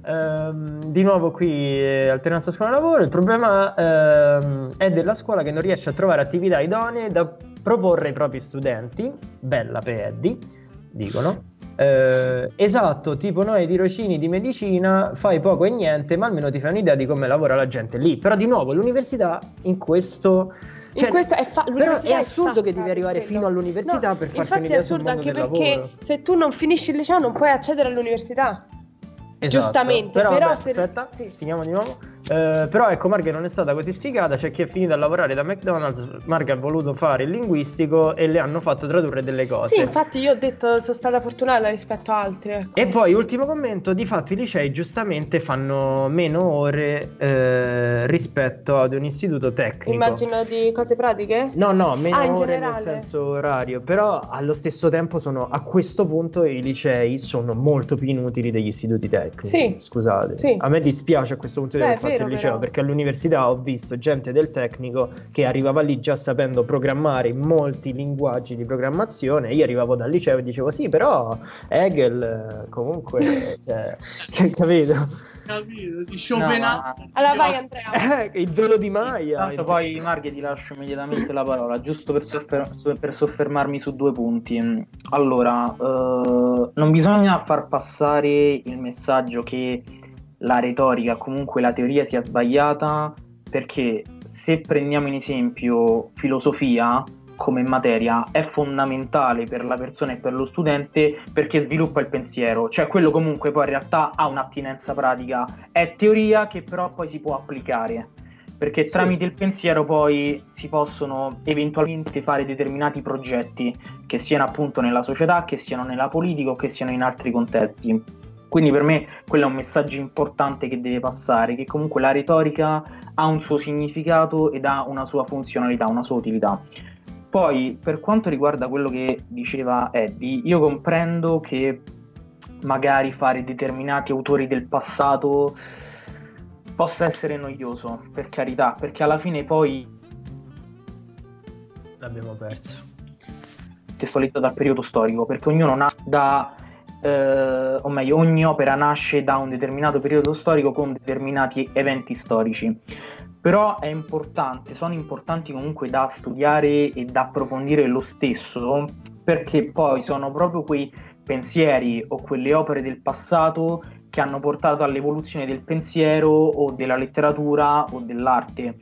Um, di nuovo qui eh, alternanza scuola-lavoro. Il problema um, è della scuola che non riesce a trovare attività idonee da proporre ai propri studenti. Bella per Eddie, dicono. Eh, esatto, tipo noi tirocini di medicina fai poco e niente, ma almeno ti fai un'idea di come lavora la gente lì. Però di nuovo l'università in questo cioè, è fa- però è assurdo che devi arrivare fino all'università no, per farti un'idea Infatti è assurdo anche perché se tu non finisci il liceo non puoi accedere all'università. Esatto. Giustamente, però, però vabbè, se... aspetta, sì. finiamo di nuovo. Eh, però ecco, Marga non è stata così sfigata. C'è chi è finito a lavorare da McDonald's. Marga ha voluto fare il linguistico e le hanno fatto tradurre delle cose. Sì, infatti, io ho detto sono stata fortunata rispetto a altri. Ecco. E poi, ultimo commento: di fatto, i licei giustamente fanno meno ore eh, rispetto ad un istituto tecnico. Immagino di cose pratiche? No, no, meno ah, ore nel senso orario. Però allo stesso tempo, sono a questo punto i licei sono molto più inutili degli istituti tecnici. Sì. Scusate, sì. a me dispiace a questo punto di aver fatto fatto il liceo, però. perché all'università ho visto gente del tecnico che arrivava lì già sapendo programmare molti linguaggi di programmazione. Io arrivavo dal liceo e dicevo sì, però Hegel comunque, cioè, capito? capito? Si Schopenhauer. No, allora vai Andrea. Eh, il velo di Maya. Tanto poi Marghe ti lascio immediatamente la parola, giusto per, soffer- per soffermarmi su due punti. Allora, eh, non bisogna far passare il messaggio che la retorica, comunque la teoria sia sbagliata, perché se prendiamo in esempio filosofia, come materia è fondamentale per la persona e per lo studente perché sviluppa il pensiero, cioè quello comunque poi in realtà ha un'attinenza pratica, è teoria che però poi si può applicare, perché tramite il pensiero poi si possono eventualmente fare determinati progetti che siano appunto nella società, che siano nella politica o che siano in altri contesti. Quindi per me quello è un messaggio importante che deve passare, che comunque la retorica ha un suo significato ed ha una sua funzionalità, una sua utilità. Poi, per quanto riguarda quello che diceva Eddie, io comprendo che magari fare determinati autori del passato possa essere noioso, per carità, perché alla fine poi l'abbiamo perso. Testualizzato dal periodo storico, perché ognuno nasce da eh, o meglio, ogni opera nasce da un determinato periodo storico con determinati eventi storici però è importante, sono importanti comunque da studiare e da approfondire lo stesso, perché poi sono proprio quei pensieri o quelle opere del passato che hanno portato all'evoluzione del pensiero o della letteratura o dell'arte.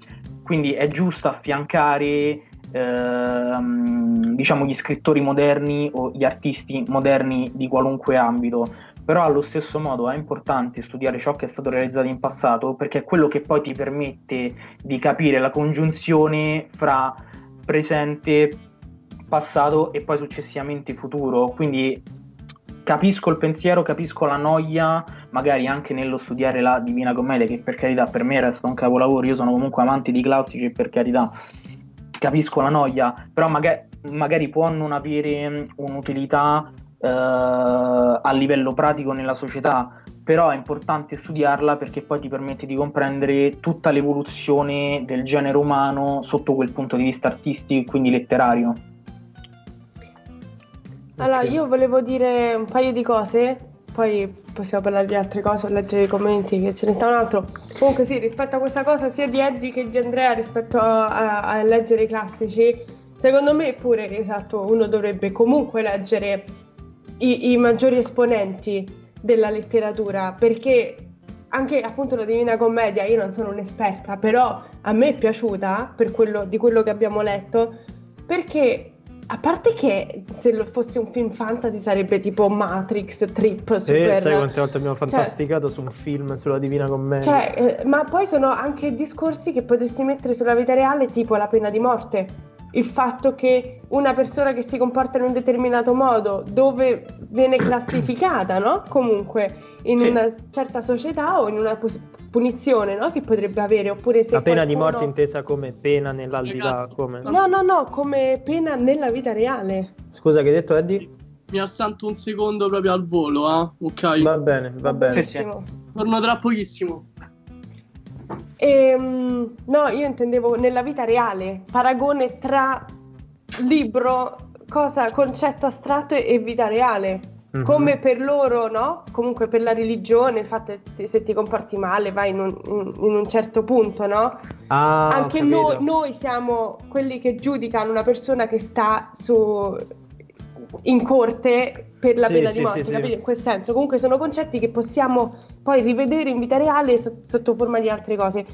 Quindi è giusto affiancare ehm, diciamo gli scrittori moderni o gli artisti moderni di qualunque ambito, però allo stesso modo è importante studiare ciò che è stato realizzato in passato perché è quello che poi ti permette di capire la congiunzione fra presente, passato e poi successivamente futuro. Quindi capisco il pensiero, capisco la noia, magari anche nello studiare la Divina Commedia, che per carità per me resta un capolavoro, io sono comunque amante di classici per carità capisco la noia, però magari, magari può non avere un'utilità eh, a livello pratico nella società, però è importante studiarla perché poi ti permette di comprendere tutta l'evoluzione del genere umano sotto quel punto di vista artistico e quindi letterario. Allora, okay. io volevo dire un paio di cose, poi possiamo parlare di altre cose leggere i commenti che ce ne sta un altro. Comunque sì, rispetto a questa cosa sia di Eddie che di Andrea rispetto a, a leggere i classici, secondo me pure, esatto, uno dovrebbe comunque leggere i, i maggiori esponenti della letteratura, perché anche appunto la Divina Commedia, io non sono un'esperta, però a me è piaciuta per quello, di quello che abbiamo letto, perché a parte che se lo fosse un film fantasy sarebbe tipo Matrix, Trip, Super... Sì, sai quante volte abbiamo cioè fantasticato cioè, su un film sulla Divina Commedia? Cioè, eh, ma poi sono anche discorsi che potresti mettere sulla vita reale, tipo la pena di morte il fatto che una persona che si comporta in un determinato modo, dove viene classificata, no? Comunque in sì. una certa società o in una pos- punizione, no? Che potrebbe avere, oppure se La pena qualcuno... di morte intesa come pena nell'aldilà, come... No, no, no, come pena nella vita reale. Scusa, che hai detto Eddie? Mi assanto un secondo proprio al volo, eh? Ok. Va bene, va bene. Torno tra pochissimo. E, ehm, no, io intendevo nella vita reale, paragone tra libro, cosa, concetto astratto e, vita reale. Mm-hmm. Come per loro, no? Comunque per la religione, il fatto che se ti comporti male vai in un, in, un certo punto, no? Ah, Anche no, noi siamo quelli che giudicano una persona che sta su, in corte per la sì, pena sì, di morte, sì, capito? In quel senso. Comunque sono concetti che possiamo poi rivedere in vita reale sotto, sotto forma di altre cose.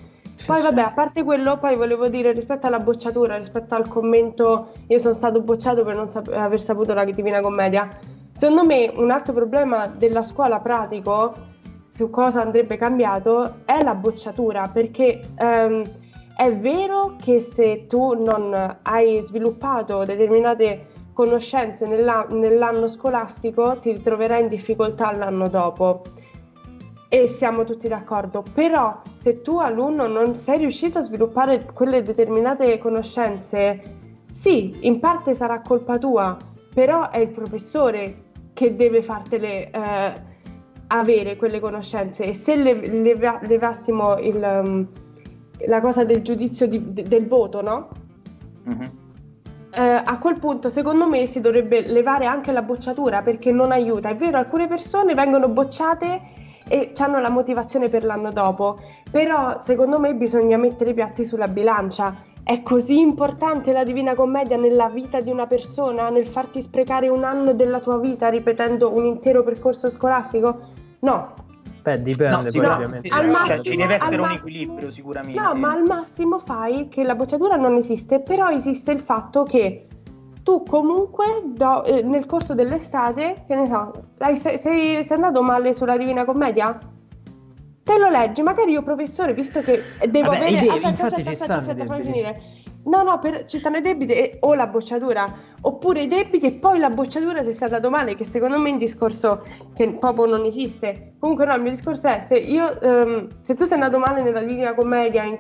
Poi vabbè, a parte quello, poi volevo dire rispetto alla bocciatura, rispetto al commento, io sono stato bocciato per non sap- aver saputo la Divina Commedia. Secondo me un altro problema della scuola pratico, su cosa andrebbe cambiato, è la bocciatura, perché ehm, è vero che se tu non hai sviluppato determinate conoscenze nella, nell'anno scolastico ti ritroverai in difficoltà l'anno dopo. E siamo tutti d'accordo, però se tu alunno non sei riuscito a sviluppare quelle determinate conoscenze, sì, in parte sarà colpa tua, però è il professore che deve fartele, eh, avere quelle conoscenze e se le, leva, levassimo il, um, la cosa del giudizio di, de, del voto, no? Mm-hmm. Eh, a quel punto secondo me si dovrebbe levare anche la bocciatura perché non aiuta. È vero, alcune persone vengono bocciate e hanno la motivazione per l'anno dopo, però secondo me bisogna mettere i piatti sulla bilancia. È così importante la Divina Commedia nella vita di una persona, nel farti sprecare un anno della tua vita ripetendo un intero percorso scolastico? No. Beh, dipende no, sì, no, ovviamente. Al cioè, massimo, ci deve essere un massimo, equilibrio sicuramente. No, ma al massimo fai che la bocciatura non esiste, però esiste il fatto che tu comunque do, eh, nel corso dell'estate, che ne so, sei, sei, sei andato male sulla Divina Commedia? Te lo leggi, magari io professore, visto che devo Vabbè, avere... Idee, aspetta, aspetta, aspetta, aspetta, fammi finire. No, no, per, ci stanno i debiti e, o la bocciatura, oppure i debiti e poi la bocciatura se è stata dato male, che secondo me è un discorso che proprio non esiste. Comunque no, il mio discorso è se io, um, se tu sei andato male nella Divina Commedia in,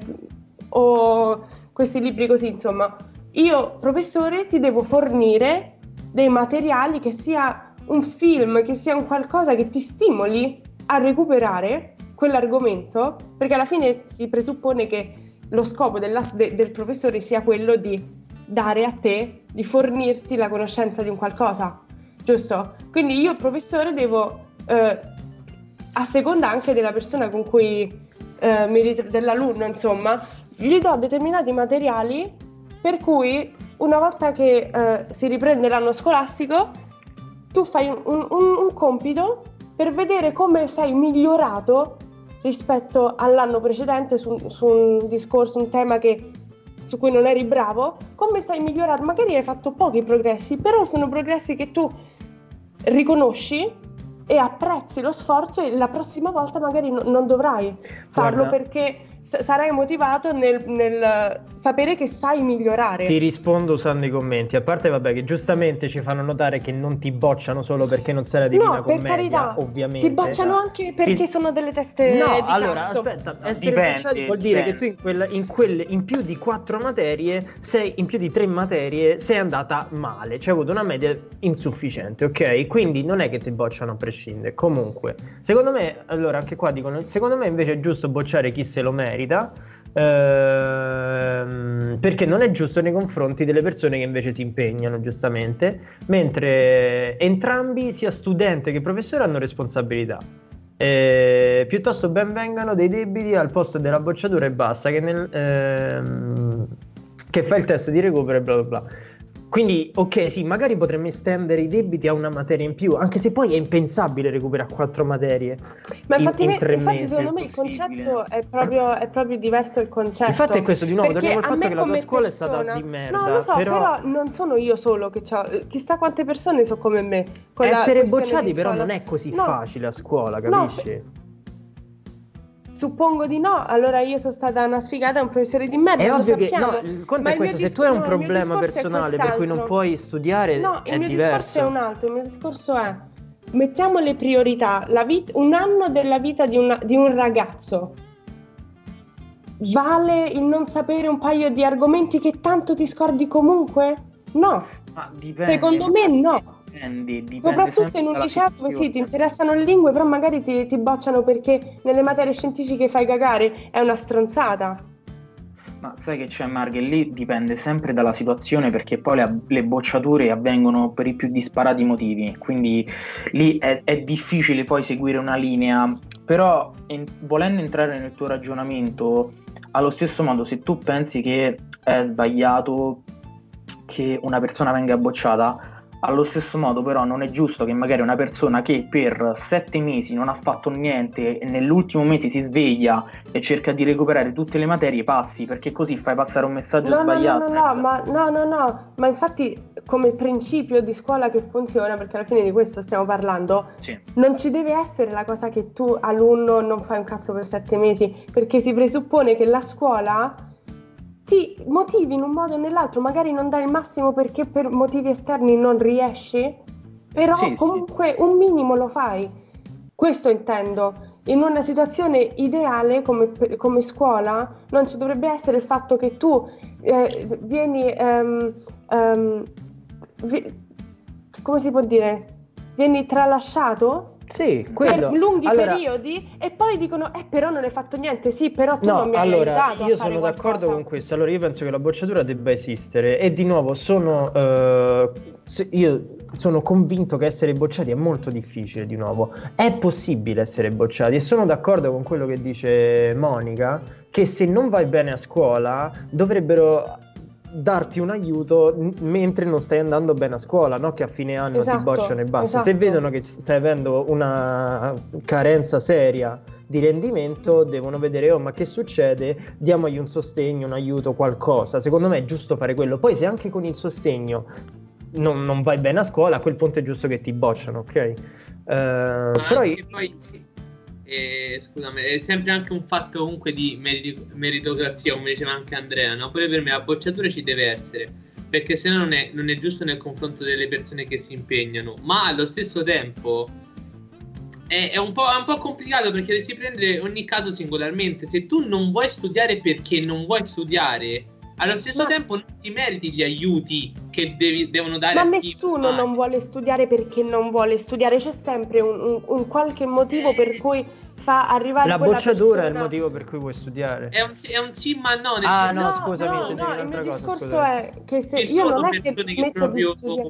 o questi libri così, insomma, io professore ti devo fornire dei materiali che sia un film, che sia un qualcosa che ti stimoli a recuperare quell'argomento, perché alla fine si presuppone che lo scopo della, de, del professore sia quello di dare a te, di fornirti la conoscenza di un qualcosa, giusto? Quindi io, professore, devo, eh, a seconda anche della persona con cui, eh, mi, dell'alunno, insomma, gli do determinati materiali per cui una volta che eh, si riprende l'anno scolastico, tu fai un, un, un compito per vedere come sei migliorato rispetto all'anno precedente su, su un discorso, un tema che, su cui non eri bravo, come sei migliorato? Magari hai fatto pochi progressi, però sono progressi che tu riconosci e apprezzi lo sforzo e la prossima volta magari no, non dovrai farlo Guarda. perché sarai motivato nel, nel, sapere che sai migliorare. Ti rispondo usando i commenti, a parte vabbè che giustamente ci fanno notare che non ti bocciano solo perché non sei la divina no, commedia, per carità, ovviamente. Ti bocciano anche perché ti... sono delle teste No, allora, cazzo. aspetta, no, essere dipende, bocciati vuol dire dipende. che tu in, quella, in, quelle, in più di quattro materie, sei in più di tre materie, sei andata male, cioè hai avuto una media insufficiente, ok? Quindi non è che ti bocciano a prescindere. Comunque, secondo me, allora anche qua dicono, secondo me invece è giusto bocciare chi se lo merita merita. Ehm, perché non è giusto nei confronti delle persone che invece si impegnano giustamente, mentre entrambi, sia studente che professore, hanno responsabilità. Eh, piuttosto ben vengano dei debiti al posto della bocciatura e basta, che, nel, ehm, che fa il test di recupero e bla bla bla. Quindi, ok, sì, magari potremmo estendere i debiti a una materia in più, anche se poi è impensabile recuperare quattro materie. Ma infatti, in, in tre infatti mesi, secondo me il concetto è proprio, è proprio, diverso il concetto. Il fatto è questo, di nuovo, torniamo al fatto che la tua scuola persona, è stata di merda. No, lo so, però, però non sono io solo che ho, chissà quante persone sono come me. Essere bocciati però non è così no. facile a scuola, capisci? No, Suppongo di no, allora io sono stata una sfigata, un professore di merda. È ovvio che no, il conto è questo: se tu hai un problema personale per cui non puoi studiare, no, il mio diverso. discorso è un altro. Il mio discorso è: mettiamo le priorità. Vita, un anno della vita di, una, di un ragazzo vale il non sapere un paio di argomenti che tanto ti scordi comunque? No. Secondo me no dipendi, dipende Soprattutto in un liceo sì, ti interessano le lingue, però magari ti, ti bocciano perché nelle materie scientifiche fai cagare, è una stronzata. Ma sai che c'è Marghe, lì dipende sempre dalla situazione perché poi le, le, bocciature avvengono per i più disparati motivi, quindi lì è, è difficile poi seguire una linea, però in, volendo entrare nel tuo ragionamento, allo stesso modo se tu pensi che è sbagliato che una persona venga bocciata, allo stesso modo, però, non è giusto che magari una persona che per sette mesi non ha fatto niente e nell'ultimo mese si sveglia e cerca di recuperare tutte le materie passi, perché così fai passare un messaggio no, sbagliato. No, no, no, ma, no, no, no, ma infatti come principio di scuola che funziona, perché alla fine di questo stiamo parlando, sì. non ci deve essere la cosa che tu alunno non fai un cazzo per sette mesi, perché si presuppone che la scuola ti motivi in un modo o nell'altro, magari non dai il massimo perché per motivi esterni non riesci, però sì, comunque sì. un minimo lo fai. Questo intendo. In una situazione ideale come, come scuola non ci dovrebbe essere il fatto che tu eh, vieni, um, um, vi, come si può dire, vieni tralasciato Sì, quello. per lunghi allora, periodi e poi dicono eh però non hai fatto niente, sì però tu no, non mi hai allora, aiutato io sono d'accordo qualcosa. con questo, allora io penso che la bocciatura debba esistere e di nuovo sono, eh, io sono convinto che essere bocciati è molto difficile di nuovo, è possibile essere bocciati e sono d'accordo con quello che dice Monica che se non vai bene a scuola dovrebbero darti un aiuto n- mentre non stai andando bene a scuola, no? Che a fine anno Esatto, ti bocciano e basta. Se esatto. vedono che stai avendo una carenza seria di rendimento, devono vedere, oh, ma che succede? Diamogli un sostegno, un aiuto, qualcosa. Secondo me è giusto fare quello. Poi se anche con il sostegno non, non vai bene a scuola, a quel punto è giusto che ti bocciano, ok? Ma però anche poi, eh, scusami, è sempre anche un fatto comunque di meritocrazia, come diceva anche Andrea, no? Pure per me la bocciatura ci deve essere, perché se no non è, non è giusto nel confronto delle persone che si impegnano, ma allo stesso tempo è, è un po', è un po' complicato perché devi prendere ogni caso singolarmente. Se tu non vuoi studiare perché non vuoi studiare, allo stesso Ma- tempo non ti meriti gli aiuti che devi- devono dare Ma a nessuno non vuole studiare perché non vuole studiare, c'è sempre un, un- un qualche motivo per cui fa arrivare la bocciatura è il persona- motivo per cui vuoi studiare. È un, sì- è un sì ma no, nel Ah, senso- no, scusami, no, no, il mio cosa, discorso scusami. è che se Ci io non è che smetto proprio- di studiare.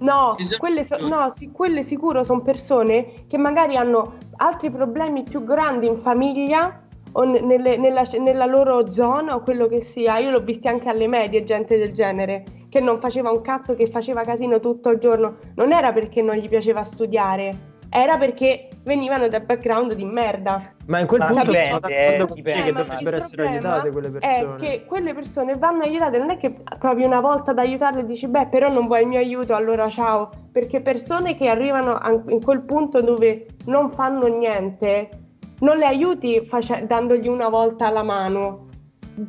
No, quelle, so- no, sì, quelle sicuro sono persone che magari hanno altri problemi più grandi in famiglia o ne- nelle- nella, nella loro zona o quello che sia. Io l'ho visti anche alle medie, gente del genere, che non faceva un cazzo, che faceva casino tutto il giorno. Non era perché non gli piaceva studiare, era perché venivano da background di merda. Ma in quel Ma punto dipende, sono d'accordo con te dipende, che dovrebbero essere aiutate quelle È persone. che quelle persone vanno aiutate, non è che provi una volta ad aiutarle dici, beh, però non vuoi il mio aiuto, allora ciao. Perché persone che arrivano in quel punto dove non fanno niente, non le aiuti face- dandogli una volta la mano.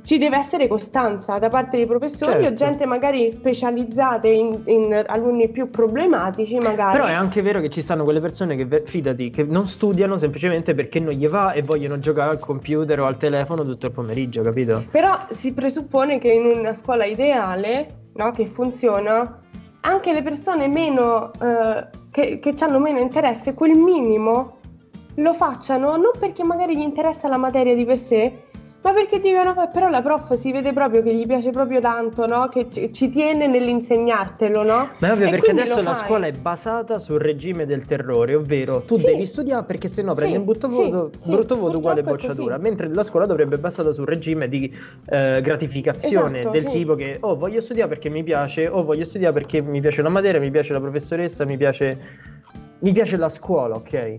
Ci deve essere costanza da parte dei professori o Certo. gente magari specializzate in, in alunni più problematici, magari. Però è anche vero che ci stanno quelle persone che, fidati, che non studiano semplicemente perché non gli va e vogliono giocare al computer o al telefono tutto il pomeriggio, capito? Però si presuppone che in una scuola ideale, no, che funziona, anche le persone meno eh, che, che hanno meno interesse, quel minimo lo facciano non perché magari gli interessa la materia di per sé, ma perché dicono, "Beh, però la prof si vede proprio che gli piace proprio tanto, no? Che ci, ci tiene nell'insegnartelo, no? Ma è ovvio E perché adesso la fai. scuola è basata sul regime del terrore, ovvero tu Sì. devi studiare perché sennò prendi Sì, un brutto voto, sì, brutto voto uguale bocciatura, mentre la scuola dovrebbe essere basata sul regime di eh, gratificazione Esatto, del tipo che oh voglio studiare perché mi piace, o voglio studiare perché mi piace la materia, mi piace la professoressa, mi piace, mi piace la scuola, ok?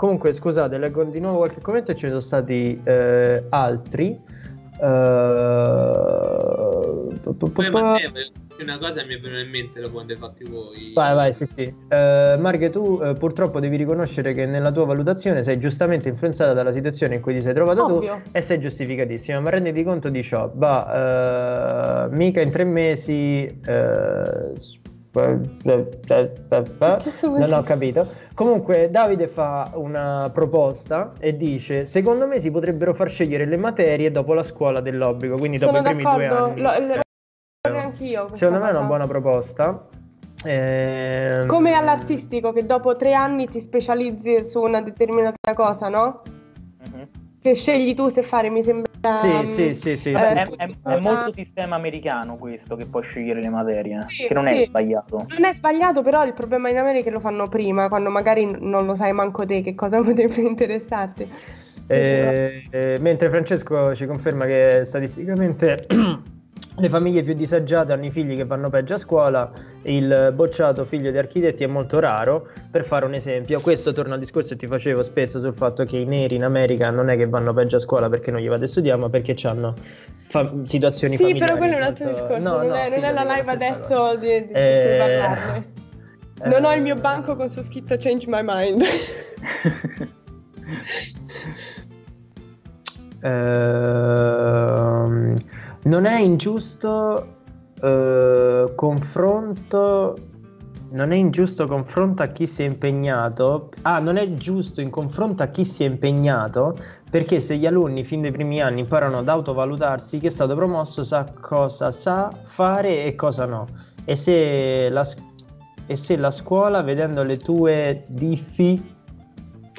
Comunque scusate, leggo di nuovo qualche commento e ce ne sono stati eh, altri. Pa- Poi Matteo, una cosa mi è venuta in mente dopo quando hai fatti voi. Vai, vai, sì, sì. Eh, Marghe, tu eh, purtroppo devi riconoscere che nella tua valutazione sei giustamente influenzata dalla situazione in cui ti sei trovato Ovvio. tu e sei giustificatissima, ma renditi conto di ciò. Va, eh, mica in tre mesi... eh, non ho capito. Comunque Davide fa una proposta e dice secondo me si potrebbero far scegliere le materie dopo la scuola dell'obbligo, quindi dopo Sono i primi due d'accordo, anni. lo- lo- Eh, anch'io Secondo me è una buona proposta. Ehm, Come all'artistico che dopo tre anni ti specializzi su una determinata cosa, no? Mhm. Che scegli tu se fare, mi sembra. Sì, mm, sì, sì, sì. Eh, È, è- scusa. è molto sistema americano questo che puoi scegliere le materie, Sì, che non sì. è sbagliato. Non è sbagliato, però il problema in America è che lo fanno prima, quando magari non lo sai manco te che cosa potrebbe interessarti. Eh, eh, mentre Francesco ci conferma che statisticamente le famiglie più disagiate hanno i figli che vanno peggio a scuola, il bocciato figlio di architetti è molto raro. Per fare un esempio, questo torna al discorso che ti facevo spesso sul fatto che i neri in America non è che vanno peggio a scuola perché non gli vado a studiare, ma perché hanno fa- situazioni Sì, familiari. però quello è un altro molto- discorso, No, non, no, è, non è la live adesso di, di, di Eh, cui parlarne. Non ho il mio eh, banco con su scritto Change My Mind. Ehm, non è ingiusto eh, confronto. Non è ingiusto confronto a chi si è impegnato. Ah, non è giusto in confronto a chi si è impegnato perché se gli alunni fin dai primi anni imparano ad autovalutarsi, chi è stato promosso sa cosa sa fare e cosa no. E se la, e se la scuola, vedendo le tue diffi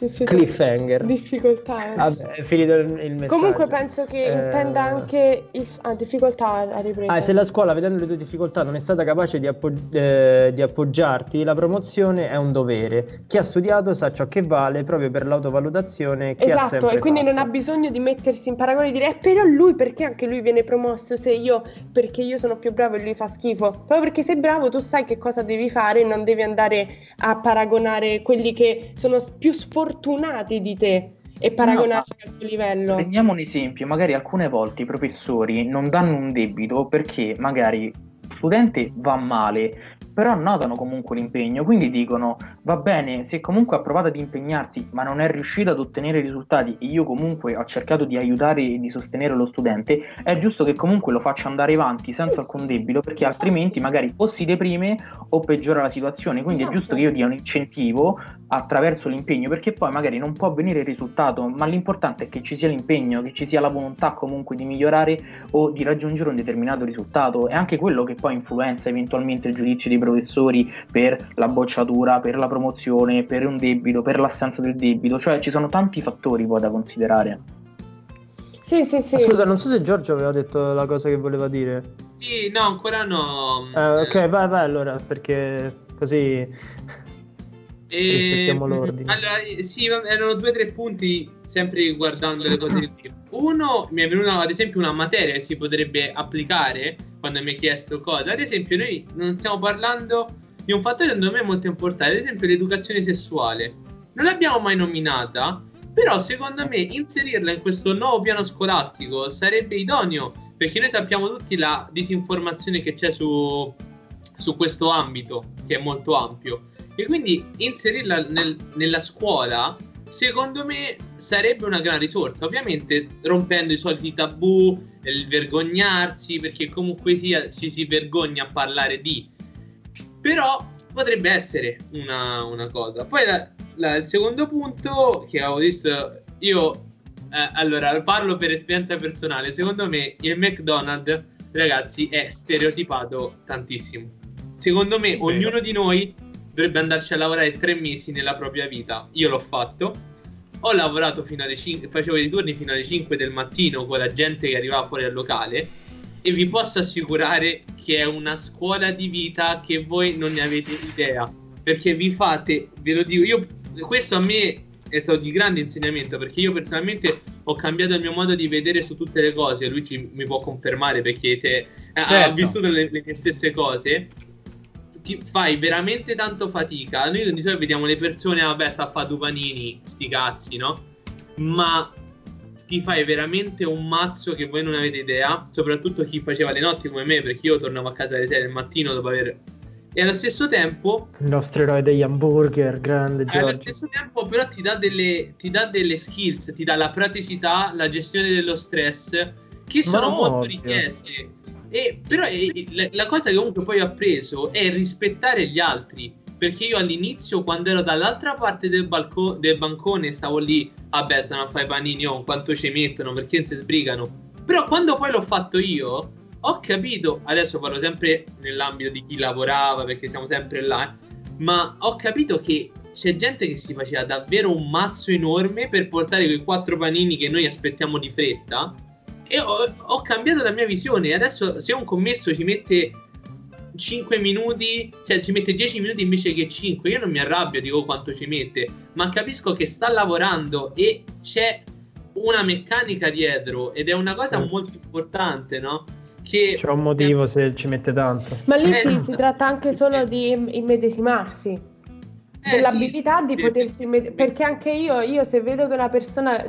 Cliffhanger. Difficoltà. Vabbè, è finito il, messaggio. Comunque penso che eh... intenda anche il... ah, difficoltà a ripresa. Ah, se la scuola, vedendo le tue difficoltà, non è stata capace di, appog- eh, di, appoggiarti, la promozione è un dovere. Chi ha studiato sa ciò che vale proprio per l'autovalutazione che esatto, e quindi fatto. non ha bisogno di mettersi in paragone e dire eh, però lui perché anche lui viene promosso se io perché io sono più bravo e lui fa schifo. Proprio perché sei bravo tu sai che cosa devi fare e non devi andare a paragonare quelli che sono più sfortunati fortunati di te e paragonarci no, al tuo livello. Prendiamo un esempio, magari alcune volte i professori non danno un debito perché magari studente va male, però notano comunque l'impegno, quindi dicono va bene, se comunque ha provato ad impegnarsi ma non è riuscito ad ottenere risultati e io comunque ho cercato di aiutare e di sostenere lo studente, è giusto che comunque lo faccia andare avanti senza alcun debito perché altrimenti magari o si deprime o peggiora la situazione, quindi esatto. è giusto che io dia un incentivo attraverso l'impegno perché poi magari non può avvenire il risultato, ma l'importante è che ci sia l'impegno, che ci sia la volontà comunque di migliorare o di raggiungere un determinato risultato, è anche quello che poi influenza eventualmente il giudizio dei professori per la bocciatura, per la promozione, per un debito, per l'assenza del debito, cioè ci sono tanti fattori poi da considerare. Sì, sì, sì. Scusa, non so se Giorgio aveva detto la cosa che voleva dire. Sì, no, ancora no. Eh, ok, vai, vai allora, perché così e... rispettiamo l'ordine. Allora, sì, erano due o tre punti, sempre riguardando le cose. Uno, mi è venuta ad esempio una materia che si potrebbe applicare quando mi hai chiesto cosa. Ad esempio, noi non stiamo parlando di un fattore secondo me molto importante, ad esempio l'educazione sessuale. Non l'abbiamo mai nominata, però secondo me inserirla in questo nuovo piano scolastico sarebbe idoneo, perché noi sappiamo tutti la disinformazione che c'è su, su questo ambito, che è molto ampio. E quindi inserirla nel, nella scuola, secondo me, sarebbe una gran risorsa. Ovviamente rompendo i soliti tabù, il vergognarsi, perché comunque sia ci si vergogna a parlare di. Però potrebbe essere una, una cosa. Poi la, la, il secondo punto che avevo visto, io eh, allora parlo per esperienza personale. Secondo me il McDonald's, ragazzi, è stereotipato tantissimo. Secondo me, ognuno di noi dovrebbe andarci a lavorare tre mesi nella propria vita. Io l'ho fatto. Ho lavorato fino alle 5, facevo i turni fino alle 5 del mattino con la gente che arrivava fuori dal locale e vi posso assicurare che è una scuola di vita che voi non ne avete idea. Perché vi fate, ve lo dico, io questo a me è stato di grande insegnamento perché io personalmente ho cambiato il mio modo di vedere su tutte le cose. Lui ci, mi può confermare perché se, certo. ha vissuto le, le stesse cose ti fai veramente tanto fatica. Noi di solito vediamo le persone, vabbè, sta a fare due panini, sti cazzi, no? Ma ti fai veramente un mazzo che voi non avete idea, soprattutto chi faceva le notti come me, perché io tornavo a casa alle 6 del mattino dopo aver... E allo stesso tempo... Il nostro eroe degli hamburger, grande Giorgio. Allo stesso tempo però ti dà, delle, ti dà delle skills, ti dà la praticità, la gestione dello stress, che sono Ma molto ovvio. richieste e, però e, la, la, cosa che comunque poi ho appreso è rispettare gli altri. Perché io all'inizio, quando ero dall'altra parte del, balco- del bancone, stavo lì, vabbè, stanno a fare i panini, oh, quanto ci mettono, perché non si sbrigano. Però quando poi l'ho fatto io, ho capito, adesso parlo sempre nell'ambito di chi lavorava, perché siamo sempre là, ma ho capito che c'è gente che si faceva davvero un mazzo enorme per portare quei quattro panini che noi aspettiamo di fretta e ho, ho cambiato la mia visione. Adesso se un commesso ci mette 5 minuti, cioè ci mette 10 minuti invece che 5, io non mi arrabbio, dico quanto ci mette, ma capisco che sta lavorando e c'è una meccanica dietro ed è una cosa sì. molto importante, no? Che c'è un motivo è... se ci mette tanto. Ma lì eh, sì, si tratta anche solo di immedesimarsi. Eh, dell'abilità sì, di sì, potersi immedesimarsi. perché anche io, io se vedo che una persona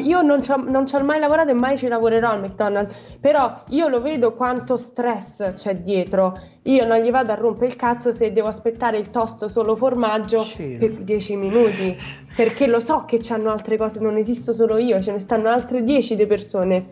io non ci, ho, non ci ho mai lavorato e mai ci lavorerò al McDonald's, però io lo vedo quanto stress c'è dietro. Io non gli vado a rompere il cazzo se devo aspettare il tosto solo formaggio sì. per 10 minuti, perché lo so che c'hanno altre cose, non esisto solo io, ce ne stanno altre 10 di persone.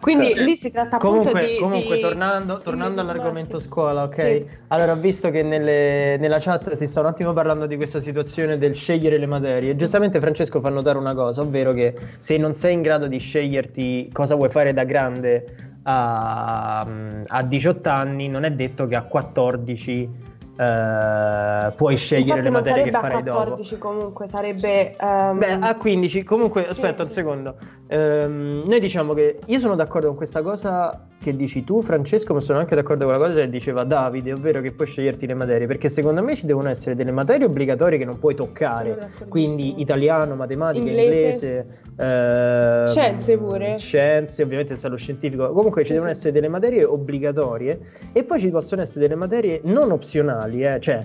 Quindi eh, lì si tratta comunque, appunto di... Comunque, di, tornando, tornando all'argomento scuola, ok? Sì. Allora, visto che nelle, nella chat si sta un attimo parlando di questa situazione del scegliere le materie, giustamente Francesco fa notare una cosa, ovvero che se non sei in grado di sceglierti cosa vuoi fare da grande a, a 18 anni, non è detto che a 14 Uh, puoi scegliere Infatti le materie che farai dopo. a 14 dopo. comunque sarebbe um... Beh, a 15 comunque aspetta sì. un secondo. Um, noi diciamo che io sono d'accordo con questa cosa che dici tu Francesco, ma sono anche d'accordo con la cosa che diceva Davide, ovvero che puoi sceglierti le materie, perché secondo me ci devono essere delle materie obbligatorie che non puoi toccare, quindi italiano, matematica, inglese, inglese eh, scienze pure. Scienze, ovviamente il lo scientifico. Comunque sì, ci devono essere delle materie obbligatorie e poi ci possono essere delle materie non opzionali, eh? cioè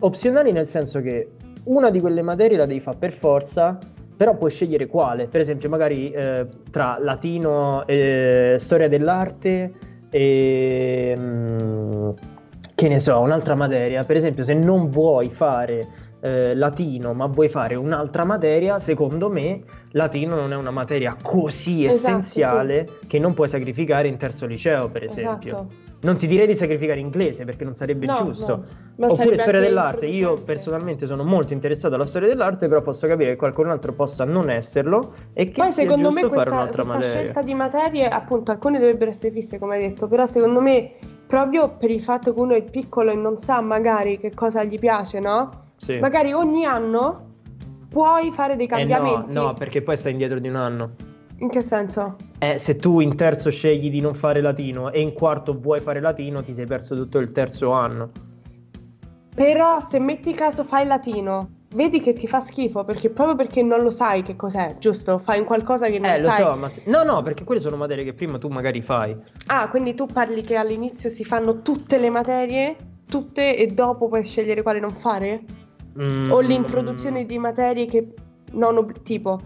opzionali nel senso che una di quelle materie la devi fare per forza però puoi scegliere quale, per esempio magari eh, tra latino e storia dell'arte e mh, mm, che ne so, un'altra materia, per esempio se non vuoi fare eh, latino ma vuoi fare un'altra materia, secondo me latino non è una materia così esatto, essenziale sì. che non puoi sacrificare in terzo liceo, per esempio. Non ti direi di sacrificare inglese perché non sarebbe no, giusto. No. Oppure storia dell'arte. Io personalmente sono molto interessato alla storia dell'arte, però posso capire che qualcun altro possa non esserlo e che Poi, sia secondo giusto me questa, fare un'altra questa materia. scelta di materie, appunto, alcune dovrebbero essere fisse, come hai detto, però secondo me proprio per il fatto che uno è piccolo e non sa magari che cosa gli piace, no? Sì. Magari ogni anno puoi fare dei cambiamenti. Eh no, no, perché poi stai indietro di un anno. In che senso? Eh, se tu in terzo scegli di non fare latino e in quarto vuoi fare latino, ti sei perso tutto il terzo anno. Però se metti caso fai latino, vedi che ti fa schifo perché proprio perché non lo sai che cos'è, giusto? Fai un qualcosa che non eh, sai. Eh, lo so, ma se... no, no, perché quelle sono materie che prima tu magari fai. Ah, quindi tu parli che all'inizio si fanno tutte le materie, tutte e dopo puoi scegliere quale non fare? Mm. O l'introduzione di materie che non ob- tipo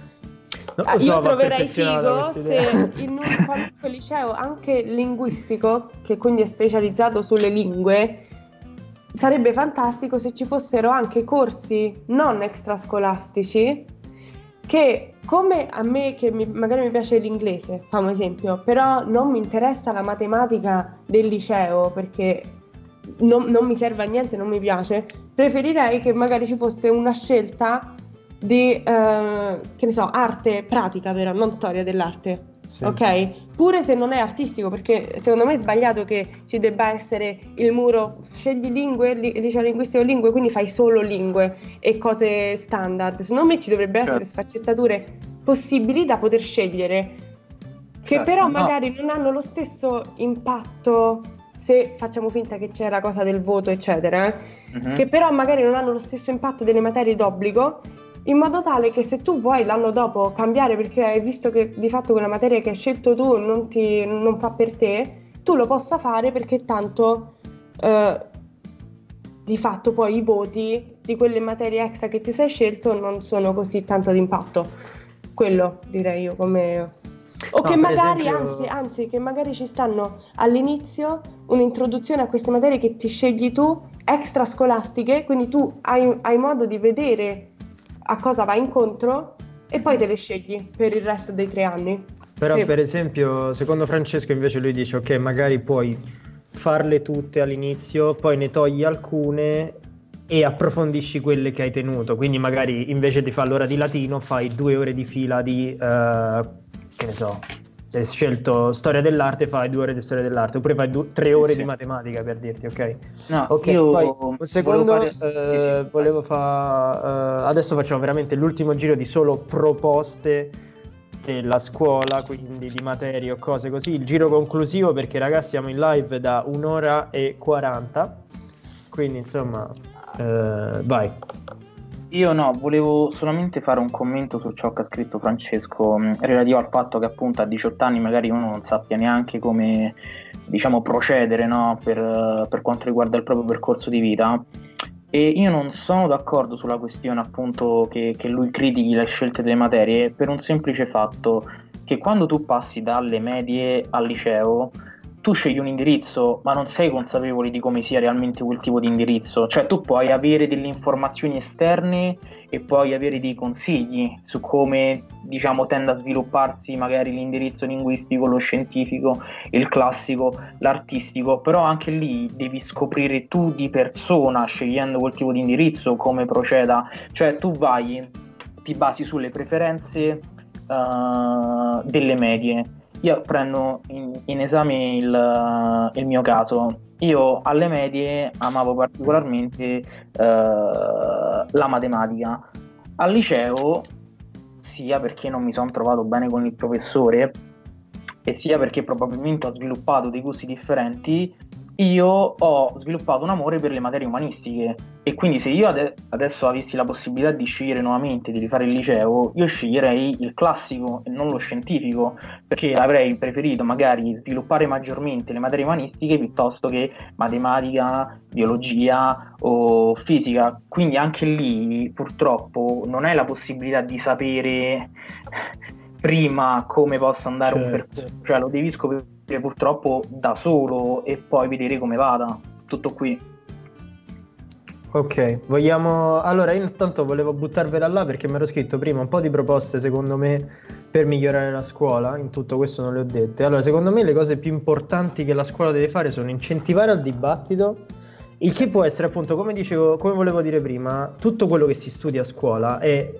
so, io troverei figo se in un qualunque liceo, anche linguistico, che quindi è specializzato sulle lingue, sarebbe fantastico se ci fossero anche corsi non extrascolastici che come a me che mi, magari mi piace l'inglese, facciamo esempio, però non mi interessa la matematica del liceo perché non, non mi serve a niente, non mi piace, preferirei che magari ci fosse una scelta di, eh, che ne so, arte pratica, vero? Non storia dell'arte. Sì. Ok? Pure se non è artistico, perché secondo me è sbagliato che ci debba essere il muro, scegli lingue, li, liceo linguistico lingue, quindi fai solo lingue e cose standard. Secondo me ci dovrebbe certo. essere sfaccettature possibili da poter scegliere, che certo, però magari no. non hanno lo stesso impatto se facciamo finta che c'è la cosa del voto, eccetera, eh? uh-huh. che però magari non hanno lo stesso impatto delle materie d'obbligo in modo tale che se tu vuoi l'anno dopo cambiare perché hai visto che di fatto quella materia che hai scelto tu non, ti, non fa per te, tu lo possa fare perché tanto eh, di fatto poi i voti di quelle materie extra che ti sei scelto non sono così tanto d'impatto. Quello direi io come... O no, che magari, esempio... anzi, anzi, che magari ci stanno all'inizio un'introduzione a queste materie che ti scegli tu, extra scolastiche, quindi tu hai, hai modo di vedere a cosa vai incontro e poi te le scegli per il resto dei tre anni. Però sì. per esempio, secondo Francesco invece lui dice ok, magari puoi farle tutte all'inizio, poi ne togli alcune e approfondisci quelle che hai tenuto. Quindi magari invece di fare l'ora di latino fai due ore di fila di, uh, che ne so, se hai scelto storia dell'arte fai due ore di storia dell'arte oppure fai due, tre ore sì. di matematica per dirti ok? No okay, io poi, un secondo fare... eh, volevo fare eh, adesso facciamo veramente l'ultimo giro di solo proposte della scuola quindi di materie o cose così. Il giro conclusivo perché ragazzi siamo in live da un'ora e 40 quindi insomma eh, vai io no, volevo solamente fare un commento su ciò che ha scritto Francesco mh, relativo al fatto che appunto a 18 anni magari uno non sappia neanche come diciamo procedere no, per, per, quanto riguarda il proprio percorso di vita. E io non sono d'accordo sulla questione appunto che, che lui critichi le scelte delle materie per un semplice fatto che quando tu passi dalle medie al liceo tu scegli un indirizzo, ma non sei consapevole di come sia realmente quel tipo di indirizzo. Cioè, tu puoi avere delle informazioni esterne e puoi avere dei consigli su come, diciamo, tende a svilupparsi magari l'indirizzo linguistico, lo scientifico, il classico, l'artistico, però anche lì devi scoprire tu di persona, scegliendo quel tipo di indirizzo, come proceda. Cioè, tu vai, ti basi sulle preferenze uh, delle medie io prendo in, in esame il, il, mio caso io alle medie amavo particolarmente eh, la matematica. Al liceo, sia perché non mi sono trovato bene con il professore, e sia perché probabilmente ho sviluppato dei gusti differenti, io ho sviluppato un amore per le materie umanistiche e quindi se io ade- adesso avessi la possibilità di scegliere nuovamente di rifare il liceo, io sceglierei il classico e non lo scientifico, perché avrei preferito magari sviluppare maggiormente le materie umanistiche piuttosto che matematica, biologia o fisica. Quindi anche lì purtroppo non hai la possibilità di sapere prima come possa andare certo. un percorso, cioè lo devi scoprire purtroppo da solo e poi vedere come vada. Tutto qui. Ok, vogliamo... Allora, io intanto volevo buttarvela là perché mi ero scritto prima un po' di proposte, secondo me, per migliorare la scuola. In tutto questo non le ho dette. Allora, secondo me le cose più importanti che la scuola deve fare sono incentivare al dibattito, il che può essere appunto, come dicevo, come volevo dire prima, tutto quello che si studia a scuola è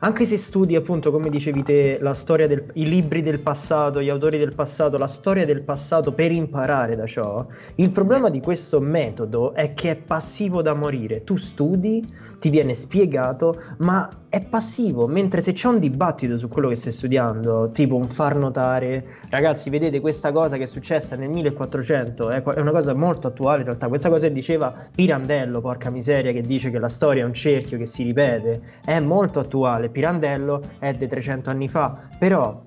anche se studi appunto come dicevi te la storia del, i libri del passato, gli autori del passato, la storia del passato per imparare da ciò, il problema di questo metodo è che è passivo da morire. Tu studi, ti viene spiegato, ma è passivo, mentre se c'è un dibattito su quello che stai studiando, tipo un far notare, ragazzi, vedete questa cosa che è successa nel 1400, è, una cosa molto attuale in realtà, questa cosa che diceva Pirandello, porca miseria, che dice che la storia è un cerchio che si ripete, è molto attuale, Pirandello è di 300 anni fa, però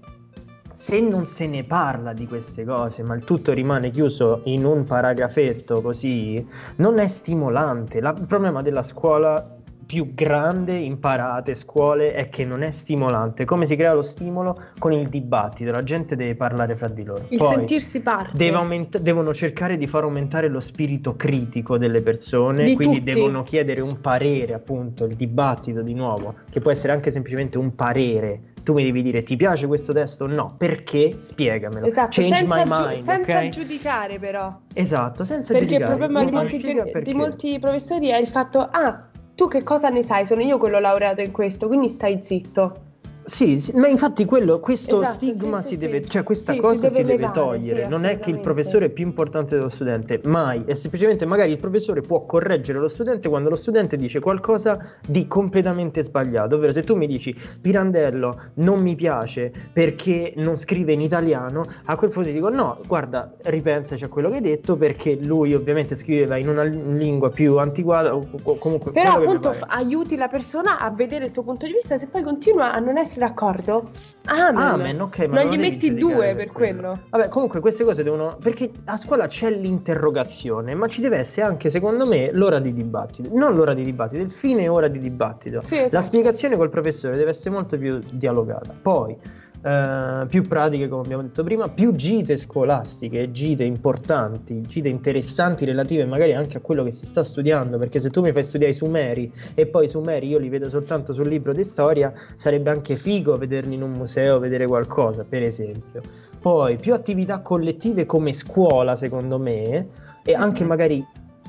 se non se ne parla di queste cose, ma il tutto rimane chiuso in un paragrafetto così, non è stimolante. La, il problema della scuola più grande imparate scuole è che non è stimolante. Come si crea lo stimolo? Con il dibattito, la gente deve parlare fra di loro. Il Poi sentirsi parte. Aumenta- devono cercare di far aumentare lo spirito critico delle persone, di quindi tutti. devono chiedere un parere, appunto, il dibattito di nuovo, che può essere anche semplicemente un parere. Tu mi devi dire ti piace questo testo? No, perché? Spiegamelo. Esatto, Change senza, my mind, senza ok? giudicare però. Esatto, senza Perché il giudicare. problema di molti, perché. di molti professori è il fatto, ah, tu che cosa ne sai? Sono io quello laureato in questo, quindi stai zitto. Sì, sì, ma infatti quello, questo Esatto, stigma sì, si sì, deve, cioè questa si cosa si deve deve, levare, togliere. non è che il professore è più importante dello studente, mai. È semplicemente magari il professore può correggere lo studente quando lo studente dice qualcosa di completamente sbagliato. Ovvero, se tu mi dici Pirandello non mi piace perché non scrive in italiano, a quel punto ti dico no, guarda, ripensaci a quello che hai detto perché lui ovviamente scriveva in una lingua più antiquata o comunque Però appunto aiuti la persona a vedere il tuo punto di vista, se poi continua a non essere d'accordo, amen. Amen, ok, ma non gli metti due per per quello. Vabbè, comunque queste cose devono. Perché a scuola c'è l'interrogazione, ma ci deve essere anche, secondo me, l'ora di dibattito. Non l'ora di dibattito, il fine ora di dibattito. Sì, esatto. La spiegazione col professore deve essere molto più dialogata. Poi. Eh, più pratiche come abbiamo detto prima, più gite scolastiche, gite importanti, gite interessanti relative magari anche a quello che si sta studiando, perché se tu mi fai studiare i Sumeri e poi i Sumeri io li vedo soltanto sul libro di storia, sarebbe anche figo vederli in un museo, vedere qualcosa, per esempio. Poi più attività collettive come scuola, secondo me, e anche magari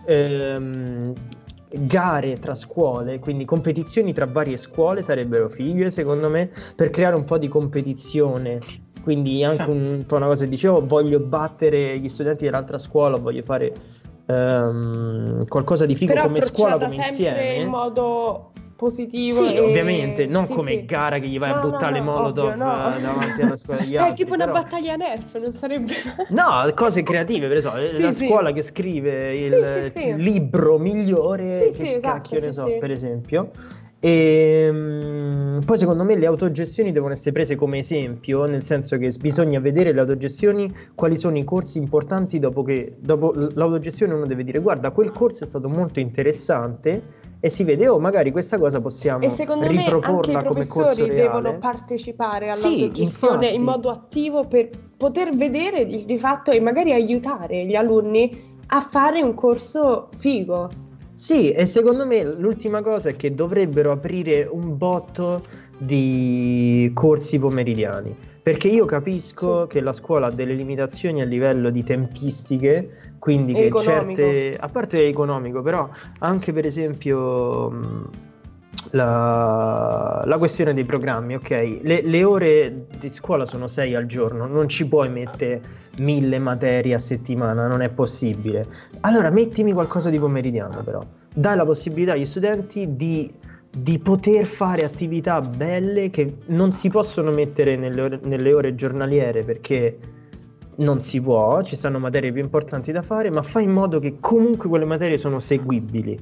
ehm, gare tra scuole, quindi competizioni tra varie scuole sarebbero fighe, secondo me, per creare un po' di competizione. Quindi anche un po' una cosa che dicevo, voglio battere gli studenti dell'altra scuola, voglio fare ehm, qualcosa di figo Però come scuola, come insieme. in modo positivo. Sì, e- ovviamente, non sì, come sì. gara che gli vai a No, no, buttare no, Molotov ovvio, no. eh, davanti alla scuola degli È altri. tipo una però- battaglia nerf, non sarebbe... No, cose creative, per esempio, Sì, la scuola che scrive il libro migliore, Sì, esatto, cacchio ne so, per esempio. E mm, poi secondo me le autogestioni devono essere prese come esempio, nel senso che bisogna vedere le autogestioni quali sono i corsi importanti dopo che dopo l'autogestione uno deve dire guarda quel corso è stato molto interessante e si vede oh magari questa cosa possiamo E secondo me i riproporla come corso professori reale. devono partecipare Sì, all'autogestione infatti. in modo attivo per poter vedere di, di fatto e magari aiutare gli alunni a fare un corso figo. Sì, e secondo me l'ultima cosa è che dovrebbero aprire un botto di corsi pomeridiani. Perché io capisco Sì. che la scuola ha delle limitazioni a livello di tempistiche, quindi che economico. certe, a parte economico, però anche per esempio mh, la, la, questione dei programmi, ok? Le, le, ore di scuola sono 6 al giorno, non ci puoi mettere mille materie a settimana, non è possibile. Allora mettimi qualcosa di pomeridiano però. Dai la possibilità agli studenti di, di poter fare attività belle che non si possono mettere nelle ore, nelle ore giornaliere perché non si può, ci stanno materie più importanti da fare, ma fai in modo che comunque quelle materie sono seguibili.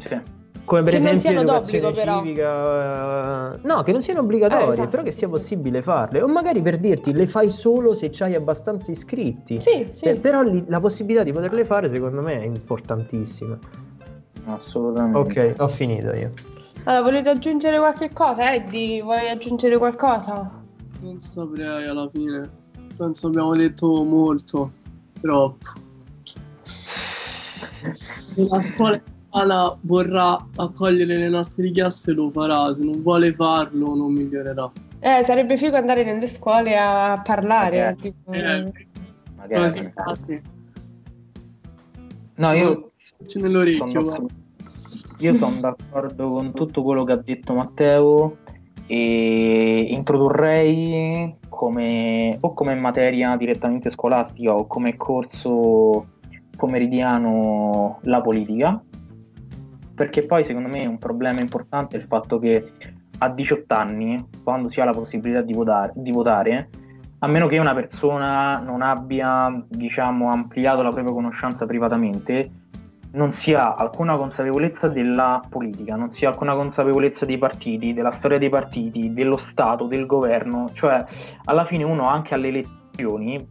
Sì. Come per che esempio l'educazione civica no che non siano obbligatorie eh, esatto, però che sia sì, possibile farle. O magari per dirti le fai solo se hai abbastanza iscritti. Sì, sì. Eh, però li, la possibilità di poterle fare secondo me è importantissima. Assolutamente. Ok ho finito io allora volete aggiungere qualche cosa Eddie vuoi aggiungere qualcosa non saprei alla fine penso abbiamo detto molto troppo la scuola Ala vorrà accogliere le nostre richieste lo farà, se non vuole farlo non migliorerà. Eh, sarebbe figo andare nelle scuole a parlare. Okay. Tipo... Eh, magari. No, io... C'è nell'orecchio. Sono io sono d'accordo con tutto quello che ha detto Matteo e introdurrei come, o come materia direttamente scolastica o come corso pomeridiano la politica perché poi secondo me è un problema importante il fatto che a 18 anni, quando si ha la possibilità di votare, di votare a meno che una persona non abbia diciamo, ampliato la propria conoscenza privatamente, non si ha alcuna consapevolezza della politica, non si ha alcuna consapevolezza dei partiti, della storia dei partiti, dello Stato, del governo, cioè alla fine uno anche alle elezioni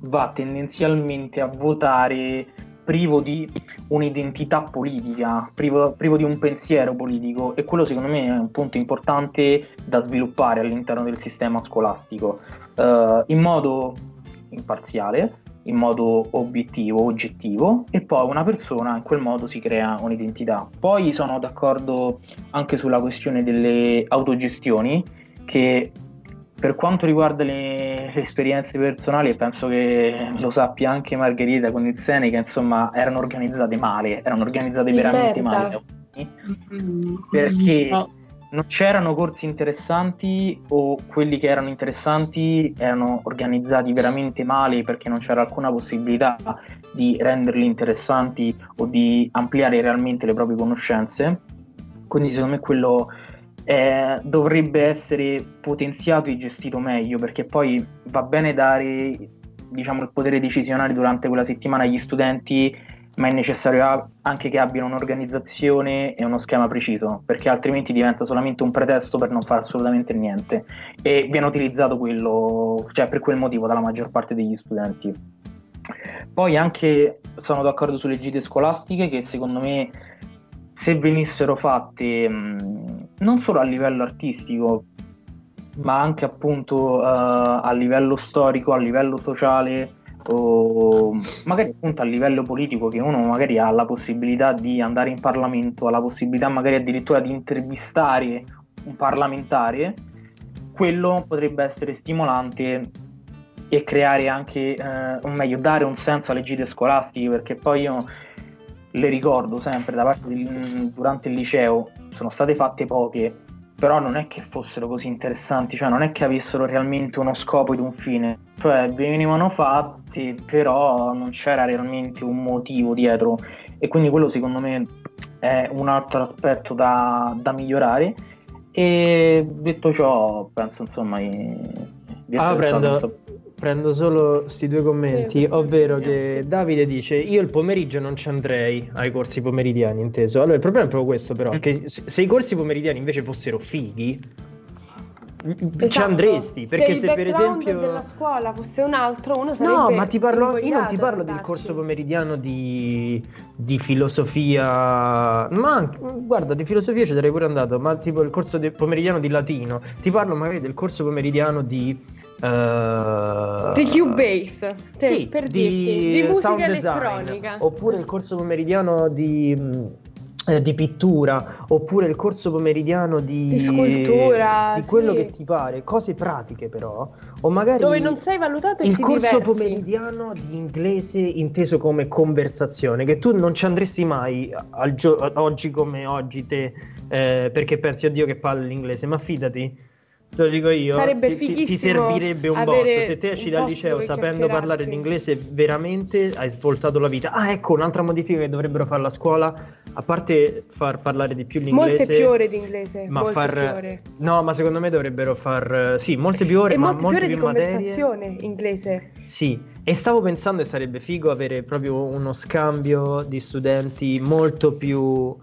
va tendenzialmente a votare privo di un'identità politica, privo, privo, di un pensiero politico. E quello secondo me è un punto importante da sviluppare all'interno del sistema scolastico. Uh, in modo imparziale, in modo obiettivo, oggettivo e poi una persona in quel modo si crea un'identità. Poi sono d'accordo anche sulla questione delle autogestioni che per quanto riguarda le, le, esperienze personali, penso che lo sappia anche Margherita con il Seneca, insomma, erano organizzate male, erano organizzate veramente male. Perché non c'erano corsi interessanti o quelli che erano interessanti erano organizzati veramente male perché non c'era alcuna possibilità di renderli interessanti o di ampliare realmente le proprie conoscenze. Quindi secondo me quello eh, dovrebbe essere potenziato e gestito meglio perché poi va bene dare diciamo, il potere decisionale durante quella settimana agli studenti ma è necessario anche che abbiano un'organizzazione e uno schema preciso, perché altrimenti diventa solamente un pretesto per non fare assolutamente niente e viene utilizzato quello, cioè per quel motivo dalla maggior parte degli studenti. Poi anche sono d'accordo sulle gite scolastiche che secondo me se venissero fatte mh, non solo a livello artistico, ma anche appunto uh, a livello storico, a livello sociale o magari appunto a livello politico che uno magari ha la possibilità di andare in Parlamento, ha la possibilità magari addirittura di intervistare un parlamentare, quello potrebbe essere stimolante e creare anche, eh, o meglio, dare un senso alle gite scolastiche, perché poi io le ricordo sempre da parte di, durante il liceo, sono state fatte poche, però non è che fossero così interessanti, cioè non è che avessero realmente uno scopo ed un fine, cioè venivano fatte, però non c'era realmente un motivo dietro. E quindi quello secondo me è un altro aspetto da, da migliorare. E detto ciò penso insomma di, di ah, prendo, prendo solo questi due commenti, sì, ovvero che Davide dice io il pomeriggio non ci andrei ai corsi pomeridiani, inteso. Allora il problema è proprio questo però, mm. che se i corsi pomeridiani invece fossero fighi, esatto. ci andresti perché se, se per esempio della scuola fosse un altro uno sarebbe no ma ti parlo io non ti parlo del corso pomeridiano di, di filosofia ma anche, guarda di filosofia ci sarei pure andato ma tipo il corso pomeridiano di latino ti parlo magari del corso pomeridiano di Uh, di Cubase sì, per di, dirti, di musica elettronica design, oppure il corso pomeridiano di eh, di pittura oppure il corso pomeridiano di, di scultura, di quello sì. che ti pare, cose pratiche però, o magari dove non sei valutato il corso diverti. pomeridiano di inglese inteso come conversazione, che tu non ci andresti mai gio- oggi come oggi te eh, perché pensi oddio che parli l'inglese, ma fidati Te lo dico io, Sarebbe ti, ti servirebbe un botto. Se te esci dal liceo sapendo parlare l'inglese, veramente hai svoltato la vita. Ah, ecco, un'altra modifica che dovrebbero fare la scuola, a parte far parlare di più l'inglese. Molte più ore di inglese. Ma far... No, ma secondo me dovrebbero far... Sì, molte più ore, e ma molte, molte più, più di conversazione materie. inglese. Sì, e stavo pensando che sarebbe figo avere proprio uno scambio di studenti molto più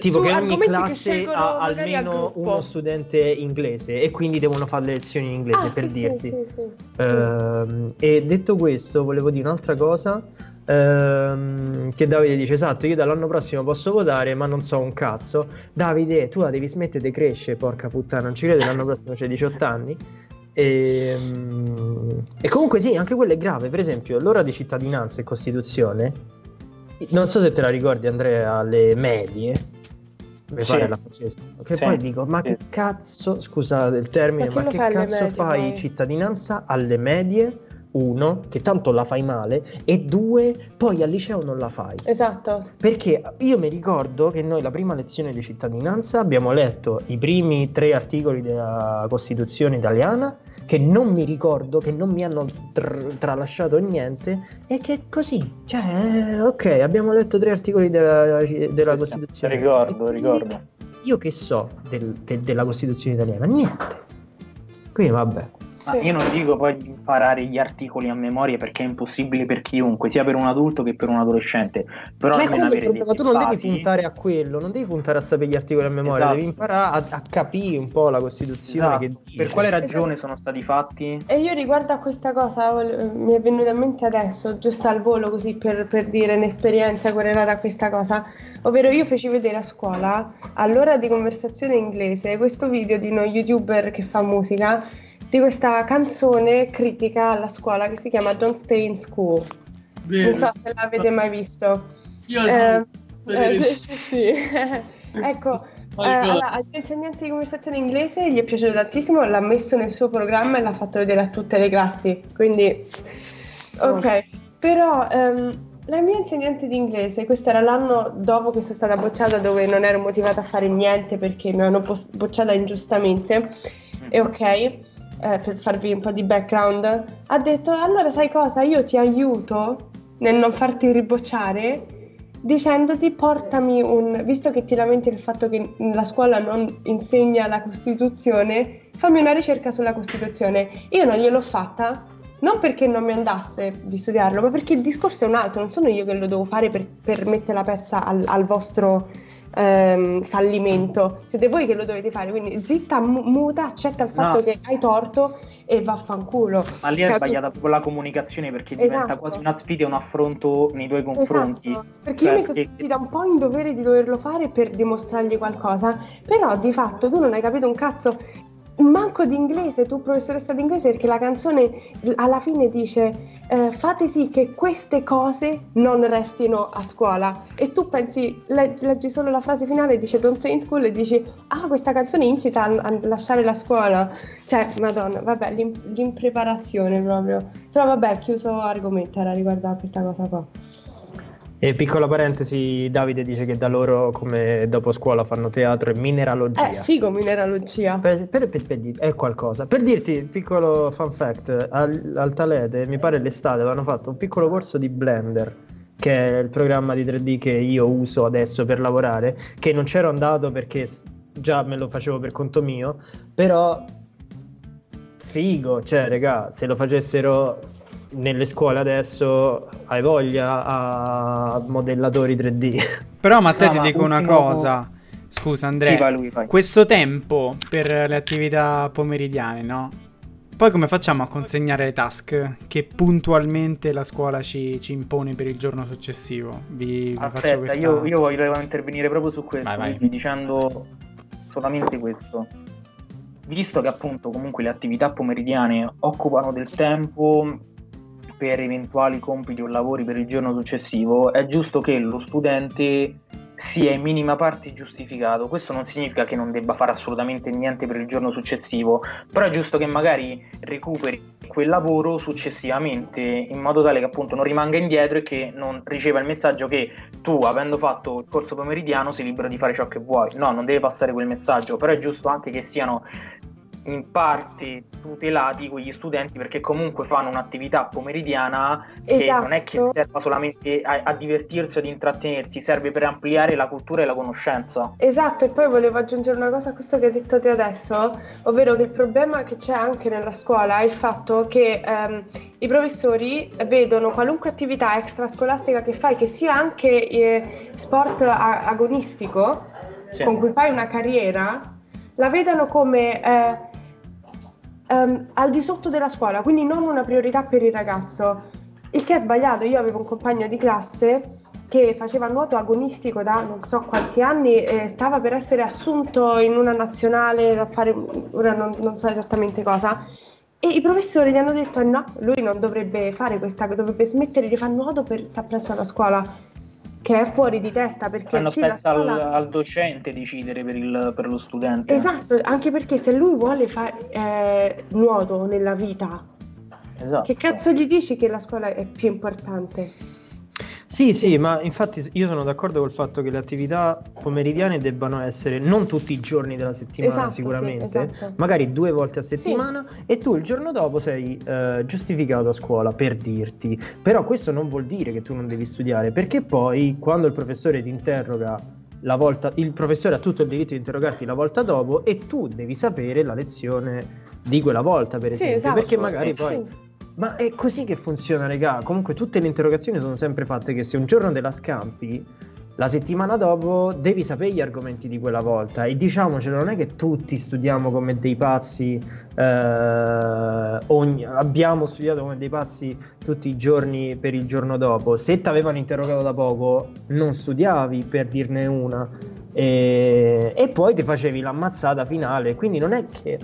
Tipo che ogni classe che ha almeno uno studente inglese e quindi devono fare le lezioni in inglese ah, per sì, dirti. Sì, sì, uh, e detto questo, volevo dire un'altra cosa. Uh, che Davide dice esatto io dall'anno prossimo posso votare ma non so un cazzo Davide tu la devi smettere di crescere porca puttana non ci credo l'anno prossimo c'hai 18 anni e, um, e comunque sì anche quello è grave per esempio l'ora di cittadinanza e costituzione non so se te la ricordi Andrea alle medie mi sì. pare la facessi. Che sì. poi dico, ma che cazzo, scusa il termine, ma, ma che cazzo medie, fai poi? cittadinanza alle medie? Uno, che tanto la fai male, e due, poi al liceo non la fai. Esatto. Perché io mi ricordo che noi la prima lezione di cittadinanza abbiamo letto i primi tre articoli della Costituzione italiana che non mi ricordo, che non mi hanno tr- tralasciato niente e che è così. Cioè, eh, ok, abbiamo letto tre articoli della, della Costituzione. Ricordo, ricordo. Io che so del, de- della Costituzione italiana? Niente. Quindi vabbè. Ah, io non dico poi di imparare gli articoli a memoria perché è impossibile per chiunque, sia per un adulto che per un adolescente. Però Ma almeno avere problema, tu non devi puntare a quello, non devi puntare a sapere gli articoli a memoria, esatto. devi imparare a, a, capire un po' la Costituzione. Esatto. per quale ragione esatto. sono stati fatti? E io riguardo a questa cosa mi è venuta in mente adesso, giusto al volo così per, per dire un'esperienza correlata a questa cosa. Ovvero io feci vedere a scuola, all'ora di conversazione inglese, questo video di uno youtuber che fa musica di questa canzone critica alla scuola che si chiama Don't Stay in School. Bene. Non so se l'avete mai visto. Io eh, eh, sì, sì. ecco, eh, allora, agli insegnanti di conversazione inglese gli è piaciuto tantissimo, l'ha messo nel suo programma e l'ha fatto vedere a tutte le classi. Quindi, ok. Però um, la mia insegnante di inglese, questo era l'anno dopo che sono stata bocciata, dove non ero motivata a fare niente perché mi hanno bocciata ingiustamente. E ok, eh, per farvi un po' di background, ha detto allora sai cosa, io ti aiuto nel non farti ribocciare dicendoti portami un, visto che ti lamenti del fatto che la scuola non insegna la Costituzione, fammi una ricerca sulla Costituzione. Io non gliel'ho fatta, non perché non mi andasse di studiarlo, ma perché il discorso è un altro, non sono io che lo devo fare per, per mettere la pezza al, al vostro ehm, fallimento, siete voi che lo dovete fare, quindi zitta, muta, accetta il fatto no. che hai torto e vaffanculo. Ma lì è sbagliata proprio la comunicazione perché esatto. diventa quasi una sfida e un affronto nei tuoi confronti. Esatto. Perché cioè, io mi sono sentita un po' in dovere di doverlo fare per dimostrargli qualcosa, però di fatto tu non hai capito un cazzo manco di inglese, tu professoressa di inglese, perché la canzone alla fine dice eh, fate sì che queste cose non restino a scuola. E tu pensi, leggi solo la frase finale, dice don't stay in school e dici ah questa canzone incita a, a lasciare la scuola, cioè madonna, vabbè l'impreparazione proprio, però vabbè chiuso argomento era riguardo a questa cosa qua. E piccola parentesi, Davide dice che da loro come dopo scuola fanno teatro e mineralogia. Eh, figo mineralogia. Per, per, per, per è qualcosa. Per dirti, piccolo fun fact, al, al Talete, mi pare l'estate, avevano fatto un piccolo corso di Blender, che è il programma di 3D che io uso adesso per lavorare, che non c'ero andato perché già me lo facevo per conto mio, però figo, cioè, regà, se lo facessero nelle scuole adesso hai voglia a modellatori 3D. Però ma te no, ti dico una cosa. Scusa Andrea, sì, vai lui, vai. questo tempo per le attività pomeridiane, no? Poi come facciamo a consegnare le task che puntualmente la scuola ci, ci impone per il giorno successivo? Vi, vi Aspetta, questa... io, io, voglio intervenire proprio su questo, vai, vai. dicendo solamente questo. Visto che appunto comunque le attività pomeridiane occupano del tempo per eventuali compiti o lavori per il giorno successivo, è giusto che lo studente sia in minima parte giustificato. Questo non significa che non debba fare assolutamente niente per il giorno successivo, però è giusto che magari recuperi quel lavoro successivamente in modo tale che appunto non rimanga indietro e che non riceva il messaggio che tu avendo fatto il corso pomeridiano sei libero di fare ciò che vuoi. No, non deve passare quel messaggio, però è giusto anche che siano in parte tutelati quegli studenti perché comunque fanno un'attività pomeridiana che esatto. non è che serva solamente a, a, divertirsi o ad intrattenersi, serve per ampliare la cultura e la conoscenza. Esatto, e poi volevo aggiungere una cosa a questo che hai detto te adesso, ovvero che il problema che c'è anche nella scuola è il fatto che ehm, i professori vedono qualunque attività extrascolastica che fai, che sia anche eh, sport a- agonistico, sì. con cui fai una carriera, la vedono come... Eh, um, al di sotto della scuola, quindi non una priorità per il ragazzo. Il che è sbagliato, io avevo un compagno di classe che faceva nuoto agonistico da non so quanti anni e stava per essere assunto in una nazionale a fare, ora non, non so esattamente cosa, e i professori gli hanno detto no, lui non dovrebbe fare questa, dovrebbe smettere di fare nuoto per stare presso alla scuola che è fuori di testa perché Fanno sì, spetta scuola... al, al, docente decidere per, il, per, lo studente. Esatto, anche perché se lui vuole fare eh, nuoto nella vita, esatto. che cazzo gli dici che la scuola è più importante? Sì, sì, ma infatti io sono d'accordo col fatto che le attività pomeridiane debbano essere non tutti i giorni della settimana esatto, sicuramente, sì, esatto. magari due volte a settimana sì. e tu il giorno dopo sei eh, giustificato a scuola per dirti, però questo non vuol dire che tu non devi studiare, perché poi quando il professore ti interroga la volta, il professore ha tutto il diritto di interrogarti la volta dopo e tu devi sapere la lezione di quella volta, per esempio, sì, esatto. perché magari poi ma è così che funziona, regà. Comunque tutte le interrogazioni sono sempre fatte che se un giorno te la scampi, la settimana dopo devi sapere gli argomenti di quella volta. E diciamocelo, non è che tutti studiamo come dei pazzi, eh, ogni, abbiamo studiato come dei pazzi tutti i giorni per il giorno dopo. Se ti avevano interrogato da poco, non studiavi per dirne una. E, e poi ti facevi l'ammazzata finale. Quindi non è che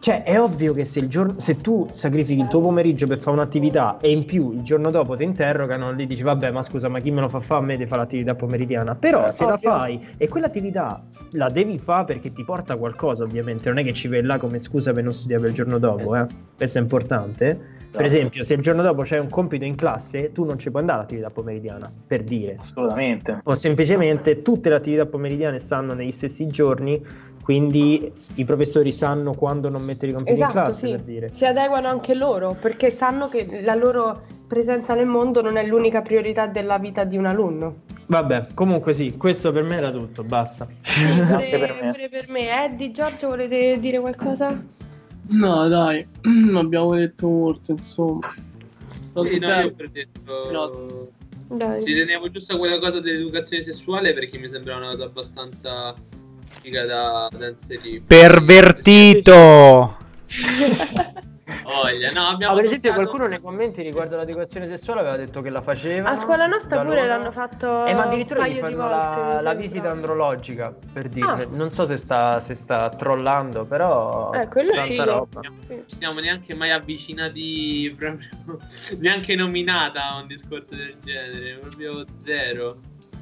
cioè, è ovvio che se, giorno, se, tu sacrifichi il tuo pomeriggio per fare un'attività e in più il giorno dopo ti interrogano, lì dici, vabbè, ma scusa, ma chi me lo fa fare a me di fare l'attività pomeridiana? Però eh, se ovvio. la fai e quell'attività la devi fare perché ti porta qualcosa, ovviamente, non è che ci vai là come scusa per non studiare il giorno dopo, eh? Questo è importante. Per esempio, se il giorno dopo c'è un compito in classe, tu non ci puoi andare all'attività pomeridiana, per dire. Assolutamente. O semplicemente tutte le attività pomeridiane stanno negli stessi giorni quindi i professori sanno quando non mettere i compiti esatto, in classe, sì. per dire. Si adeguano anche loro, perché sanno che la loro presenza nel mondo non è l'unica priorità della vita di un alunno. Vabbè, comunque sì, questo per me era tutto, basta. Sì, pure, per me. pure per me. Eddie, Giorgio, volete dire qualcosa? No, dai, abbiamo detto molto, insomma. Sì, no, io ho detto... Dai. Ci tenevo giusto a quella cosa dell'educazione sessuale perché mi sembra una cosa abbastanza figa da, da inserire. Pervertito! Voglia, no, abbiamo ah, per esempio, toccato... qualcuno nei commenti riguardo l'educazione sessuale aveva detto che la faceva. A scuola nostra pure loro. l'hanno fatto. Eh, ma addirittura gli fanno la, la visita andrologica per dire. Ah. Non so se sta, se sta trollando, però. Eh, quello tanta sì. roba. Non ci siamo neanche mai avvicinati, proprio neanche nominata a un discorso del genere, proprio zero.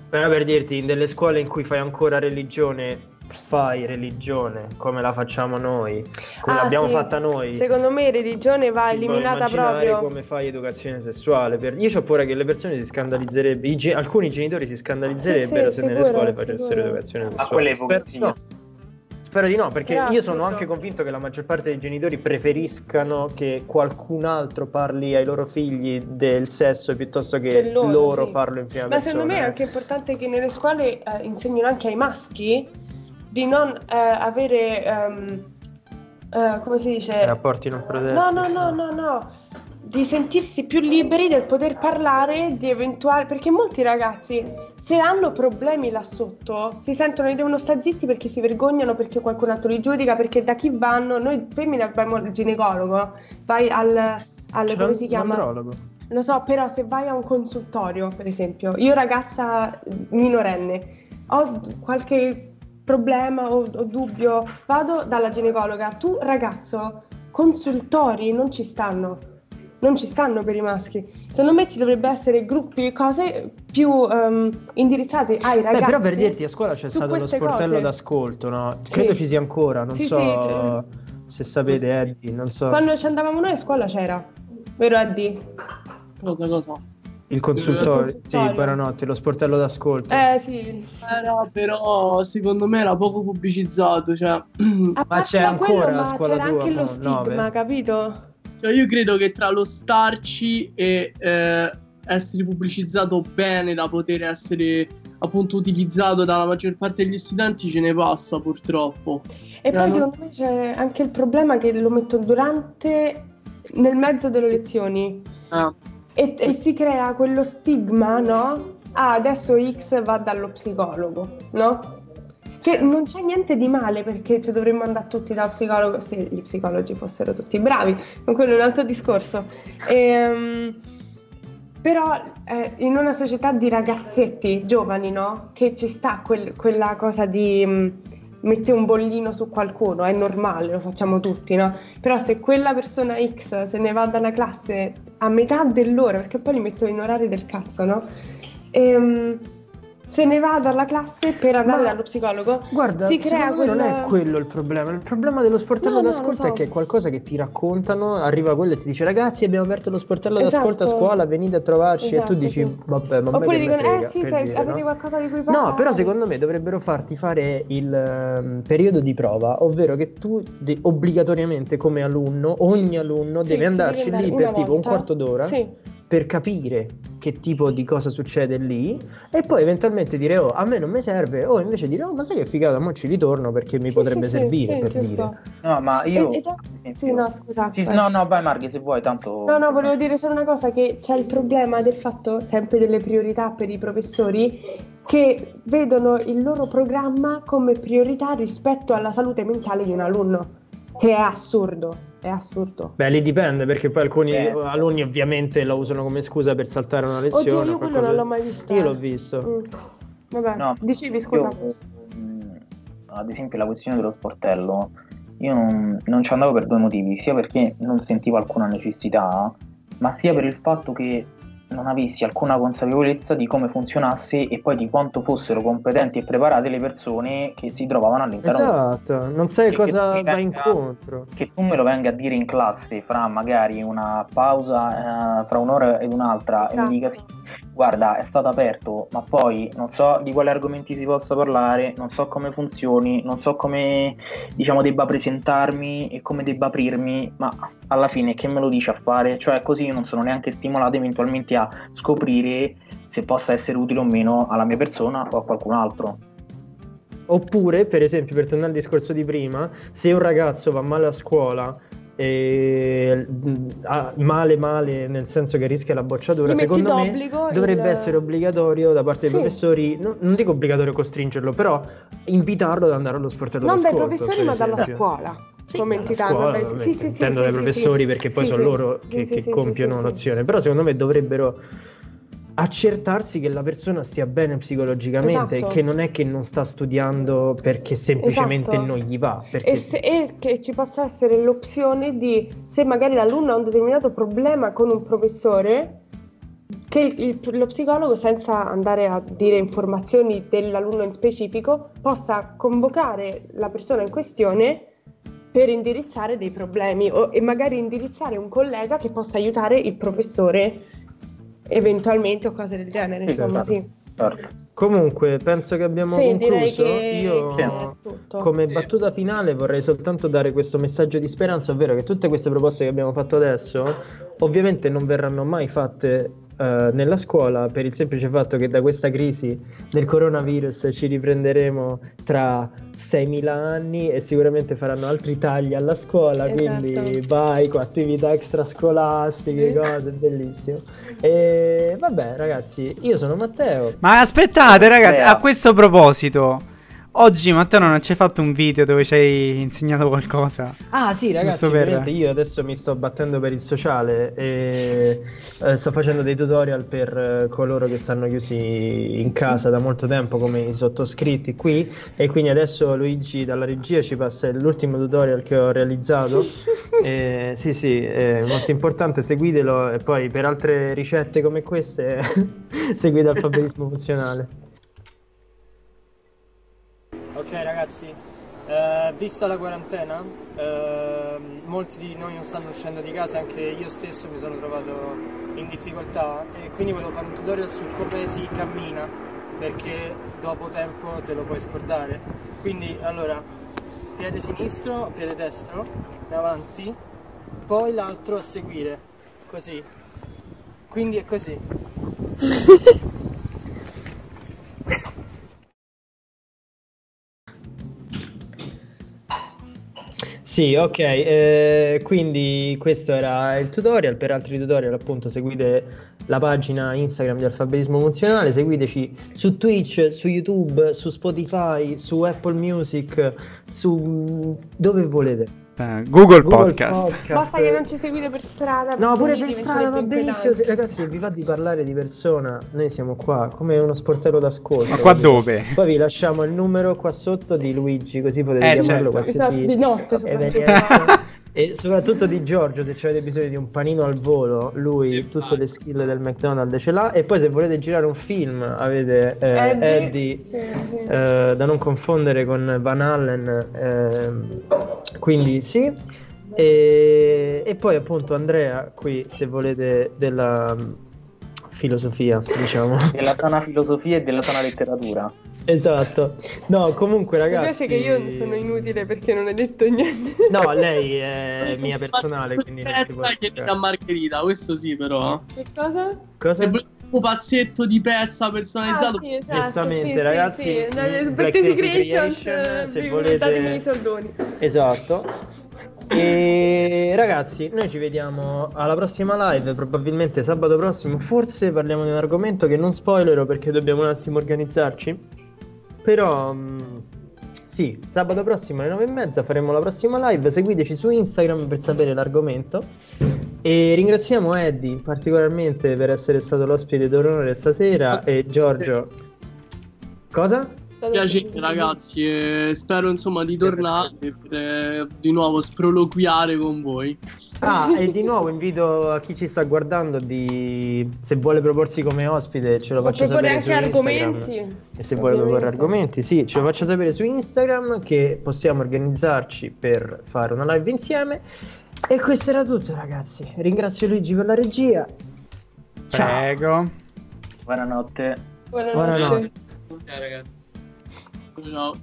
Però per dirti, in delle scuole in cui fai ancora religione fai religione come la facciamo noi, come ah, l'abbiamo sì. fatta noi. Secondo me religione va eliminata proprio. come fai educazione sessuale. Per... Io ho paura che le persone si scandalizzerebbero, ge... alcuni genitori si scandalizzerebbero sì, sì, se sicuro, nelle scuole facessero sicuro. educazione sessuale. A quelle Spero... no. Spero di no, perché Però io sono anche convinto che la maggior parte dei genitori preferiscano che qualcun altro parli ai loro figli del sesso piuttosto che, che loro, loro farlo in prima Ma persona. Ma secondo me è anche importante che nelle scuole eh, insegnino anche ai maschi di non eh, avere, um, uh, come si dice? Rapporti non protetti. No, no, no, no, no, di sentirsi più liberi del poter parlare di eventuali, perché molti ragazzi se hanno problemi là sotto si sentono che devono stare zitti perché si vergognano perché qualcun altro li giudica, perché da chi vanno, noi femmine abbiamo il ginecologo, vai al, al come si chiama? Andrologo. Lo so, però se vai a un consultorio, per esempio, io ragazza minorenne, ho qualche problema o, o dubbio, vado dalla ginecologa. Tu, ragazzo, consultori non ci stanno. non ci stanno per i maschi. Secondo me ci dovrebbe essere gruppi, cose più um, indirizzate ai ragazzi. Beh, però per dirti, a scuola c'è stato lo sportello cose. d'ascolto, no? Credo sì. ci sia ancora, non sì, so sì, se sapete, Eddie, non so. Quando ci andavamo noi a scuola c'era, vero Eddie? Cosa, cosa? Il consultore, sì, buonanotte, lo sportello d'ascolto. Eh sì. Eh, no, però secondo me era poco pubblicizzato, cioè... ma c'è ancora quello, la scuola c'era tua, anche lo stigma, 9. capito? Cioè io credo che tra lo starci e eh, essere pubblicizzato bene da poter essere appunto utilizzato dalla maggior parte degli studenti ce ne passa purtroppo. E cioè, poi non... secondo me c'è anche il problema che lo metto durante, nel mezzo delle lezioni. Ah e, e si crea quello stigma, no? Ah, adesso X va dallo psicologo, no? Che non c'è niente di male perché ci dovremmo andare tutti dal psicologo se gli psicologi fossero tutti bravi, ma quello è un altro discorso. E, um, però eh, in una società di ragazzetti giovani, no? Che ci sta quel, quella cosa di... Um, mette un bollino su qualcuno, è normale, lo facciamo tutti, no? Però se quella persona X se ne va dalla classe a metà dell'ora, perché poi li metto in orari del cazzo, no? Ehm, se ne va dalla classe per andare Ma, dallo psicologo. Guarda, si crea quel... non è quello il problema. Il problema dello sportello no, d'ascolto no, so. è che è qualcosa che ti raccontano, arriva quello e ti dice ragazzi abbiamo aperto lo sportello esatto. d'ascolto a scuola, venite a trovarci esatto, e tu esatto, dici sì. vabbè, ma Oppure dicono frega, eh sì, sai, dire, avete no? qualcosa di cui parlare. No, però secondo me dovrebbero farti fare il um, periodo di prova, ovvero che tu de- obbligatoriamente come alunno, ogni alunno sì, deve andarci lì per tipo un quarto d'ora. Sì per capire che tipo di cosa succede lì e poi eventualmente dire oh a me non mi serve. O invece dire oh ma sai che figata mo ci ritorno perché mi sì, potrebbe sì, servire sì, per giusto. dire. No ma io e, e sì no scusa no no vai Marghi se vuoi tanto no no volevo dire solo una cosa che c'è il problema del fatto sempre delle priorità per i professori che vedono il loro programma come priorità rispetto alla salute mentale di un alunno che è assurdo è assurdo. Beh, lì dipende perché poi alcuni eh. alunni ovviamente la usano come scusa per saltare una lezione. Oddio, io quello non l'ho mai visto. Io l'ho visto. Mm. Vabbè, no, dicevi scusa. Io, mm, ad esempio la questione dello sportello, io non, non ci andavo per due motivi, sia perché non sentivo alcuna necessità, ma sia per il fatto che non avessi alcuna consapevolezza di come funzionasse e poi di quanto fossero competenti e preparate le persone che si trovavano all'interno. Esatto, non sai che cosa va venga, incontro. Che tu me lo venga a dire in classe fra magari una pausa eh, fra un'ora ed un'altra esatto. e mi dica sì, guarda, è stato aperto, ma poi non so di quali argomenti si possa parlare, non so come funzioni, non so come diciamo debba presentarmi e come debba aprirmi, ma alla fine che me lo dice a fare? Cioè così io non sono neanche stimolato eventualmente a scoprire se possa essere utile o meno alla mia persona o a qualcun altro. Oppure, per esempio, per tornare al discorso di prima, se un ragazzo va male a scuola e, male male nel senso che rischia la bocciatura secondo me dovrebbe il... essere obbligatorio da parte dei sì. professori no, non dico obbligatorio costringerlo però invitarlo ad andare allo sportello non dai professori ma dalla scuola. Sì, come entità scuola, sì, sì, sì, intendo dai professori perché poi sono loro che, che compiono l'azione però secondo me dovrebbero accertarsi che la persona stia bene psicologicamente esatto. che non è che non sta studiando perché semplicemente esatto. non gli va. Perché... E, se, e, che ci possa essere l'opzione di, se magari l'alunno ha un determinato problema con un professore, che il, il, lo psicologo, senza andare a dire informazioni dell'alunno in specifico, possa convocare la persona in questione per indirizzare dei problemi o, e magari indirizzare un collega che possa aiutare il professore eventualmente o cose del genere, insomma, sì. Certo. Comunque, penso che abbiamo sì, concluso. Che... Io, come battuta finale, vorrei soltanto dare questo messaggio di speranza, ovvero che tutte queste proposte che abbiamo fatto adesso, ovviamente non verranno mai fatte uh, nella scuola per il semplice fatto che da questa crisi del coronavirus ci riprenderemo tra 6.000 anni e sicuramente faranno altri tagli alla scuola, esatto. quindi vai con attività extrascolastiche, cose, bellissimo. E vabbè ragazzi, io sono Matteo. Ma aspettate ragazzi, a questo proposito Oggi Matteo non ci hai fatto un video dove ci hai insegnato qualcosa? Ah sì ragazzi, per... io adesso mi sto battendo per il sociale e eh, sto facendo dei tutorial per eh, coloro che stanno chiusi in casa da molto tempo come i sottoscritti qui e quindi adesso Luigi dalla regia ci passa l'ultimo tutorial che ho realizzato. e, sì sì, è molto importante, seguitelo e poi per altre ricette come queste seguite alfabetismo funzionale. Ok ragazzi, eh, vista la quarantena, eh, molti di noi non stanno uscendo di casa, anche io stesso mi sono trovato in difficoltà e quindi volevo fare un tutorial su come si cammina perché dopo tempo te lo puoi scordare. Quindi allora, piede sinistro, piede destro, avanti, poi l'altro a seguire, così. Quindi è così. Sì, ok, eh, quindi questo era il tutorial, per altri tutorial appunto seguite la pagina Instagram di Alfabetismo Funzionale, seguiteci su Twitch, su YouTube, su Spotify, su Apple Music, su dove volete. Google, Google Podcast. Podcast. Basta che non ci seguite per strada. No, pure per strada va benissimo. Se, ragazzi, se vi va di parlare di persona, noi siamo qua come uno sportello d'ascolto. Ma qua dove? Poi vi lasciamo il numero qua sotto di Luigi, così potete eh, chiamarlo certo. qualsiasi esatto, di notte E soprattutto di Giorgio, se avete bisogno di un panino al volo, lui tutte le skill del McDonald's ce l'ha. E poi se volete girare un film, avete eh, Eddie, Eddie eh, da non confondere con Van Allen. Eh, quindi sì. E, e, poi appunto Andrea qui, se volete, della filosofia, diciamo. Della sana filosofia e della sana letteratura. Esatto. No, comunque ragazzi... Mi piace che io sono inutile perché non hai detto niente. No, lei è mia personale, quindi... Pezza che a Margherita, questo sì però. Che cosa? Cosa? Se un pazzetto di pezza personalizzato. Ah, sì, esatto, Giustamente, sì, ragazzi. Sì, sì. Black Creations, Creation, se volete... i soldoni. Esatto. E ragazzi, noi ci vediamo alla prossima live, probabilmente sabato prossimo. Forse parliamo di un argomento che non spoilerò perché dobbiamo un attimo organizzarci. Però mm, sì, sabato prossimo alle 9 e mezza faremo la prossima live. Seguiteci su Instagram per sapere l'argomento. E ringraziamo Eddie particolarmente per essere stato l'ospite d'onore stasera e Giorgio. Cosa? Piacere ragazzi e spero insomma di tornare per di nuovo sproloquiare con voi. Ah e di nuovo invito a chi ci sta guardando di se vuole proporsi come ospite ce lo faccia sapere anche su argomenti? Instagram. e se vuole proporre argomenti sì ce lo faccia sapere su Instagram che possiamo organizzarci per fare una live insieme. E questo era tutto ragazzi. Ringrazio Luigi per la regia. Ciao. Prego. buonanotte. Buonanotte, buonanotte. Ciao ragazzi you know